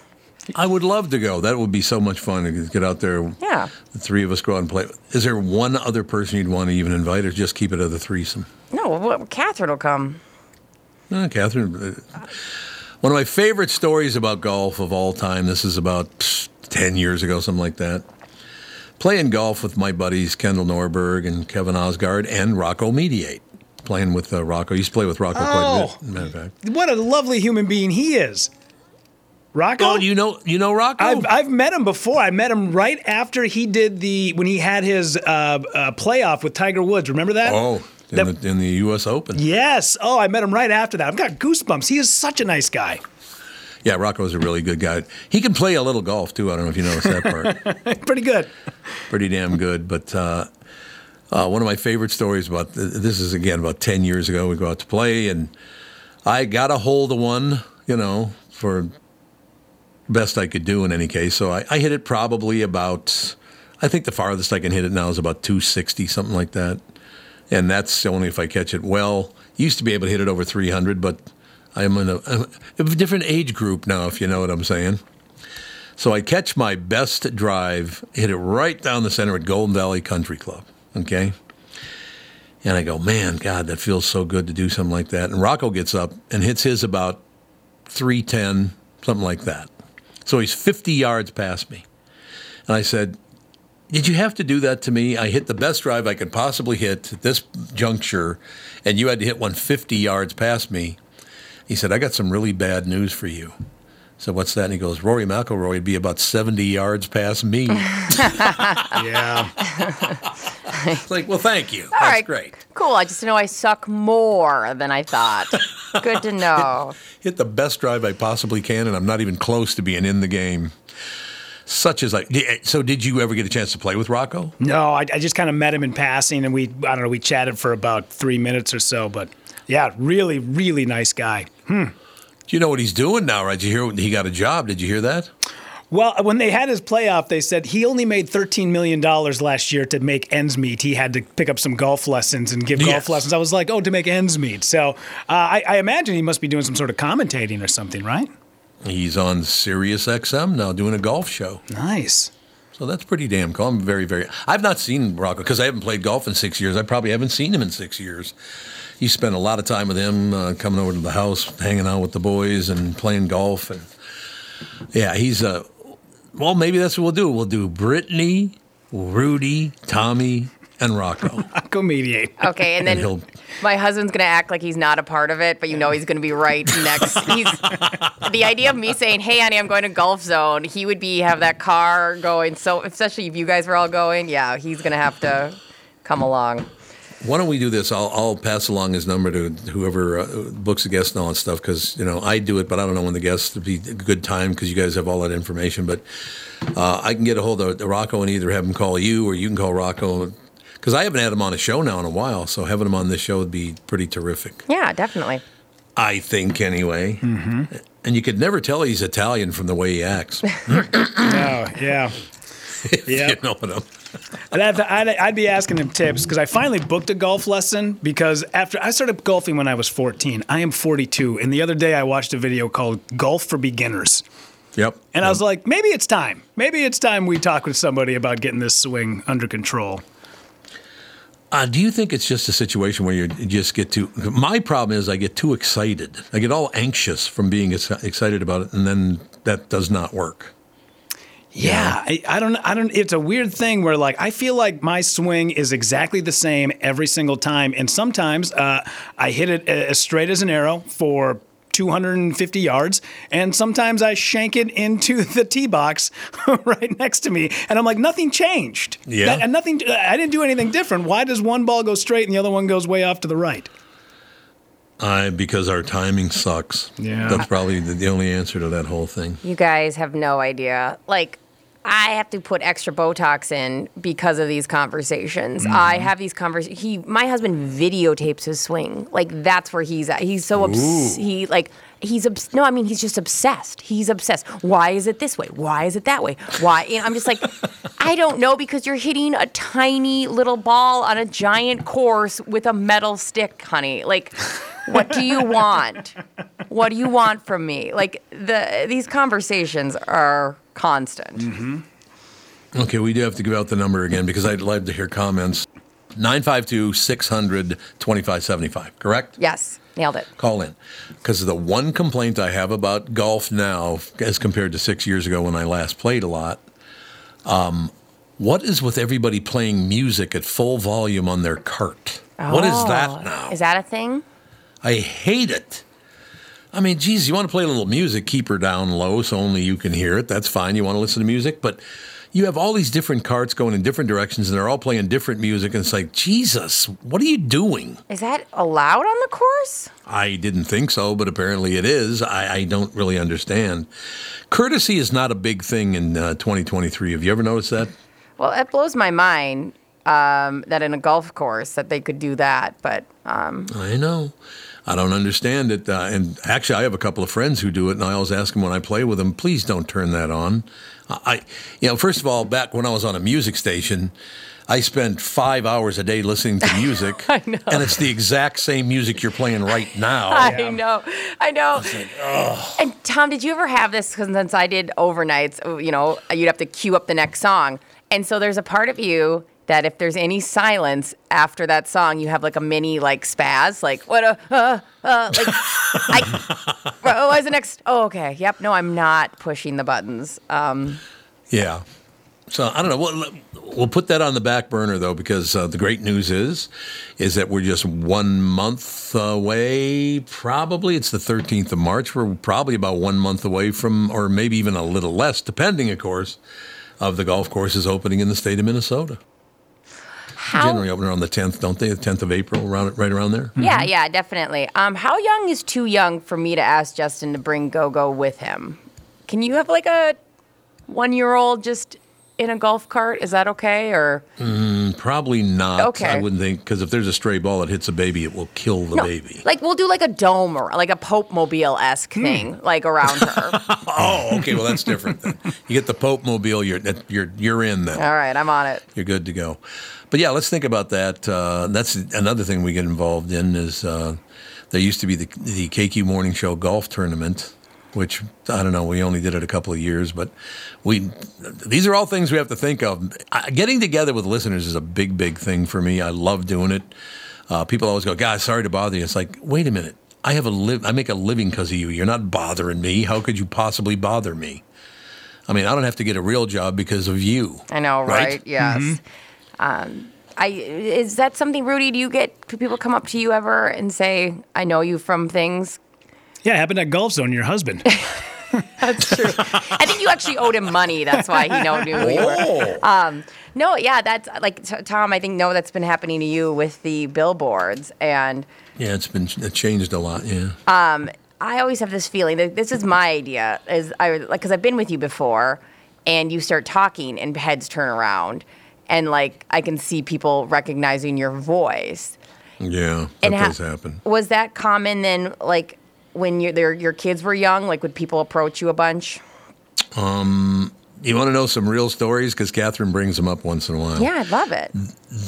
I would love to go. That would be so much fun to get out there. Yeah. The three of us go out and play. Is there one other person you'd want to even invite, or just keep it as a threesome? No, what, Catherine will come. Uh, Catherine, uh, one of my favorite stories about golf of all time. This is about psh, ten years ago, something like that. Playing golf with my buddies Kendall Norberg and Kevin Osgard and Rocco Mediate. Playing with uh, Rocco. I used to play with Rocco quite a Oh. bit. Matter of fact. What a lovely human being he is. Rocco? Oh, you know you know Rocco? I've, I've met him before. I met him right after he did the when he had his uh, uh, playoff with Tiger Woods. Remember that? Oh, in, the, in the U.S. Open. Yes. Oh, I met him right after that. I've got goosebumps. He is such a nice guy. Yeah, Rocco's a really good guy. He can play a little golf too. I don't know if you noticed that part. (laughs) Pretty good. Pretty damn good. But uh, uh, one of my favorite stories about this is again about ten years ago. We go out to play, and I got a hold of one, you know, for best I could do in any case. So I, I hit it probably about. I think the farthest I can hit it now is about 260, something like that. And that's only if I catch it well. Used to be able to hit it over 300, but I'm in a, I'm a different age group now, if you know what I'm saying. So I catch my best drive, hit it right down the center at Golden Valley Country Club. Okay. And I go, man, God, that feels so good to do something like that. And Rocco gets up and hits his about 310, something like that. So he's 50 yards past me. And I said, Did you have to do that to me? I hit the best drive I could possibly hit at this juncture, and you had to hit one 50 yards past me. He said, I got some really bad news for you. So what's that? And he goes, Rory McIlroy would be about 70 yards past me. (laughs) yeah. It's like, well, thank you. All That's right, great. Cool. I just know I suck more than I thought. (laughs) Good to (laughs) know. Hit the best drive I possibly can, and I'm not even close to being in the game. Such as like, so did you ever get a chance to play with Rocco? No, I, I just kind of met him in passing, and we I don't know we chatted for about three minutes or so. But yeah, really, really nice guy. Hmm. Do you know what he's doing now? Right? Did you hear he got a job? Did you hear that? Well, when they had his playoff, they said he only made $13 million last year to make ends meet. He had to pick up some golf lessons and give golf Yes. lessons. I was like, oh, to make ends meet. So uh, I, I imagine he must be doing some sort of commentating or something, right? He's on Sirius XM now doing a golf show. Nice. So that's pretty damn cool. I'm very, very. I've not seen Rocco because I haven't played golf in six years. I probably haven't seen him in six years. You spent a lot of time with him, uh, coming over to the house, hanging out with the boys, and playing golf. And yeah, he's Uh, well, maybe that's what we'll do. We'll do Brittany, Rudy, Tommy, and Rocco. (laughs) I'll go mediate. Okay, and then he'll my husband's gonna act like he's not a part of it, but you know he's gonna be right next. (laughs) He's the idea of me saying, "Hey, honey, I'm going to Golf Zone." He would be have that car going. So, especially if you guys were all going, yeah, he's gonna have to come along. Why don't we do this? I'll, I'll pass along his number to whoever uh, books a guest and all that stuff because you know I do it, but I don't know when the guests would be a good time because you guys have all that information. But uh, I can get a hold of Rocco and either have him call you or you can call Rocco because I haven't had him on a show now in a while. So having him on this show would be pretty terrific. Yeah, definitely. I think anyway. Mm-hmm. And you could never tell he's Italian from the way he acts. (laughs) oh, yeah. Yeah. You know I'm. I'd, have to, I'd, I'd be asking him tips because I finally booked a golf lesson because after I started golfing when I was 14. I am 42. And the other day I watched a video called Golf for Beginners. Yep. And I was like, maybe it's time. Maybe it's time we talk with somebody about getting this swing under control. Uh, do you think it's just a situation where you just get too? My problem is I get too excited. I get all anxious from being excited about it, and then that does not work. Yeah, I, I don't. I don't. It's a weird thing where like I feel like my swing is exactly the same every single time, and sometimes uh, I hit it as straight as an arrow for 250 yards, and sometimes I shank it into (laughs) the tee box (laughs) right next to me, and I'm like, nothing changed. Yeah. That- and nothing. I didn't do anything different. Why does one ball go straight and the other one goes way off to the right? I because our timing sucks. Yeah. that's probably the, the only answer to that whole thing. You guys have no idea. Like, I have to put extra Botox in because of these conversations. Mm-hmm. I have these conversations. He, my husband, videotapes his swing. Like that's where he's at. He's so obs- he like he's obs- no. I mean, he's just obsessed. He's obsessed. Why is it this way? Why is it that way? Why? You know, I'm just like, (laughs) I don't know because you're hitting a tiny little ball on a giant course with a metal stick, honey. Like. What do you want? What do you want from me? Like the these conversations are constant. Okay, we do have to give out the number again because I'd love to hear comments. 952 600 2575, correct? Yes, nailed it. Call in. Because the one complaint I have about golf now, as compared to six years ago when I last played a lot, um, what is with everybody playing music at full volume on their cart? What is Oh, that now? Is that a thing? I hate it. I mean, geez, you want to play a little music, keep her down low so only you can hear it. That's fine. You want to listen to music, but you have all these different carts going in different directions and they're all playing different music. And it's like, Jesus, what are you doing? Is that allowed on the course? I didn't think so, but apparently it is. I, I don't really understand. Courtesy is not a big thing in uh, 2023. Have you ever noticed that? Well, it blows my mind um, that in a golf course that they could do that, but um, I know. I don't understand it. Uh, and actually, I have a couple of friends who do it, and I always ask them when I play with them, please don't turn that on. I, you know, first of all, back when I was on a music station, I spent five hours a day listening to music, (laughs) I know. and it's the exact same music you're playing right (laughs) now. I know, I know. And Tom, did you ever have this? Because since I did overnights, you know, you'd have to queue up the next song, and so there's a part of you that if there's any silence after that song, you have like a mini like spaz, like what a uh, uh, like I oh, what's the next? Oh, okay, yep. No, I'm not pushing the buttons. Um, Yeah. So I don't know. We'll, we'll put that on the back burner though, because uh, the great news is, is that we're just one month away. Probably it's the 13th of March. We're probably about one month away from, or maybe even a little less, depending, of course, of the golf courses opening in the state of Minnesota. How? Generally open around the 10th, don't they? The 10th of April, around right around there. Yeah, yeah, definitely. Um, how young is too young for me to ask Justin to bring Go Go with him? Can you have like a one year old just in a golf cart? Is that okay? Or Mm, Mm, probably not. Okay. I wouldn't think because if there's a stray ball that hits a baby, it will kill the No, baby. Like we'll do like a dome or like a Pope Mobile esque Hmm. thing, like around her. (laughs) oh, okay. Well, that's different. Then. You get the Pope mobile, you're you're you're in then. All right, I'm on it. You're good to go. But yeah, let's think about that. Uh, that's another thing we get involved in is uh, there used to be the the KQ Morning Show golf tournament, which I don't know. We only did it a couple of years, but we these are all things we have to think of. I, getting together with listeners is a big, big thing for me. I love doing it. Uh, people always go, "God, sorry to bother you." It's like, wait a minute. I have a live. I make a living because of you. You're not bothering me. How could you possibly bother me? I mean, I don't have to get a real job because of you. I know, right? Right? Yes. Mhm. Um, I is that something, Rudy? Do you get do people come up to you ever and say, "I know you from things"? Yeah, it happened at Golf Zone. Your husband. (laughs) That's true. I think you actually owed him money. That's why he know knew who you were. Um, no, yeah, that's like t- Tom. I think no, that's been happening to you with the billboards, and Yeah, it's been it changed a lot. Yeah. um, I always have this feeling that this is my idea. Is I like because I've been with you before, and you start talking, and heads turn around, and like I can see people recognizing your voice. Yeah, that And ha- does happen. Was that common then? Like when your their, your kids were young, like would people approach you a bunch? Um, you want to know some real stories? Because Catherine brings them up once in a while. Yeah, I'd love it.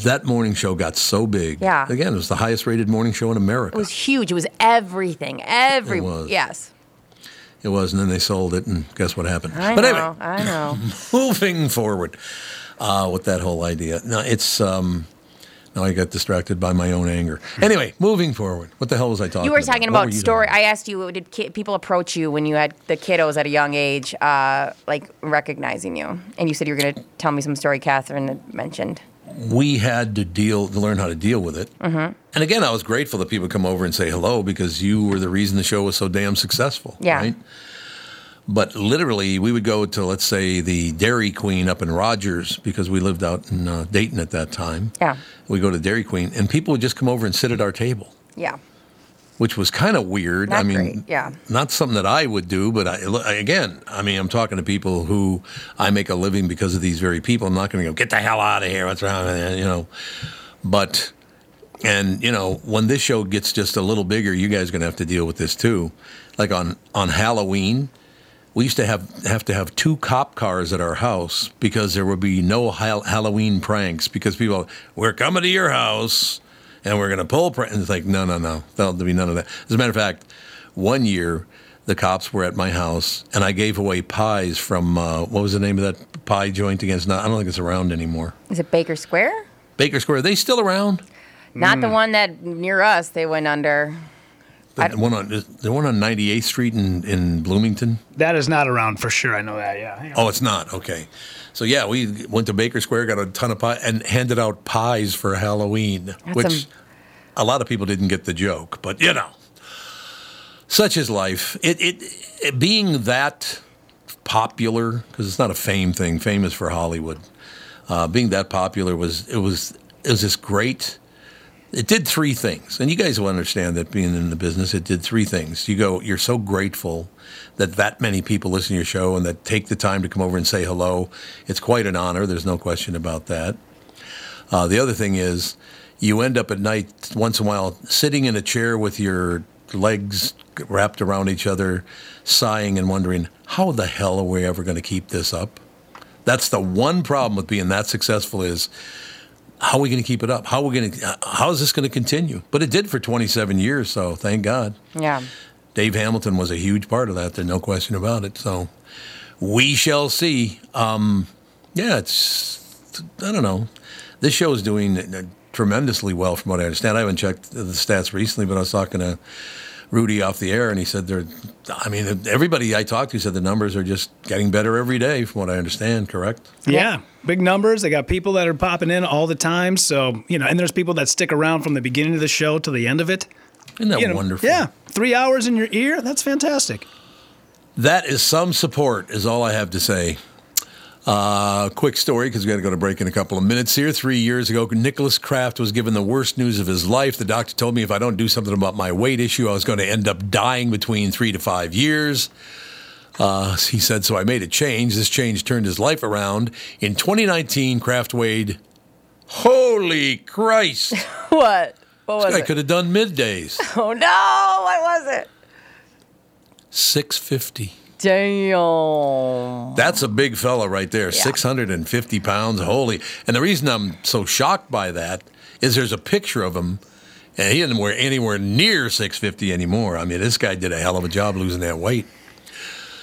That morning show got so big. Yeah. Again, it was the highest rated morning show in America. It was huge. It was everything. Every It was. yes. It was, and then they sold it, and guess what happened? I but know. anyway, I know. (laughs) moving forward uh, with that whole idea. No, it's. Um, now I got distracted by my own anger. Anyway, moving forward. What the hell was I talking about? You were talking about were you story. I asked you, did ki- people approach you when you had the kiddos at a young age, uh, like recognizing you? And you said you were going to tell me some story Catherine had mentioned. we had to deal to learn how to deal with it. Mm-hmm. And again, I was grateful that people come over and say hello because you were the reason the show was so damn successful. Yeah. Right? But literally, we would go to, let's say, the Dairy Queen up in Rogers because we lived out in uh, Dayton at that time. Yeah. We go to Dairy Queen, and people would just come over and sit at our table, Yeah. which was kind of weird. Not I mean, great. Yeah. not something that I would do, but I, again, I mean, I'm talking to people who I make a living because of these very people. I'm not going to go, get the hell out of here. What's wrong with you? You know, but, and, you know, when this show gets just a little bigger, you guys are going to have to deal with this too. Like on, on Halloween, we used to have, have to have two cop cars at our house because there would be no Hal- Halloween pranks because people, we're coming to your house and we're going to pull pranks. And it's like, no, no, no. There'll be none of that. As a matter of fact, one year the cops were at my house and I gave away pies from, uh, what was the name of that pie joint against? Not, I don't think it's around anymore. Is it Baker Square? Baker Square, are they still around? Not Mm. the one that near us they went under. The one on the one on 98th Street in, in Bloomington. That is not around for sure. I know that. Yeah. Oh, it's not okay. So yeah, we went to Baker Square, got a ton of pie, and handed out pies for Halloween, That's which a lot of people didn't get the joke, but you know, such is life. It it, it being that popular because it's not a fame thing. Famous for Hollywood. Uh, being that popular was it was it was this great. It did three things, and you guys will understand that being in the business, it did three things. You go, you're so grateful that that many people listen to your show and that take the time to come over and say hello. It's quite an honor. There's no question about that. Uh, the other thing is, you end up at night once in a while sitting in a chair with your legs wrapped around each other, sighing and wondering, how the hell are we ever going to keep this up? That's the one problem with being that successful is how are we going to keep it up? How are we going to? How is this going to continue? But it did for 27 years, so thank God. Yeah. Dave Hamilton was a huge part of that. There's no question about it. So we shall see. Um, yeah, it's I don't know. This show is doing uh, tremendously well, from what I understand. I haven't checked the stats recently, but I was talking to Rudy off the air, and he said they're. I mean, everybody I talked to said the numbers are just getting better every day, from what I understand. Correct? Yeah, big numbers. They got people that are popping in all the time. So you know, and there's people that stick around from the beginning of the show to the end of it. Isn't that You know, wonderful? Yeah, three hours in your ear. That's fantastic. That is some support, is all I have to say. Uh, quick story because we got to go to break in a couple of minutes here. Three years ago, Nicholas Kraft was given the worst news of his life. The doctor told me if I don't do something about my weight issue, I was going to end up dying between three to five years. Uh, he said, so I made a change. This change turned his life around. In 2019, Kraft weighed Holy Christ! (laughs) what? What was this guy it? could have done middays. (laughs) Oh no! What was it? Six fifty. Damn. That's a big fella right there. And fifty pounds. Holy! And the reason I'm so shocked by that is there's a picture of him, and he isn't wear anywhere near six fifty anymore. I mean, this guy did a hell of a job losing that weight.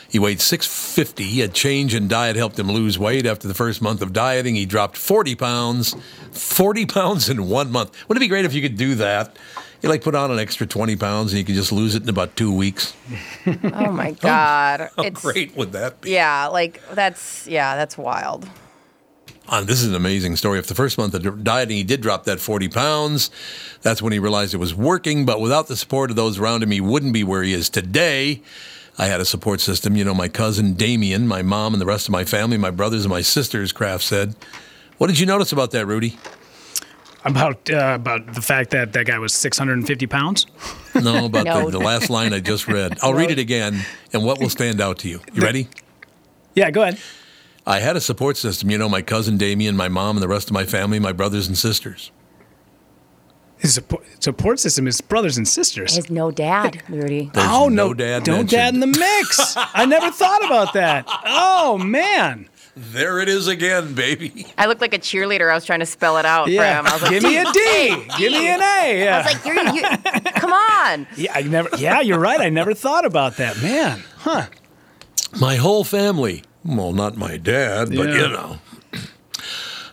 He weighed 650. A change in diet helped him lose weight. After the first month of dieting, he dropped 40 pounds. 40 (laughs) pounds in one month. Wouldn't it be great if you could do that? You like put on an extra 20 pounds and you can just lose it in about two weeks. (laughs) Oh my (laughs) god. (laughs) How it's great would that be? yeah, like that's yeah, that's wild. Uh, this is an amazing story. After the first month of dieting, he did drop that 40 pounds. That's when he realized it was working, but without the support of those around him, he wouldn't be where he is today. I had a support system. You know, my cousin Damien, my mom, and the rest of my family, my brothers and my sisters, Kraft said. What did you notice about that, Rudy? About uh, about the fact that that guy was 650 pounds. (laughs) No, about No. The, the last line I just read. I'll read it again, and what will stand out to you? You ready? Yeah, go ahead. I had a support system. You know, my cousin Damien, my mom, and the rest of my family, my brothers and sisters. His support, support system is brothers and sisters. He has no dad, Rudy. There's oh no no, dad no mentioned. dad in the mix. I never thought about that. (laughs) Oh man. There it is again, baby. I looked like a cheerleader. I was trying to spell it out Yeah. for him. I was like, Give me a D. Give me an A. Yeah. I was like, you're, you, come on. Yeah, I never. Yeah, you're right. I never thought about that, man. Huh? My whole family. Well, not my dad, but Yeah. you know.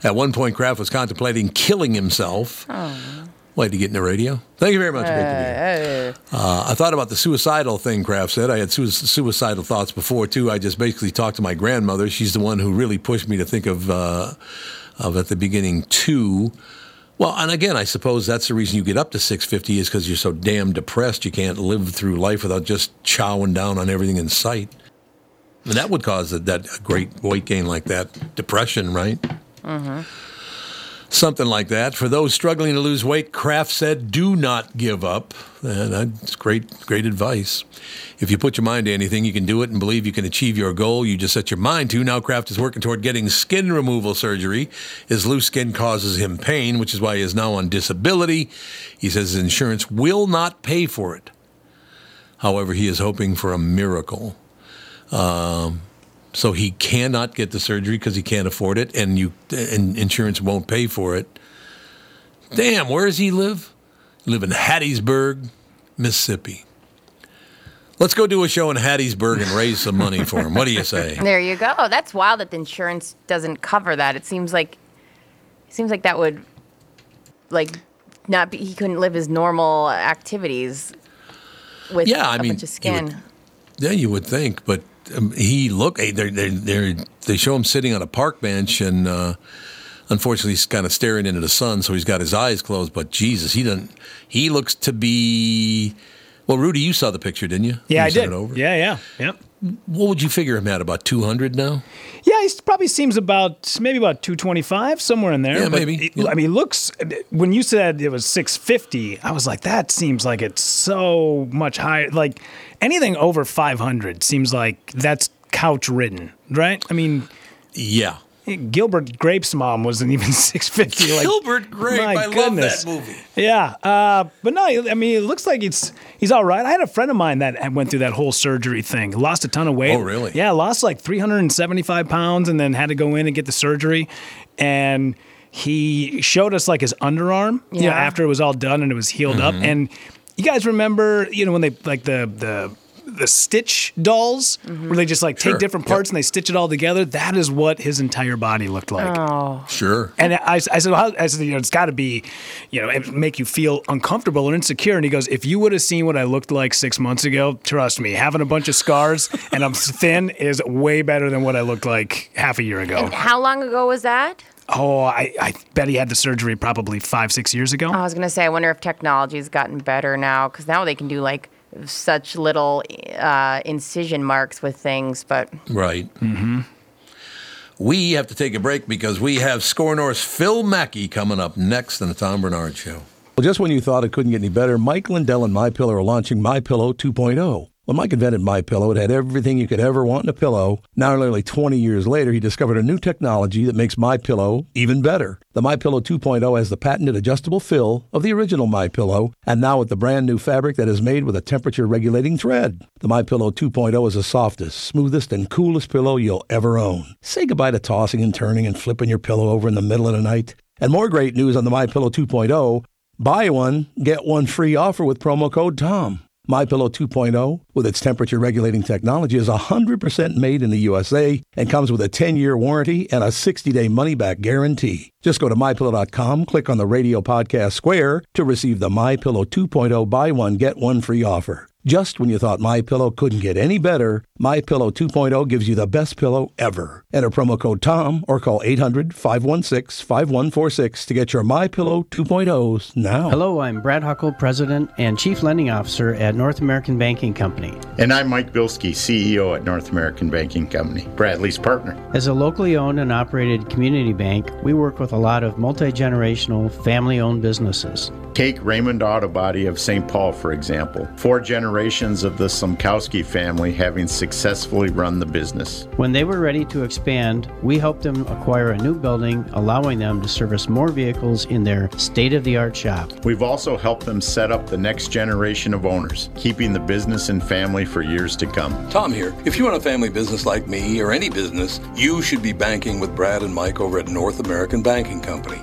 At one point, Kraft was contemplating killing himself. Why did he get in the radio? Thank you very much. To be. Uh, I thought about the suicidal thing, Kraft said. I had sui- suicidal thoughts before, too. I just basically talked to my grandmother. She's the one who really pushed me to think of, uh, of at the beginning, too. Well, and again, I suppose that's the reason you get up to 650 is because you're so damn depressed you can't live through life without just chowing down on everything in sight. And that would cause that, that great weight gain like that. Depression, right? Mm-hmm. Something like that. For those struggling to lose weight, Kraft said, do not give up. And that's great, great advice. If you put your mind to anything, you can do it and believe you can achieve your goal you just set your mind to. Now, Kraft is working toward getting skin removal surgery. His loose skin causes him pain, which is why he is now on disability. He says his insurance will not pay for it. However, he is hoping for a miracle. Um, so he cannot get the surgery because he can't afford it, and you and insurance won't pay for it. Damn, where does he live? Live in Hattiesburg, Mississippi. Let's go do a show in Hattiesburg and raise some money for him. What do you say? (laughs) There you go. Oh, that's wild that the insurance doesn't cover that. It seems like it seems like that would like not be he couldn't live his normal activities with Yeah, I a mean, bunch of you skin. would- Yeah, you would think, but um, he look they they they they show him sitting on a park bench and. Uh, Unfortunately, he's kind of staring into the sun, so he's got his eyes closed. But Jesus, he doesn't. He looks to be. Well, Rudy, you saw the picture, didn't you? Yeah, You I did. Over. Yeah, yeah, yep. What would you figure him at? About two hundred now? Yeah, he probably seems about maybe about 225 somewhere in there. Yeah, but maybe. it- I mean, looks when you said it was 650, I was like, that seems like it's so much higher. Like anything over 500 seems like that's couch ridden, right? I mean, Yeah. Gilbert Grape's mom wasn't even (laughs) 650. Like, Gilbert Grape, my I love goodness. that movie. Yeah, uh, but no, I mean, it looks like it's he's all right. I had a friend of mine that went through that whole surgery thing, lost a ton of weight. Oh, really? Yeah, lost like 375 pounds, and then had to go in and get the surgery. And he showed us like his underarm, you know, Yeah. after it was all done and it was healed up. Mm-hmm. And you guys remember, you know, when they like the the the stitch dolls where they just like take Sure. different parts and they stitch it all together. That is what his entire body looked like. Oh. Sure. And I, I said, well, I said, you know, it's got to be, you know, it make you feel uncomfortable or insecure. And he goes, if you would have seen what I looked like six months ago, trust me, having a bunch of scars and I'm thin is way better than what I looked like half a year ago. And how long ago was that? Oh, I, I bet he had the surgery probably five, six years ago. I was gonna say, I wonder if technology's gotten better now because now they can do like such little uh, incision marks with things. But Right. Mm-hmm. We have to take a break because we have SKOR North's Phil Mackey coming up next in the Tom Barnard Show. Well, just when you thought it couldn't get any better, Mike Lindell and My Pillow are launching My Pillow 2.0. When Mike invented My Pillow, it had everything you could ever want in a pillow. Now, nearly 20 years later, he discovered a new technology that makes My Pillow even better. The My Pillow 2.0 has the patented adjustable fill of the original My Pillow, and now with the brand new fabric that is made with a temperature regulating thread. The My Pillow 2.0 is the softest, smoothest, and coolest pillow you'll ever own. Say goodbye to tossing and turning and flipping your pillow over in the middle of the night. And more great news on the My Pillow 2.0. Buy one, get one free offer with promo code TOM. My Pillow 2.0, with its temperature regulating technology, is 100% made in the USA and comes with a 10-year warranty and a 60-day money-back guarantee. Just go to mypillow.com, click on the radio podcast square to receive the My Pillow 2.0 buy one get one free offer. Just when you thought My Pillow couldn't get any better, My Pillow 2.0 gives you the best pillow ever. Enter promo code TOM or call 800-516-5146 to get your My Pillow 2.0s now. Hello, I'm Brad Huckle, President and Chief Lending Officer at North American Banking Company. And I'm Mike Bilski, CEO at North American Banking Company, Bradley's partner. As a locally owned and operated community bank, we work with a lot of multi-generational, family-owned businesses. Take Raymond Auto Body of St. Paul, for example. Four generations of the Sumkowski family having successfully run the business. When they were ready to expand, we helped them acquire a new building, allowing them to service more vehicles in their state of the art shop. We've also helped them set up the next generation of owners, keeping the business and family for years to come. Tom here. If you run a family business like me or any business, you should be banking with Brad and Mike over at North American Banking Company.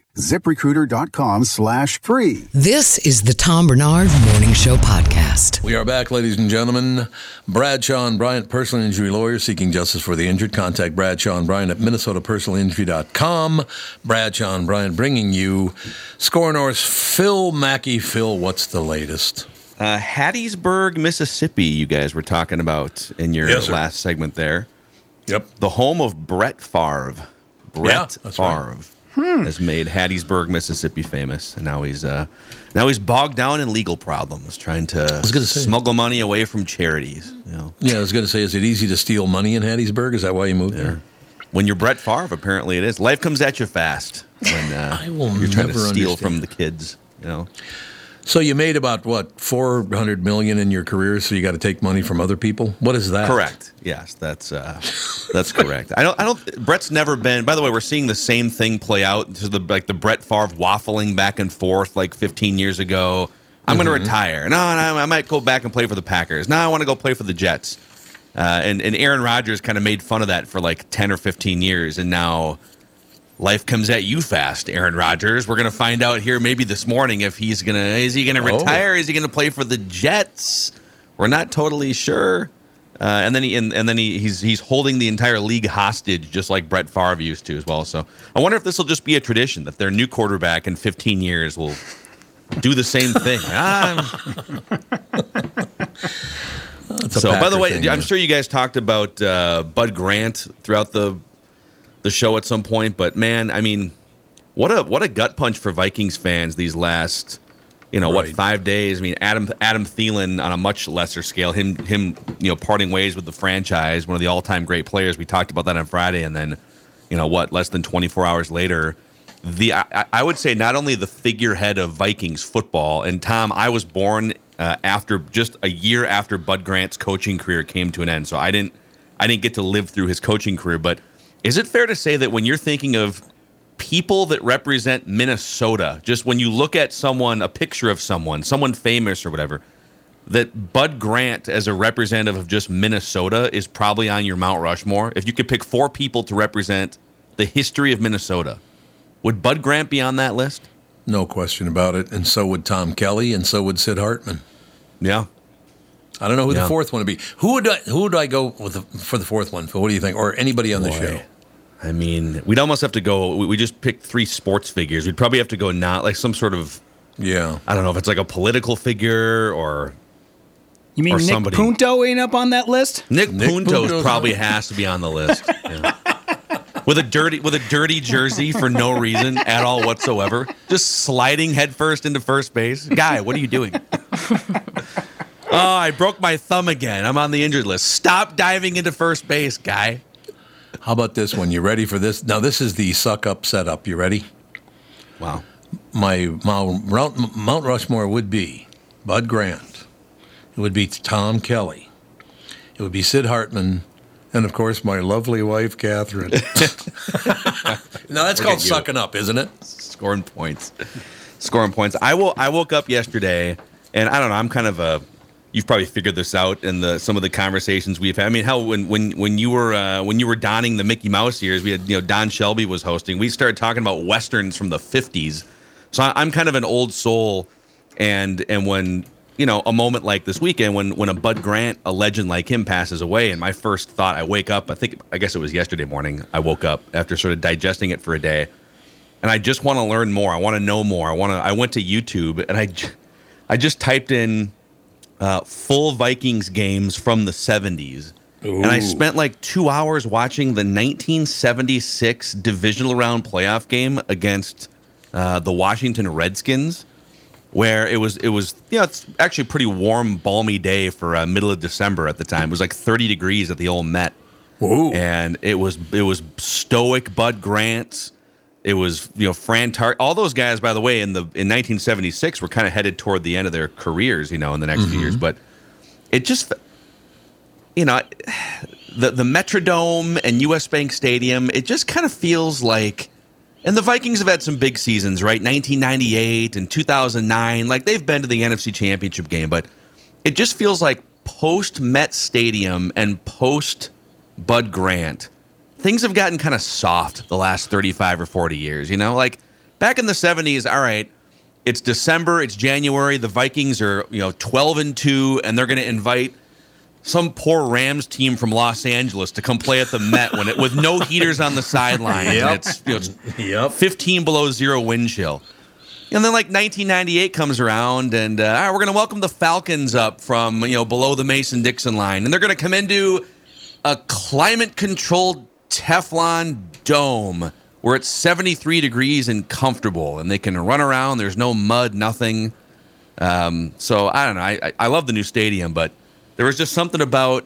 ZipRecruiter.com slash free. This is the Tom Barnard Morning Show podcast. We are back, ladies and gentlemen. Bradshaw and Bryant, personal injury lawyer seeking justice for the injured. Contact Bradshaw and Bryant at minnesotapersonalinjury.com. Bradshaw and Bryant bringing you SKOR North. Phil Mackey. Phil, what's the latest? Uh, Hattiesburg, Mississippi, you guys were talking about in your Yes, last segment there. Yep. The home of Brett Favre. Brett that's right. Favre has made Hattiesburg, Mississippi famous. And now he's uh, now he's bogged down in legal problems, trying to smuggle money away from charities. You know. Yeah, I was going to say, is it easy to steal money in Hattiesburg? Is that why you moved there? When you're Brett Favre, apparently it is. Life comes at you fast when uh, (laughs) I will you're trying to never steal understand. from the kids. You know. So you made about what four hundred million in your career. So you got to take money from other people. What is that? Correct. Yes, that's uh, that's correct. I don't. I don't. Brett's never been. By the way, we're seeing the same thing play out to the like the Brett Favre waffling back and forth like 15 years ago. I'm going Mhm. to retire. No, no, I might go back and play for the Packers. No, I want to go play for the Jets. Uh, and and Aaron Rodgers kind of made fun of that for like 10 or 15 years, and now life comes at you fast, Aaron Rodgers. We're gonna find out here maybe this morning if he's gonna is he gonna Oh. retire? Is he gonna play for the Jets? We're not totally sure. Uh, and then he and, and then he, he's he's holding the entire league hostage, just like Brett Favre used to as well. So I wonder if this will just be a tradition that their new quarterback in 15 years will do the same thing. (laughs) A so, by the way, thing, I'm sure you guys talked about uh, Bud Grant throughout the the show at some point, but man, I mean, what a what a gut punch for Vikings fans these last, you know, what five days? I mean, Adam Adam Thielen on a much lesser scale, him him you know parting ways with the franchise, one of the all time great players. We talked about that on Friday, and then you know what, less than 24 hours later. The I, I- I would say not only the figurehead of Vikings football, and Tom, I was born uh, after just a year after Bud Grant's coaching career came to an end. So I didn't I didn't get to live through his coaching career. But is it fair to say that when you're thinking of people that represent Minnesota, just when you look at someone, a picture of someone, someone famous or whatever, that Bud Grant as a representative of just Minnesota is probably on your Mount Rushmore? If you could pick four people to represent the history of Minnesota, would Bud Grant be on that list? No question about it. And so would Tom Kelly, and so would Sid Hartman. Yeah. I don't know who Yeah. the fourth one would be. Who would I, who would I go with the, for the fourth one? Phil? What do you think? Or anybody on the show? I mean, we'd almost have to go. We we just picked three sports figures. We'd probably have to go not like some sort of. Yeah. I don't know if it's like a political figure or. You mean or Nick somebody. Punto ain't up on that list? Nick, Nick Puntos Punto's probably on- has to be on the list. Yeah. (laughs) with a dirty with a dirty jersey for no reason at all whatsoever, just sliding headfirst into first base. Guy, what are you doing? (laughs) oh, I broke my thumb again. I'm on the injured list. Stop diving into first base, guy. How about this one? You ready for this? Now, this is the suck up setup. You ready? Wow. My Mount, Mount Rushmore would be Bud Grant. It would be Tom Kelly. It would be Sid Hartman. And of course, my lovely wife, Catherine. (laughs) now, that's Look called sucking up, isn't it? scoring points. Scoring points. I will. I woke up yesterday, and I don't know. I'm kind of a. You've probably figured this out in the some of the conversations we've had. I mean, how when when when you were uh, when you were donning the Mickey Mouse ears, we had you know Don Shelby was hosting. We started talking about westerns from the '50s. So I'm kind of an old soul, and and when you know a moment like this weekend when when a Bud Grant, a legend like him, passes away, and my first thought, I wake up. I think I guess it was yesterday morning. I woke up after sort of digesting it for a day and I just want to learn more. I want to know more. I want to. I went to YouTube and I, I just typed in uh, full Vikings games from the '70s, and I spent like two hours watching the 1976 divisional round playoff game against uh, the Washington Redskins, where it was it was you know it's actually a pretty warm, balmy day for uh, middle of December at the time. It was like 30 degrees at the old Met. And it was it was stoic Bud Grant. It was you know Fran Tar. All those guys, by the way, in the in 1976 were kind of headed toward the end of their careers, you know, in the next few years. Mm-hmm. But it just, you know, the the Metrodome and U.S. Bank Stadium. It just kind of feels like. And the Vikings have had some big seasons, right? 1998 and 2009. Like they've been to the NFC Championship game, but it just feels like post Met Stadium and post Bud Grant, things have gotten kind of soft the last 35 or 40 years. You know, like back in the 70s, all right, it's December, it's January, the Vikings are, you know, 12 and 2, and they're going to invite some poor Rams team from Los Angeles to come play at the Met when it with no heaters on the sideline. Yep. And it's, you know, it's 15 below zero wind chill. And then like 1998 comes around, and uh, all right, we're going to welcome the Falcons up from you know below the Mason Dixon line, and they're going to come into a climate controlled Teflon dome where it's 73 degrees and comfortable, and they can run around. There's no mud, nothing. Um, so I don't know. I, I- love the new stadium, but there was just something about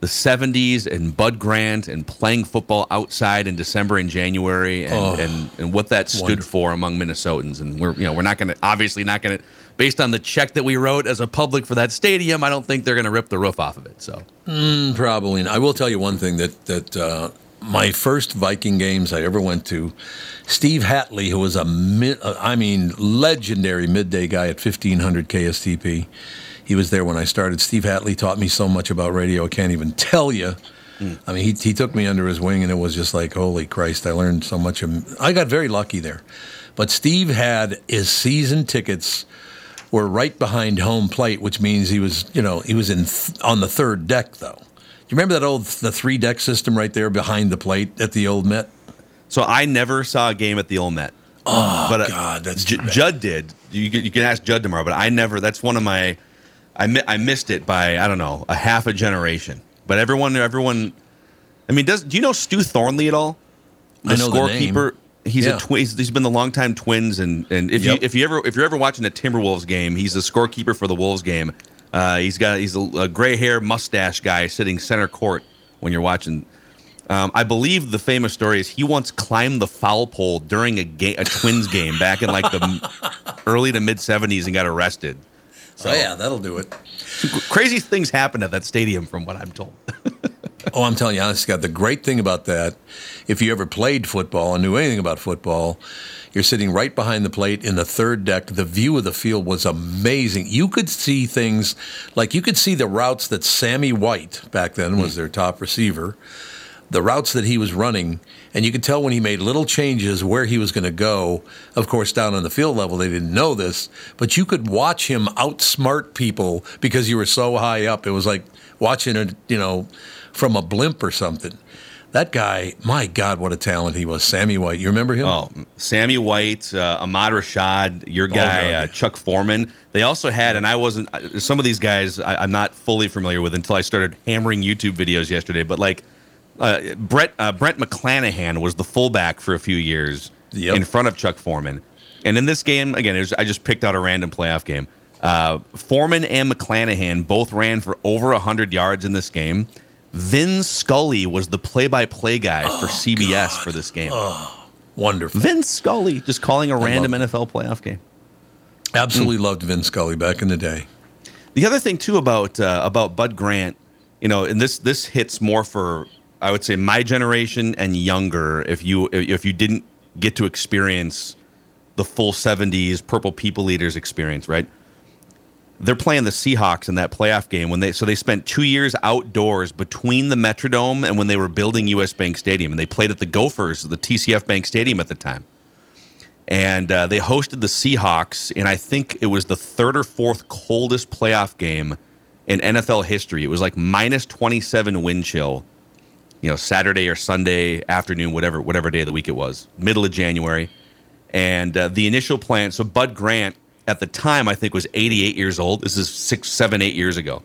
the 70s and Bud Grant and playing football outside in December and January and, Oh, and, and what that stood wonderful. for among Minnesotans. And we're, you know, we're not going to, obviously not going to, based on the check that we wrote as a public for that stadium, I don't think they're going to rip the roof off of it. So Mm, probably. not. I will tell you one thing that that uh, my first Viking games I ever went to, Steve Hatley, who was a mid, uh, I mean legendary midday guy at 1500 KSTP, he was there when I started. Steve Hatley taught me so much about radio. I can't even tell you. I mean, he, he took me under his wing, and it was just like, holy Christ! I learned so much. I got very lucky there, but Steve had his season tickets were right behind home plate, which means he was, you know, he was in th- on the third deck though. Do you remember that old the three deck system right there behind the plate at the old Met? So I never saw a game at the Old Met. Oh but uh, God, that's J-. Judd did. You you can ask Judd tomorrow, but I never. That's one of my. I mi- I missed it by I don't know a half a generation. But everyone everyone. I mean, does do you know Stew Thornley at all? I know the name. scorekeeper. He's Yeah. a twi- he's, he's been the longtime Twins, and and if Yep. you if you ever if you're ever watching a Timberwolves game, he's the scorekeeper for the Wolves game. Uh, he's got he's a, a gray hair mustache guy sitting center court when you're watching. Um, I believe the famous story is he once climbed the foul pole during a game, a Twins game back in like the (laughs) early to mid '70s and got arrested. Oh yeah, that'll do it. Crazy things happen at that stadium, from what I'm told. (laughs) Oh, I'm telling you, honest God, the great thing about that, if you ever played football and knew anything about football, you're sitting right behind the plate in the third deck. The view of the field was amazing. You could see things like you could see the routes that Sammy White back then was their top receiver, the routes that he was running, and you could tell when he made little changes where he was going to go. Of course, down on the field level, they didn't know this, but you could watch him outsmart people because you were so high up. It was like watching it, you know, from a blimp or something. That guy, my God, what a talent he was. Sammy White. You remember him? Oh, Sammy White, uh, Ahmad Rashad, your guy, God. uh, Chuck Foreman. They also had, and I wasn't, uh, some of these guys I, I'm not fully familiar with until I started hammering YouTube videos yesterday, but like uh, Brett, uh, Brent McClanahan was the fullback for a few years Yep. in front of Chuck Foreman. And in this game, again, was, I just picked out a random playoff game. Uh, Foreman and McClanahan both ran for over 100 yards in this game. Vin Scully was the play-by-play guy for CBS for this game. Oh, wonderful. Vin Scully just calling a random NFL playoff game. Absolutely loved Vin Scully back in the day. The other thing too about uh, about Bud Grant, you know, and this this hits more for I would say my generation and younger. If you if you didn't get to experience the full '70s Purple People Eaters experience, right? They're playing the Seahawks in that playoff game when they so they spent two years outdoors between the Metrodome and when they were building U.S. Bank Stadium, and they played at the Gophers, the TCF Bank Stadium at the time and uh, they hosted the Seahawks, and I think it was the third or fourth coldest playoff game in NFL history. It was like minus 27 wind chill, you know, Saturday or Sunday afternoon, whatever whatever day of the week it was, middle of January. And uh, the initial plan, so Bud Grant at the time, I think was 88 years old. This is six, seven, eight years ago.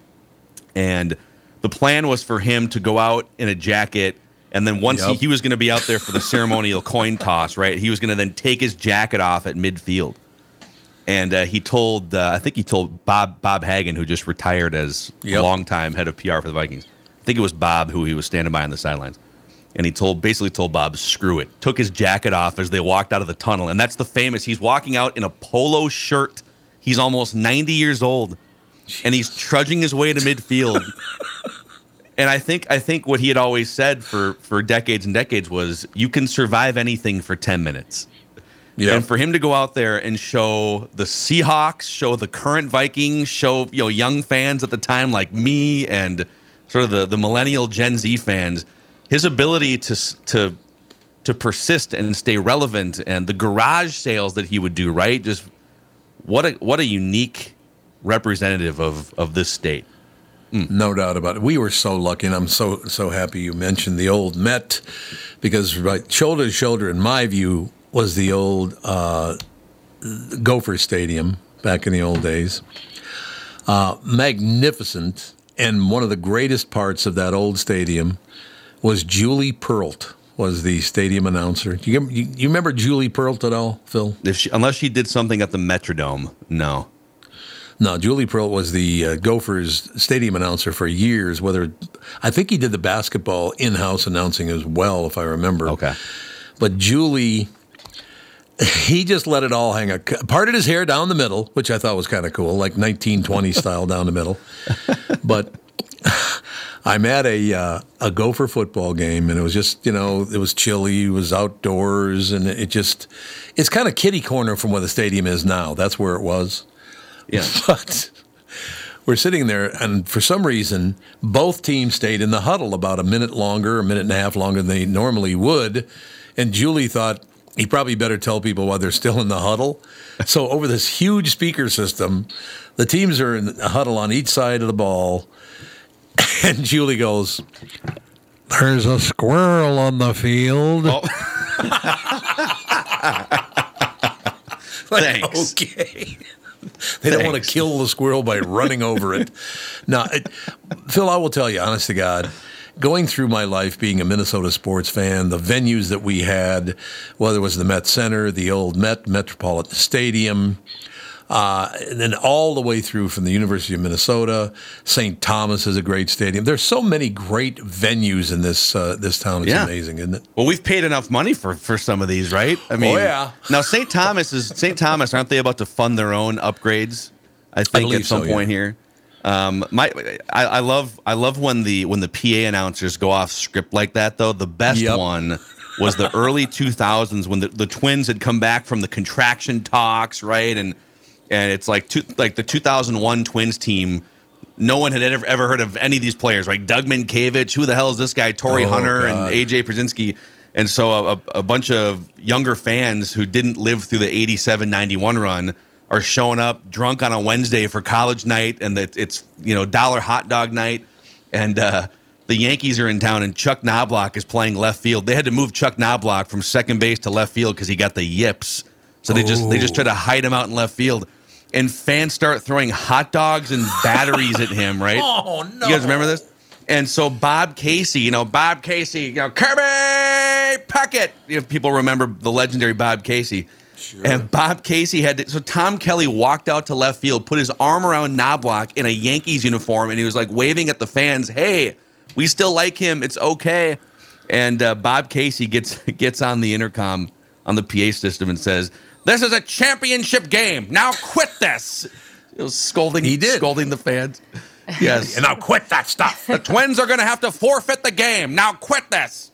And the plan was for him to go out in a jacket and then once he, Yep. he was going to be out there for the (laughs) ceremonial coin toss, right? He was going to then take his jacket off at midfield. And uh, he told, uh, I think he told Bob Bob Hagan, who just retired as Yep. longtime head of PR for the Vikings. I think it was Bob who he was standing by on the sidelines. And he told, basically told Bob, screw it. Took his jacket off as they walked out of the tunnel. And that's the famous. He's walking out in a polo shirt. He's almost 90 years old, and he's trudging his way to midfield. (laughs) and I think I think what he had always said for for decades and decades was, you can survive anything for 10 minutes. Yeah. And for him to go out there and show the Seahawks, show the current Vikings, show you know young fans at the time like me and sort of the the millennial Gen Z fans, his ability to to to persist and stay relevant and the garage sales that he would do, right? Just what a what a unique representative of of this state. No doubt about it. We were so lucky, and I'm so so happy you mentioned the old Met because right shoulder to shoulder, in my view, was the old uh, Gopher Stadium back in the old days. Uh, magnificent, and one of the greatest parts of that old stadium was Julie Perlt was the stadium announcer. Do you, you, you remember Julie Perlt at all, Phil? If she, unless she did something at the Metrodome, no. No, Julie Perlt was the uh, Gophers stadium announcer for years. Whether I think he did the basketball in-house announcing as well, if I remember. Okay. But Julie, he just let it all hang. A, parted his hair down the middle, which I thought was kind of cool, like 1920 style down the middle. (laughs) But I'm at a uh, a Gopher football game, and it was just you know it was chilly, it was outdoors, and it just it's kind of kitty corner from where the stadium is now. That's where it was. Yeah. (laughs) But we're sitting there, and for some reason, both teams stayed in the huddle about a minute longer, a minute and a half longer than they normally would. And Julie thought he probably better tell people while they're still in the huddle. So over this huge speaker system, the teams are in a huddle on each side of the ball, (laughs) and Julie goes, "There's a squirrel on the field." Oh. (laughs) Like, Thanks. Okay. They don't want to kill the squirrel by running over it. Now, it, Phil, I will tell you, honest to God, going through my life being a Minnesota sports fan, the venues that we had, whether it was the Met Center, the old Met Metropolitan Stadium, uh, and then all the way through from the University of Minnesota, St. Thomas is a great stadium. There's so many great venues in this uh, this town. It's Yeah. amazing, isn't it? Well, we've paid enough money for for some of these, right? I mean, Oh, yeah. Now St. Thomas is St. Thomas. Aren't they about to fund their own upgrades? I think believe at some so, yeah. point here. Um, my, I, I love, I love when the when the PA announcers go off script like that. Though the best Yep. one was the (laughs) early 2000s when the, the Twins had come back from the contraction talks, right? And and it's like two, like the 2001 Twins team. No one had ever ever heard of any of these players, right? Doug Mientkiewicz, who the hell is this guy? Torii Oh, Hunter God. and AJ Pierzynski. And so a, a bunch of younger fans who didn't live through the 87 91 run are showing up drunk on a Wednesday for college night and that it's, you know, dollar hot dog night. And uh, the Yankees are in town and Chuck Knoblauch is playing left field. They had to move Chuck Knoblauch from second base to left field because he got the yips. So they just they just try to hide him out in left field. And fans start throwing hot dogs and batteries at him, right? (laughs) Oh, no. You guys remember this? And so Bob Casey, you know, Bob Casey, you know, Kirby Puckett. If people remember the legendary Bob Casey. And Bob Casey had to, so Tom Kelly walked out to left field, put his arm around Knoblauch in a Yankees uniform, and he was like waving at the fans, "Hey, we still like him. It's okay." And uh, Bob Casey gets (laughs) gets on the intercom on the PA system and says, "This is a championship game. Now quit this." He was scolding. He did scolding the fans. (laughs) Yes, and now quit that stuff. The Twins are going to have to forfeit the game. Now quit this.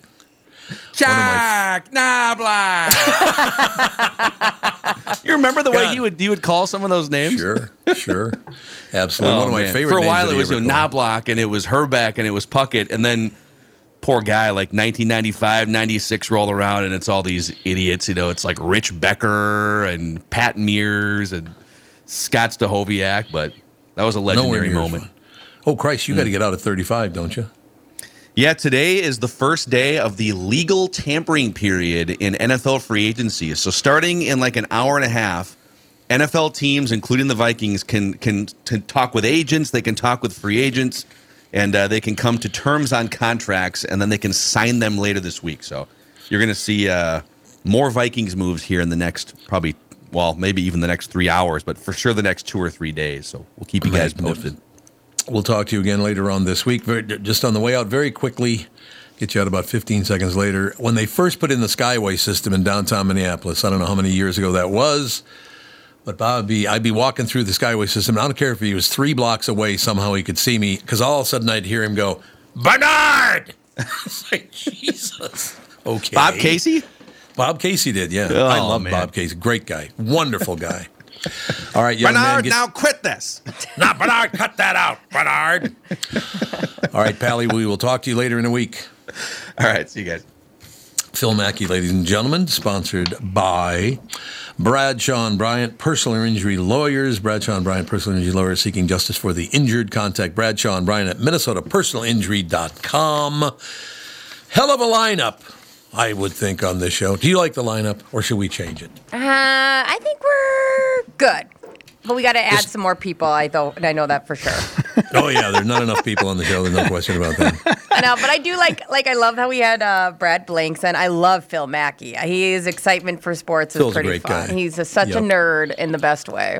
Jack Knoblauch. (laughs) you remember the way he would he would call some of those names? Sure, sure, absolutely. Oh, One of my Oh, man. favorite. For a while, it was you know, called. Knoblauch and it was Hrbek and it was Puckett, and then poor guy like 1995, 96 rolled around, and it's all these idiots. You know, it's like Rich Becker and Pat Meares and Scott Stahoviak, but that was a legendary moment. fun. Oh Christ, you got to hmm. get out at 35, don't you? Yeah, today is the first day of the legal tampering period in NFL free agency. So starting in like an hour and a half, NFL teams, including the Vikings, can can, can talk with agents. They can talk with free agents, and uh, they can come to terms on contracts, and then they can sign them later this week. So you're going to see uh, more Vikings moves here in the next probably, well, maybe even the next three hours, but for sure the next two or three days. So we'll keep you guys posted. We'll talk to you again later on this week. Very, just on the way out, very quickly, get you out about 15 seconds later. When they first put in the Skyway system in downtown Minneapolis, I don't know how many years ago that was, but Bob be, I'd be walking through the Skyway system. and I don't care if he was three blocks away, somehow he could see me, because all of a sudden I'd hear him go, Barnard! (laughs) it's like, Jesus. Okay. Bob Casey? Bob Casey did, yeah. Oh, I love man. Bob Casey. Great guy. Wonderful guy. (laughs) All right, young man. Barnard, get- now quit this. (laughs) Now, Barnard, cut that out, Barnard. (laughs) All right, Pally, we will talk to you later in a week. All right, see you guys. Phil Mackey, ladies and gentlemen, sponsored by Bradshaw and Bryant, personal injury lawyers. Bradshaw and Bryant, personal injury lawyers seeking justice for the injured. Contact Bradshaw and Bryant at minnesotapersonalinjury.com. Hell of a lineup, I would think, on this show. Do you like the lineup, or should we change it? Uh, I think we're good. But we got to add some more people. I though I know that for sure. (laughs) Oh, yeah, there's not enough people on the show. There's no question about that. (laughs) I know, but I do like like I love how we had uh, Brad Blanks and I love Phil Mackey. His excitement for sports is Phil's a pretty great fun. guy. He's a, such Yep. a nerd in the best way.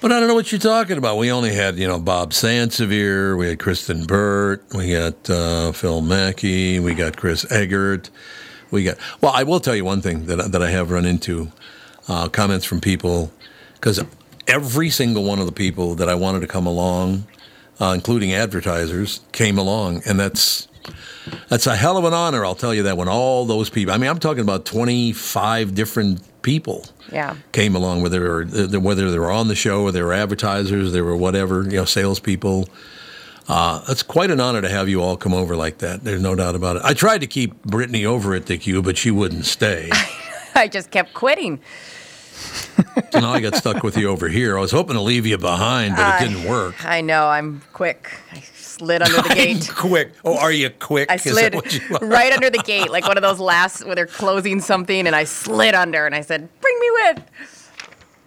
But I don't know what you're talking about. We only had, you know, Bob Sansevere, we had Kristen Burt, we got uh, Phil Mackey, we got Chris Egert, we got. Well, I will tell you one thing that that I have run into uh, comments from people because every single one of the people that I wanted to come along, uh, including advertisers, came along, and that's that's a hell of an honor. I'll tell you that. When all those people, I mean, I'm talking about 25 different people Yeah. came along, whether they were, whether they were on the show or they were advertisers, they were whatever, you know, salespeople. Uh, it's quite an honor to have you all come over like that. There's no doubt about it. I tried to keep Brittany over at the Q, but she wouldn't stay. (laughs) I just kept quitting. so (laughs) now I got stuck with you over here. I was hoping to leave you behind, but it didn't work. I know. I'm quick. I slid under the (laughs) gate. quick. Oh, are you quick? I slid what you are? right under the gate, like one of those last where they're closing something, and I slid under, and I said, "Bring me with."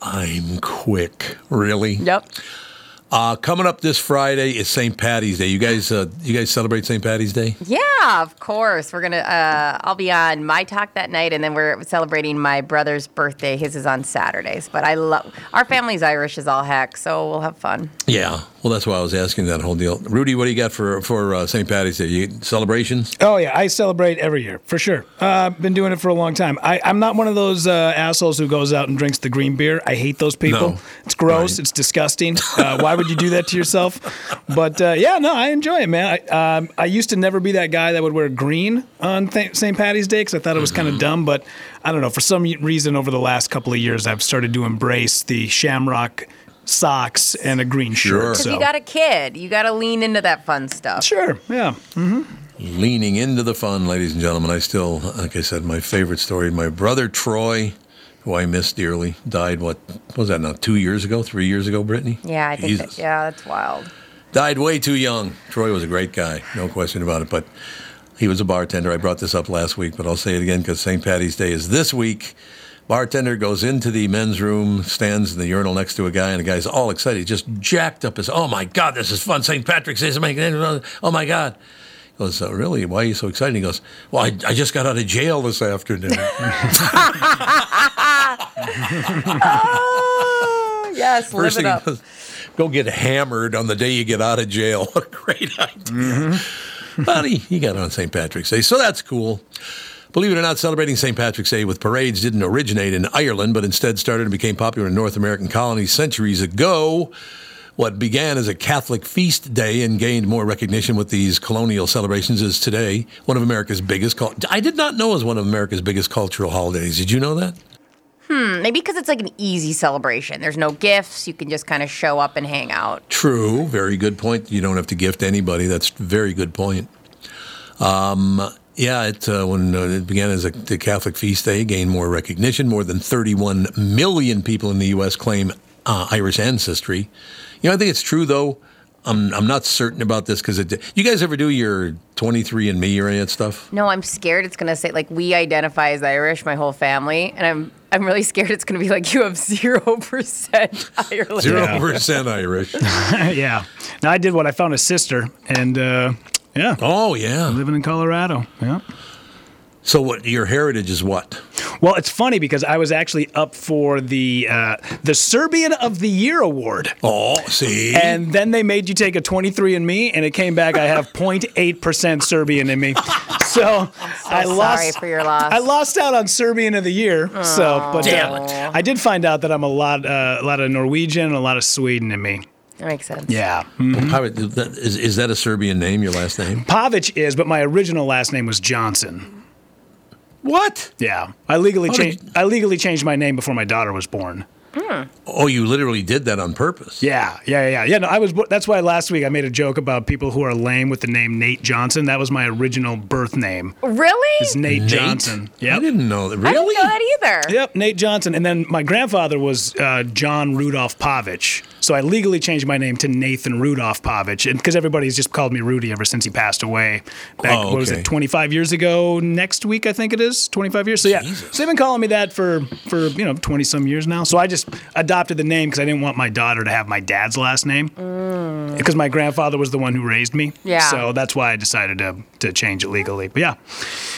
I'm quick. Really? Yep. Uh, coming up this Friday is St. Patty's Day. You guys, uh, you guys celebrate St. Patty's Day? Yeah, of course. We're gonna. Uh, I'll be on my talk that night, and then we're celebrating my brother's birthday. His is on Saturdays, but I love our family's Irish as all heck, so we'll have fun. Yeah. Well, that's why I was asking that whole deal. Rudy, what do you got for for uh, St. Patty's Day? You, celebrations? Oh yeah, I celebrate every year for sure. Uh, I've been doing it for a long time. I, I'm not one of those uh, assholes who goes out and drinks the green beer. I hate those people. No. It's gross. It's disgusting. Uh, why would you do that to yourself? But uh, yeah, no, I enjoy it, man. I, um, I used to never be that guy that would wear green on th- St. Patty's Day because I thought it was kind of dumb. But I don't know. For some reason, over the last couple of years, I've started to embrace the shamrock socks and a green shirt. Because So. you got a kid, you got to lean into that fun stuff. Sure. Yeah. Mm-hmm. Leaning into the fun, ladies and gentlemen. I still, like I said, my favorite story. My brother Troy, who I miss dearly, died. What, what was that now? Two years ago? Three years ago, Brittany? Yeah, I think. That, yeah, that's wild. Died way too young. Troy was a great guy, no question about it. But he was a bartender. I brought this up last week, but I'll say it again because St. Patty's Day is this week. Bartender goes into the men's room, stands in the urinal next to a guy, and the guy's all excited. He just jacked up his, oh my God, this is fun. St. Patrick's Day is amazing. Oh my God. He goes, oh, really? Why are you so excited? He goes, well, I, I just got out of jail this afternoon. (laughs) (laughs) oh, yes, live First it thing up. he does, (laughs) go get hammered on the day you get out of jail. (laughs) What a great idea. But he, he got on St. Patrick's Day, so that's cool. Believe it or not, celebrating St. Patrick's Day with parades didn't originate in Ireland, but instead started and became popular in North American colonies centuries ago. What began as a Catholic feast day and gained more recognition with these colonial celebrations is today one of America's biggest. Cul- I did not know it was one of America's biggest cultural holidays. Did you know that? Hmm, maybe because it's like an easy celebration. There's no gifts. You can just kind of show up and hang out. True. Very good point. You don't have to gift anybody. That's very good point. Um, yeah, it, uh, when uh, it began as a the Catholic feast day, gained more recognition. More than 31 million people in the U.S. claim uh, Irish ancestry. You know, I think it's true though. I'm I'm not certain about this because it. You guys ever do your 23andMe or any of that stuff? No, I'm scared it's gonna say like we identify as Irish, my whole family, and I'm I'm really scared it's gonna be like you have zero percent Ireland. Zero percent Irish. (laughs) yeah. Now I did what I found a sister, and uh, yeah. Oh yeah. Living in Colorado. Yeah. So what? Your heritage is what? Well, it's funny because I was actually up for the uh, the Serbian of the Year award. Oh, see. And then they made you take a 23andMe, and it came back. I have 0.8 percent Serbian in me. (laughs) So, I sorry lost. for your loss. I lost out on Serbian of the Year. so, but Damn uh, it. I did find out that I'm a lot uh, a lot of Norwegian and a lot of Sweden in me. That makes sense. Yeah. How- is, that, is, is that a Serbian name? Your last name? Pavic is, but my original last name was Johnson. What? Yeah, I legally changed. I legally changed my name before my daughter was born. Oh, you literally did that on purpose. Yeah, yeah, yeah, yeah. No, I was. That's why last week I made a joke about people who are lame with the name Nate Johnson. That was my original birth name. Really? It's Nate, Nate? Johnson. Yeah, I didn't know that. Really? I didn't Really? know that either. Yep, Nate Johnson. And then my grandfather was uh, John Rudolph Pavich. So I legally changed my name to Nathan Rudolph Pavich. And because everybody's just called me Rudy ever since he passed away back, Oh, what was it, 25 years ago next week, I think it is, 25 years. So yeah, Jesus. so they've been calling me that for, for you know, 20 some years now. So I just adopted the name because I didn't want my daughter to have my dad's last name mm. because my grandfather was the one who raised me. Yeah. So that's why I decided to, to change it legally. But yeah,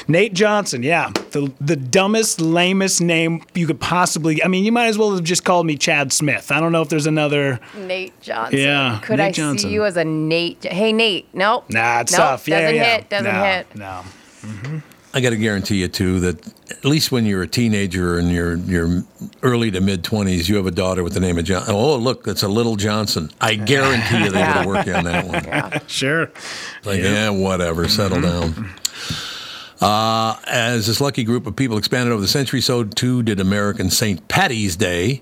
Nate Johnson. Yeah, the the dumbest, lamest name you could possibly. I mean, you might as well have just called me Chad Smith. I don't know if there's another. Nate Johnson. Yeah, Could Nate I Johnson. see you as a Nate? Hey, Nate. Nope. Nah, it's nope. tough. Yeah, doesn't yeah. hit. Doesn't no, hit. No. Mm-hmm. I got to guarantee you too that at least when you're a teenager and you're your early to mid twenties, you have a daughter with the name of John. Oh, look, that's a little Johnson. I guarantee you they would have worked you on that one. (laughs) Sure. Like, yeah, whatever. Settle down. Uh, as this lucky group of people expanded over the century, so too did American St. Patty's Day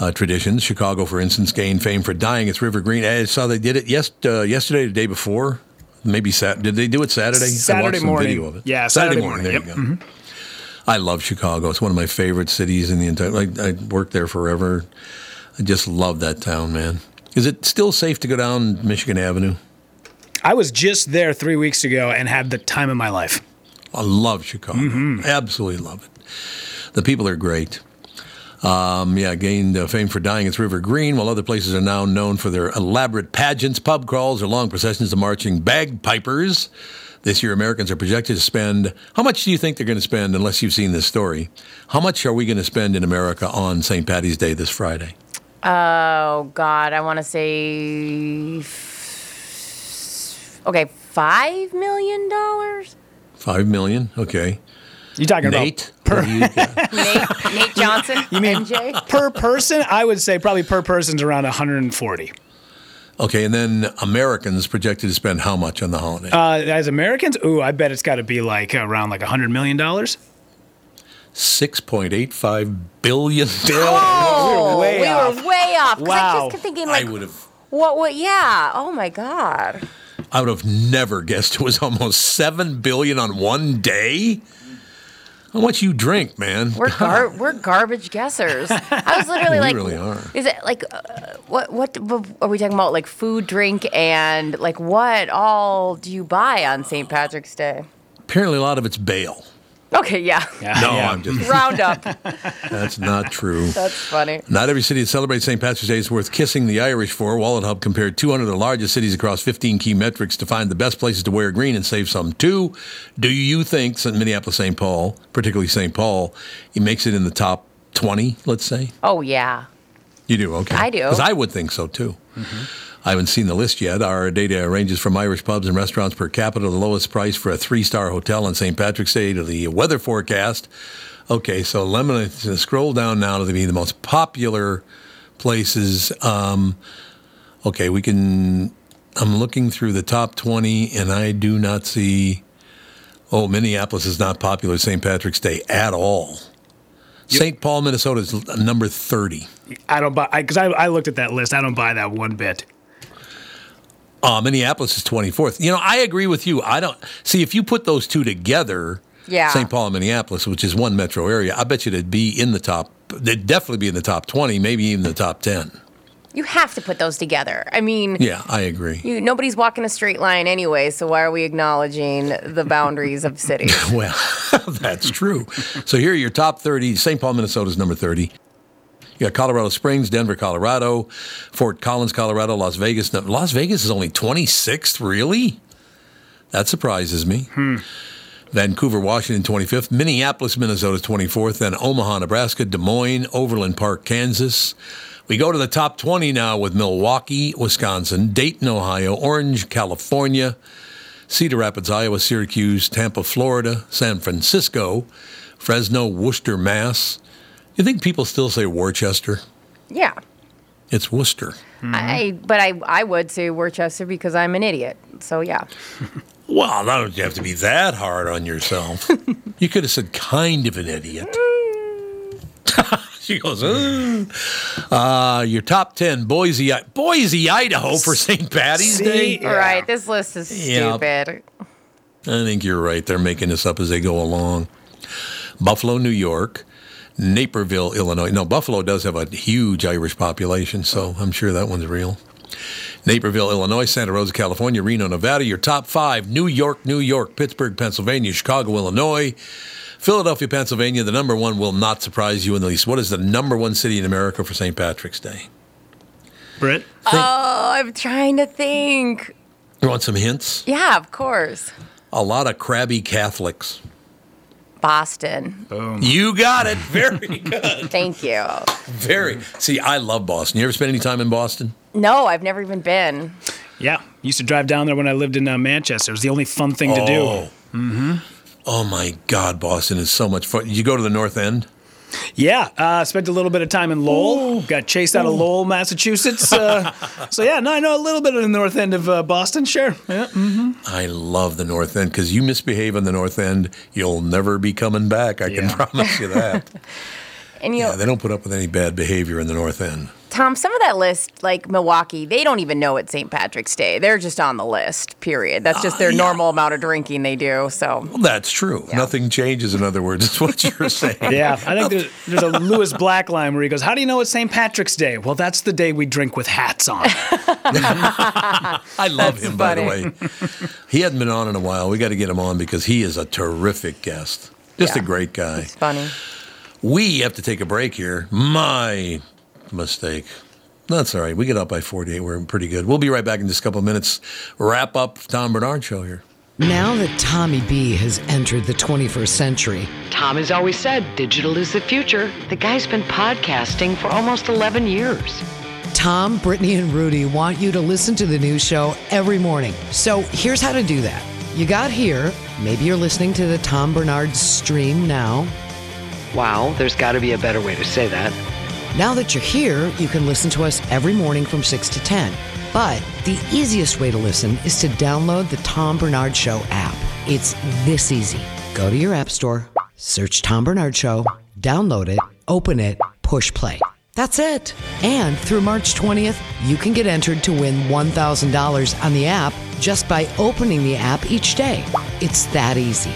uh, traditions. Chicago, for instance, gained fame for dyeing its river green. I saw they did it yes, uh, yesterday, the day before. Maybe Sat. Did they do it Saturday? I Saturday morning. video of it. Yeah, Saturday, Saturday morning. There morning. you go. I love Chicago. It's one of my favorite cities in the entire. Like I worked there forever. I just love that town, man. Is it still safe to go down Michigan Avenue? I was just there three weeks ago and had the time of my life. I love Chicago. Mm-hmm. Absolutely love it. The people are great. Um, yeah, gained uh, fame for dyeing its river green, while other places are now known for their elaborate pageants, pub crawls, or long processions of marching bagpipers. This year, Americans are projected to spend. How much do you think they're going to spend, unless you've seen this story? How much are we going to spend in America on St. Patty's Day this Friday? Oh God, I want to say. f- Okay, $5 million? 5 million? Okay. You talking about. Nate? about per (laughs) Nate, Nate Johnson. You mean NJ? per person? I would say probably per person's around 140. Okay, and then Americans projected to spend how much on the holiday? Uh, as Americans, ooh, I bet it's got to be like around like 100 million dollars. Six point eight five billion. dollars. (laughs) Oh, we were way we off. were way off. 'cause I Wow. just kept thinking I would have. what? What? Yeah. Oh my God. I would have never guessed it was almost seven billion on one day. How much you drink, man? We're gar- we're garbage guessers. I was literally (laughs) We like, really are. is it like uh, what what are we talking about? Like food, drink, and like what all do you buy on St. Patrick's Day? Apparently, a lot of it's bail. Okay, yeah. No, I'm just. Round up. (laughs) That's not true. That's funny. Not every city that celebrates St. Patrick's Day is worth kissing the Irish for. WalletHub compared 200 of the largest cities across 15 key metrics to find the best places to wear green and save some too. Do you think St. Minneapolis, St. Paul, particularly St. Paul, it makes it in the top 20, let's say? Oh yeah. You do, okay. I do. Because I would think so too. Mm-hmm. I haven't seen the list yet. Our data ranges from Irish pubs and restaurants per capita, the lowest price for a three star hotel on St. Patrick's Day, to the weather forecast. Okay, so let me scroll down now to the, the most popular places. Um, okay, we can. I'm looking through the top 20, and I do not see. Oh, Minneapolis is not popular St. Patrick's Day at all. St. Paul, Minnesota is number 30. I don't buy because I, I looked at that list. I don't buy that one bit. Uh, Minneapolis is 24th. You know, I agree with you. I don't see if you put those two together, Yeah. St. Paul and Minneapolis, which is one metro area, I bet you they'd be in the top. They'd definitely be in the top 20, maybe even the top 10. You have to put those together. I mean, Yeah, I agree. you nobody's walking a straight line anyway, so why are we acknowledging the boundaries of cities? (laughs) Well, (laughs) that's true. So here are your top 30. St. Paul, Minnesota is number 30. You got Colorado Springs, Denver, Colorado, Fort Collins, Colorado, Las Vegas. Now, Las Vegas is only 26th, really? That surprises me. Hmm. Vancouver, Washington, 25th. Minneapolis, Minnesota, 24th. Then Omaha, Nebraska, Des Moines, Overland Park, Kansas. We go to the top 20 now with Milwaukee, Wisconsin, Dayton, Ohio, Orange, California, Cedar Rapids, Iowa, Syracuse, Tampa, Florida, San Francisco, Fresno, Worcester, Mass. You think people still say Worcester? yeah. It's Worcester. I but I I would say Worcester because I'm an idiot. So yeah. (laughs) Well, now don't you have to be that hard on yourself. (laughs) you could have said kind of an idiot. (laughs) she goes, "Uh." uh, your top 10, Boise, Boise, Idaho for St. Patty's Day. All right, this list is Yeah. stupid. I think you're right. They're making this up as they go along. Buffalo, New York, Naperville, Illinois. No, Buffalo does have a huge Irish population, so I'm sure that one's real. Naperville, Illinois, Santa Rosa, California, Reno, Nevada. Your top five New York, New York, Pittsburgh, Pennsylvania, Chicago, Illinois, Philadelphia, Pennsylvania. The number one will not surprise you in the least. What is the number one city in America for St. Patrick's Day? Britt? Oh, I'm trying to think. You want some hints? Yeah, of course. A lot of crabby Catholics. Boston. Boom. You got it. (laughs) Very good. Thank you. Very. See, I love Boston. You ever spend any time in Boston? No, I've never even been. Yeah, used to drive down there when I lived in uh, Manchester. It was the only fun thing to do. Oh. Mm-hmm. Oh my God, Boston is so much fun. You go to the North End? Yeah, uh, spent a little bit of time in Lowell. Got chased out of Lowell, Massachusetts. Uh, (laughs) so yeah, no, I know a little bit of the north end of uh, Boston. Sure. Yeah. hmm I love the North End because you misbehave in the North End, you'll never be coming back. I can promise you that. (laughs) And you yeah, they don't put up with any bad behavior in the North End. Tom, some of that list, like Milwaukee, they don't even know it's St. Patrick's Day. They're just on the list. Period. That's just their ah, normal amount of drinking they do. So Well, that's true. Nothing changes, in other words, is what you're (laughs) saying. Yeah, I think there's, there's a Lewis Black line where he goes, "How do you know it's St. Patrick's Day?" Well, that's the day we drink with hats on. (laughs) I love him, by the way. He hadn't been on in a while. We got to get him on because he is a terrific guest. Just a great guy. it's funny. We have to take a break here. My mistake. That's all right. We get up by 48. We're pretty good. We'll be right back in just a couple of minutes. Wrap up Tom Barnard show here. Now that Tommy B has entered the 21st century, Tom has always said digital is the future. The guy's been podcasting for almost 11 years. Tom, Brittany, and Rudy want you to listen to the new show every morning. So here's how to do that. You got here. Maybe you're listening to the Tom Bernard stream now. Wow, there's got to be a better way to say that. Now that you're here, you can listen to us every morning from 6 to 10. But the easiest way to listen is to download the Tom Barnard Show app. It's this easy. Go to your app store, search Tom Barnard Show, download it, open it, push play. That's it. And through March 20th, you can get entered to win $1,000 on the app just by opening the app each day. It's that easy.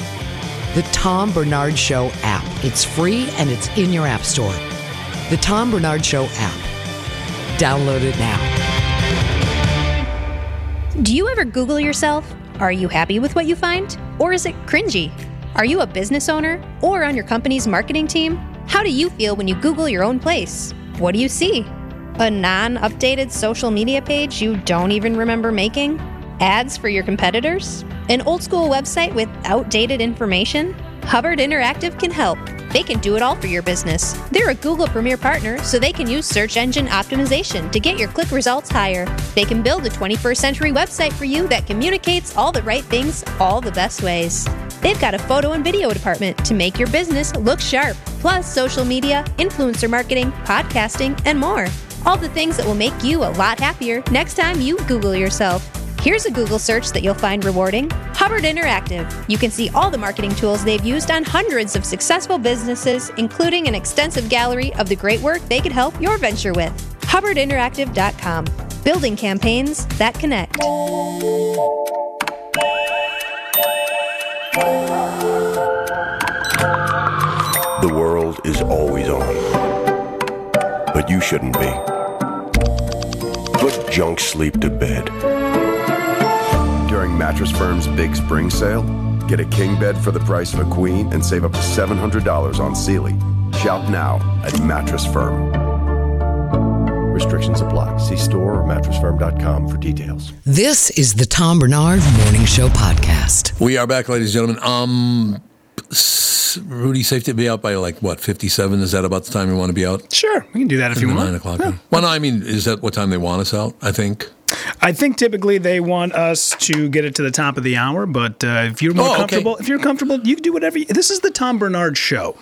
The Tom Barnard Show app. It's free and it's in your app store. The Tom Barnard Show app. Download it now. Do you ever Google yourself? Are you happy with what you find? Or is it cringy? Are you a business owner or on your company's marketing team? How do you feel when you Google your own place? What do you see? A non updated social media page you don't even remember making? Ads for your competitors? An old school website with outdated information? Hubbard Interactive can help. They can do it all for your business. They're a Google Premier partner, so they can use search engine optimization to get your click results higher. They can build a 21st century website for you that communicates all the right things all the best ways. They've got a photo and video department to make your business look sharp, plus social media, influencer marketing, podcasting, and more. All the things that will make you a lot happier next time you Google yourself. Here's a Google search that you'll find rewarding Hubbard Interactive. You can see all the marketing tools they've used on hundreds of successful businesses, including an extensive gallery of the great work they could help your venture with. HubbardInteractive.com. Building campaigns that connect. The world is always on. But you shouldn't be. Put junk sleep to bed. During Mattress Firm's big spring sale, get a king bed for the price of a queen and save up to $700 on Sealy. Shop now at Mattress Firm. Restrictions apply. See store or mattressfirm.com for details. This is the Tom Barnard Morning Show podcast. We are back, ladies and gentlemen. Um, Rudy, safe to be out by like what, 57? Is that about the time you want to be out? Sure, we can do that if you want. Nine o'clock. Well, no, I mean, is that what time they want us out? I think. I think typically they want us to get it to the top of the hour, but uh, if you're more Oh, okay. comfortable, if you're comfortable, you can do whatever. You, this is the Tom Barnard Show.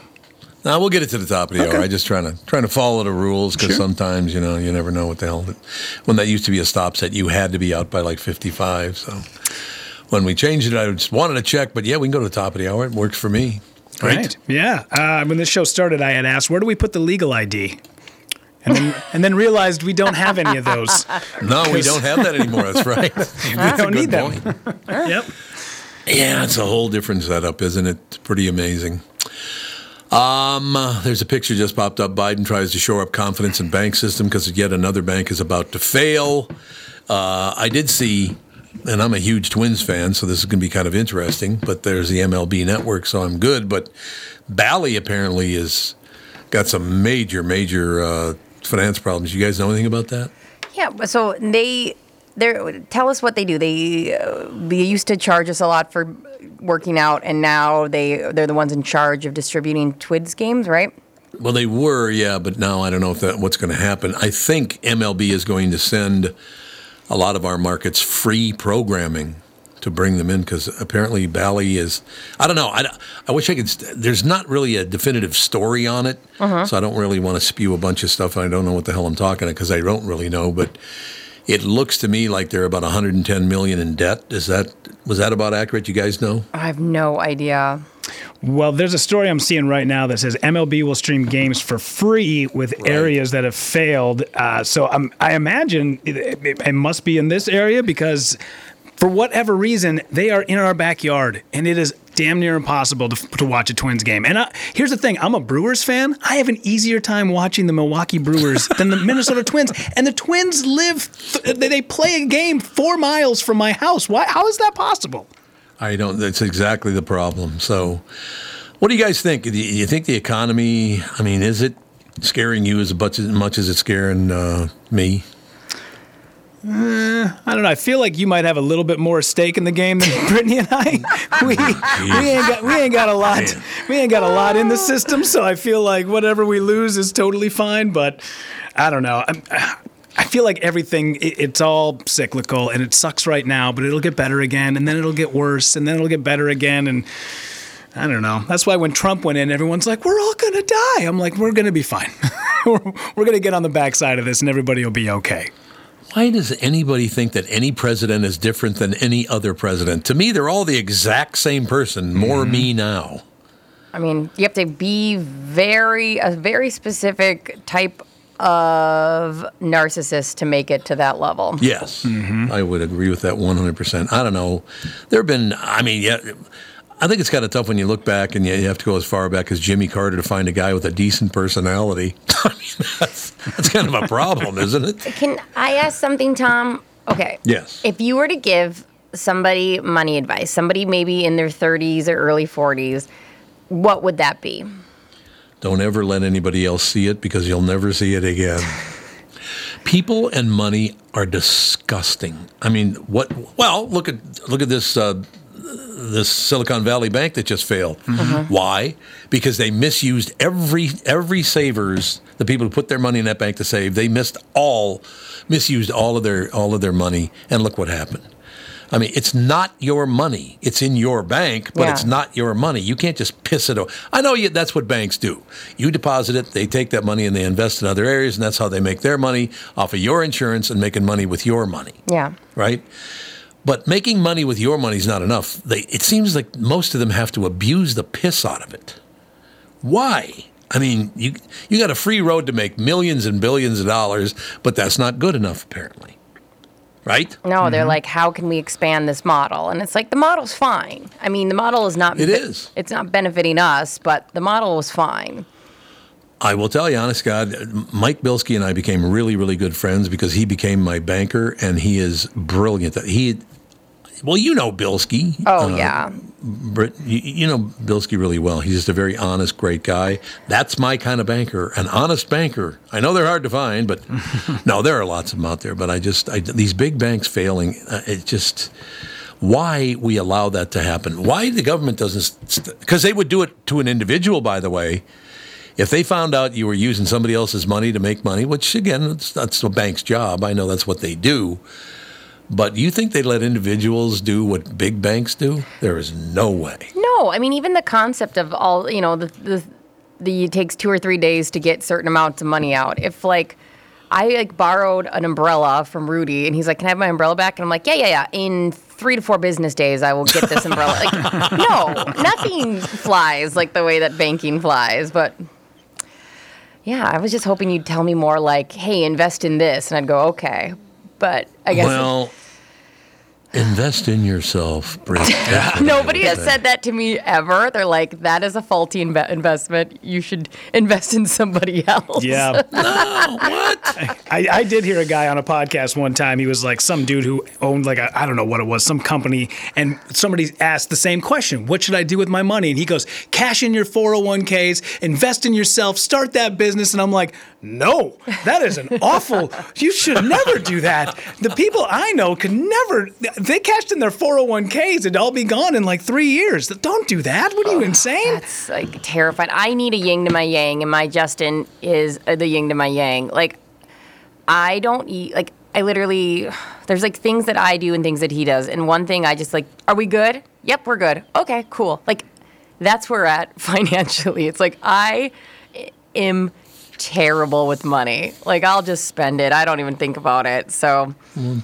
Now we'll get it to the top of the Okay. hour. I just trying to trying to follow the rules because Sure. sometimes you know you never know what the hell. That, when that used to be a stop set, you had to be out by like fifty five. So when we changed it, I just wanted to check, but yeah, we can go to the top of the hour. It works for me. Right? Yeah. Uh, when this show started, I had asked, where do we put the legal ID? And then, and then realized we don't have any of those. (laughs) No, we don't have that anymore. That's right. we (laughs) That's a don't need them. point. (laughs) yep. Yeah, it's a whole different setup, isn't it? Pretty amazing. Um, uh, there's a picture just popped up. Biden tries to shore up confidence in bank system because yet another bank is about to fail. Uh, I did see, and I'm a huge Twins fan, so this is going to be kind of interesting. But there's the MLB Network, so I'm good. But Bally apparently is got some major, major uh, finance problems. You guys know anything about that? Yeah, so they they tell us what they do. They uh, they used to charge us a lot for working out, and now they they're the ones in charge of distributing Twins games, right? Well, they were, yeah, but now I don't know if that what's going to happen. I think MLB is going to send a lot of our markets free programming to bring them in because apparently Bally is. I don't know. I, I wish I could. There's not really a definitive story on it, Uh-huh. so I don't really want to spew a bunch of stuff. I don't know what the hell I'm talking because I don't really know, but. It looks to me like they're about 110 million in debt. Is that was that about accurate? You guys know? I have no idea. Well, there's a story I'm seeing right now that says MLB will stream games for free with areas that have failed. Uh, so um, I imagine it, it, it must be in this area because, for whatever reason, they are in our backyard, and it is damn near impossible to, to watch a Twins game. And I, here's the thing: I'm a Brewers fan. I have an easier time watching the Milwaukee Brewers (laughs) than the Minnesota Twins, and the Twins live. Th- they play a game four miles from my house. Why? How is that possible? I don't. That's exactly the problem. So, What do you guys think? Do you you think the economy? I mean, is it scaring you as much as, much as it's scaring uh, me? Uh, I don't know. I feel like you might have a little bit more stake in the game than (laughs) Brittany and I. (laughs) We, we ain't got we ain't got a lot. We ain't got a lot in the system, so I feel like whatever we lose is totally fine. But I don't know. I'm, I feel like everything it, it's all cyclical and it sucks right now, but it'll get better again, and then it'll get worse, and then it'll get better again, and. I don't know. That's why when Trump went in, everyone's like, "We're all gonna die." I'm like, "We're gonna be fine. (laughs) we're, we're gonna get on the backside of this, and everybody will be okay." Why does anybody think that any president is different than any other president? To me, they're all the exact same person. More mm-hmm. me now. I mean, you have to be very a very specific type of narcissist to make it to that level. Yes, mm-hmm. I would agree with that 100%. I don't know. There have been, I mean, yeah, I think it's kind of tough when you look back and you have to go as far back as Jimmy Carter to find a guy with a decent personality. (laughs) I mean, that's, that's kind of a problem, isn't it? Can I ask something, Tom? Okay. Yes. If you were to give somebody money advice, somebody maybe in their 30s or early 40s, what would that be? Don't ever let anybody else see it because you'll never see it again. People and money are disgusting. I mean, what? Well, look at look at this uh, this Silicon Valley Bank that just failed. Mm-hmm. Why? Because they misused every every savers, the people who put their money in that bank to save. They missed all, misused all of their all of their money, and look what happened. I mean, it's not your money. It's in your bank, but Yeah. it's not your money. You can't just piss it. away. I know you, that's what banks do. You deposit it, they take that money and they invest in other areas, and that's how they make their money off of your insurance and making money with your money, Yeah. right? But making money with your money is not enough. They, it seems like most of them have to abuse the piss out of it. Why? I mean, you you got a free road to make millions and billions of dollars, but that's not good enough, apparently. Right? No, they're mm-hmm. like, how can we expand this model? And it's like the model's fine. I mean, the model is not. It be- is. It's not benefiting us, but the model was fine. I will tell you, honest God, Mike Bilski and I became really, really good friends because he became my banker, and he is brilliant. He, well, you know Bilski. Oh Uh, yeah. Brit, you, you know Bilski really well. He's just a very honest, great guy. That's my kind of banker, an honest banker. I know they're hard to find, but (laughs) no, there are lots of them out there. But I just I, these big banks failing, uh, it just why we allow that to happen. Why the government doesn't because they would do it to an individual, by the way. If they found out you were using somebody else's money to make money, which again, that's, that's a bank's job. I know that's what they do. But you think they let individuals do what big banks do? There is no way. No, I mean even the concept of all you know the the, the it takes two or three days to get certain amounts of money out. If like I like borrowed an umbrella from Rudy and he's like, "Can I have my umbrella back?" And I'm like, "Yeah, yeah, yeah." In three to four business days, I will get this umbrella. like, (laughs) no, nothing flies like the way that banking flies. But yeah, I was just hoping you'd tell me more like, "Hey, invest in this," and I'd go, "Okay." But I guess Well, invest in yourself, Britt. (laughs) That's what I Nobody has said that to me ever. They're like, that is a faulty inve- investment. You should invest in somebody (laughs) else. Yeah. (laughs) No, what? I, I did hear a guy on a podcast one time. He was like some dude who owned like I I don't know what it was, some company, and somebody asked the same question: "What should I do with my money?" And he goes, "Cash in your 401ks, invest in yourself, start that business." And I'm like, "No, that is an awful. You should never do that. The people I know could never. They cashed in their 401ks, it'd all be gone in like three years. Don't do that. What are you insane?" That's like terrified. I need a yin to my yang, and my Justin is uh, the yin to my yang. Like, I don't eat, like, I literally, there's like things that I do and things that he does. And one thing I just like, are we good? Yep, we're good. Okay, cool. Like, that's where we're at (laughs) financially. It's like, I am terrible with money. Like, I'll just spend it. I don't even think about it. So,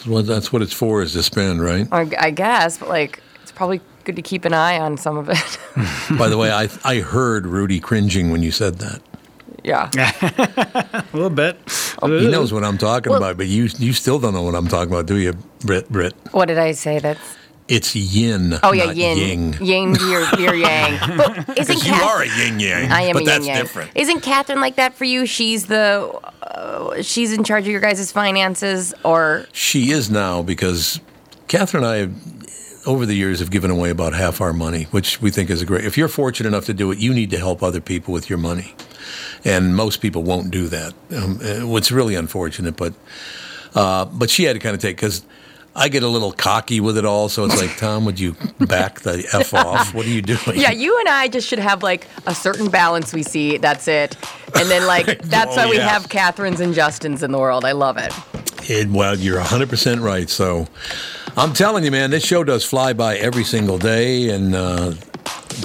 Well, that's what- it's for, is to spend, right? I, I guess, but like, it's probably good to keep an eye on some of it. (laughs) By the way, I I heard Rudy cringing when you said that. yeah. (laughs) a little bit. Oh, he knows what I'm talking Well- about, but you you still don't know what I'm talking about, do you, Brit? Brit? What did I say? That's it's yin. Oh yeah, yin, yin to your, your yang. (laughs) But isn't Because you are a yin yang. I am but a that's yin yang. different. Isn't Catherine like that for you? She's the uh, she's in charge of your guys' finances, or She is now because Catherine and I, over the years have given away about half our money, which we think is a great. If you're fortunate enough to do it, you need to help other people with your money, and most people won't do that. Um, uh, what's really unfortunate, but uh, but she had to kind of take because. I get a little cocky with it all, so it's like, Tom, would you back the f off? What are you doing? Yeah, you and I just should have like a certain balance we see. That's it. And then like (laughs) that's Oh, why we yeah. have Catherines and Justins in the world. I love it. It, well, you're 100% right. So I'm telling you, man, this show does fly by every single day. And uh,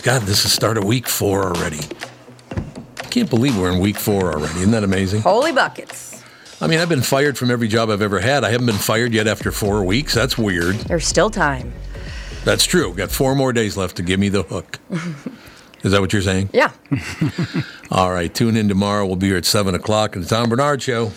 God, this is start of week four already. I can't believe we're in week four already. Isn't that amazing? Holy buckets. I mean, I've been fired from every job I've ever had. I haven't been fired yet after four weeks. That's weird. There's still time. That's true. Got four more days left to give me the hook. (laughs) Is that what you're saying? Yeah. (laughs) All right. Tune in tomorrow. We'll be here at 7 o'clock at the Tom Barnard Show.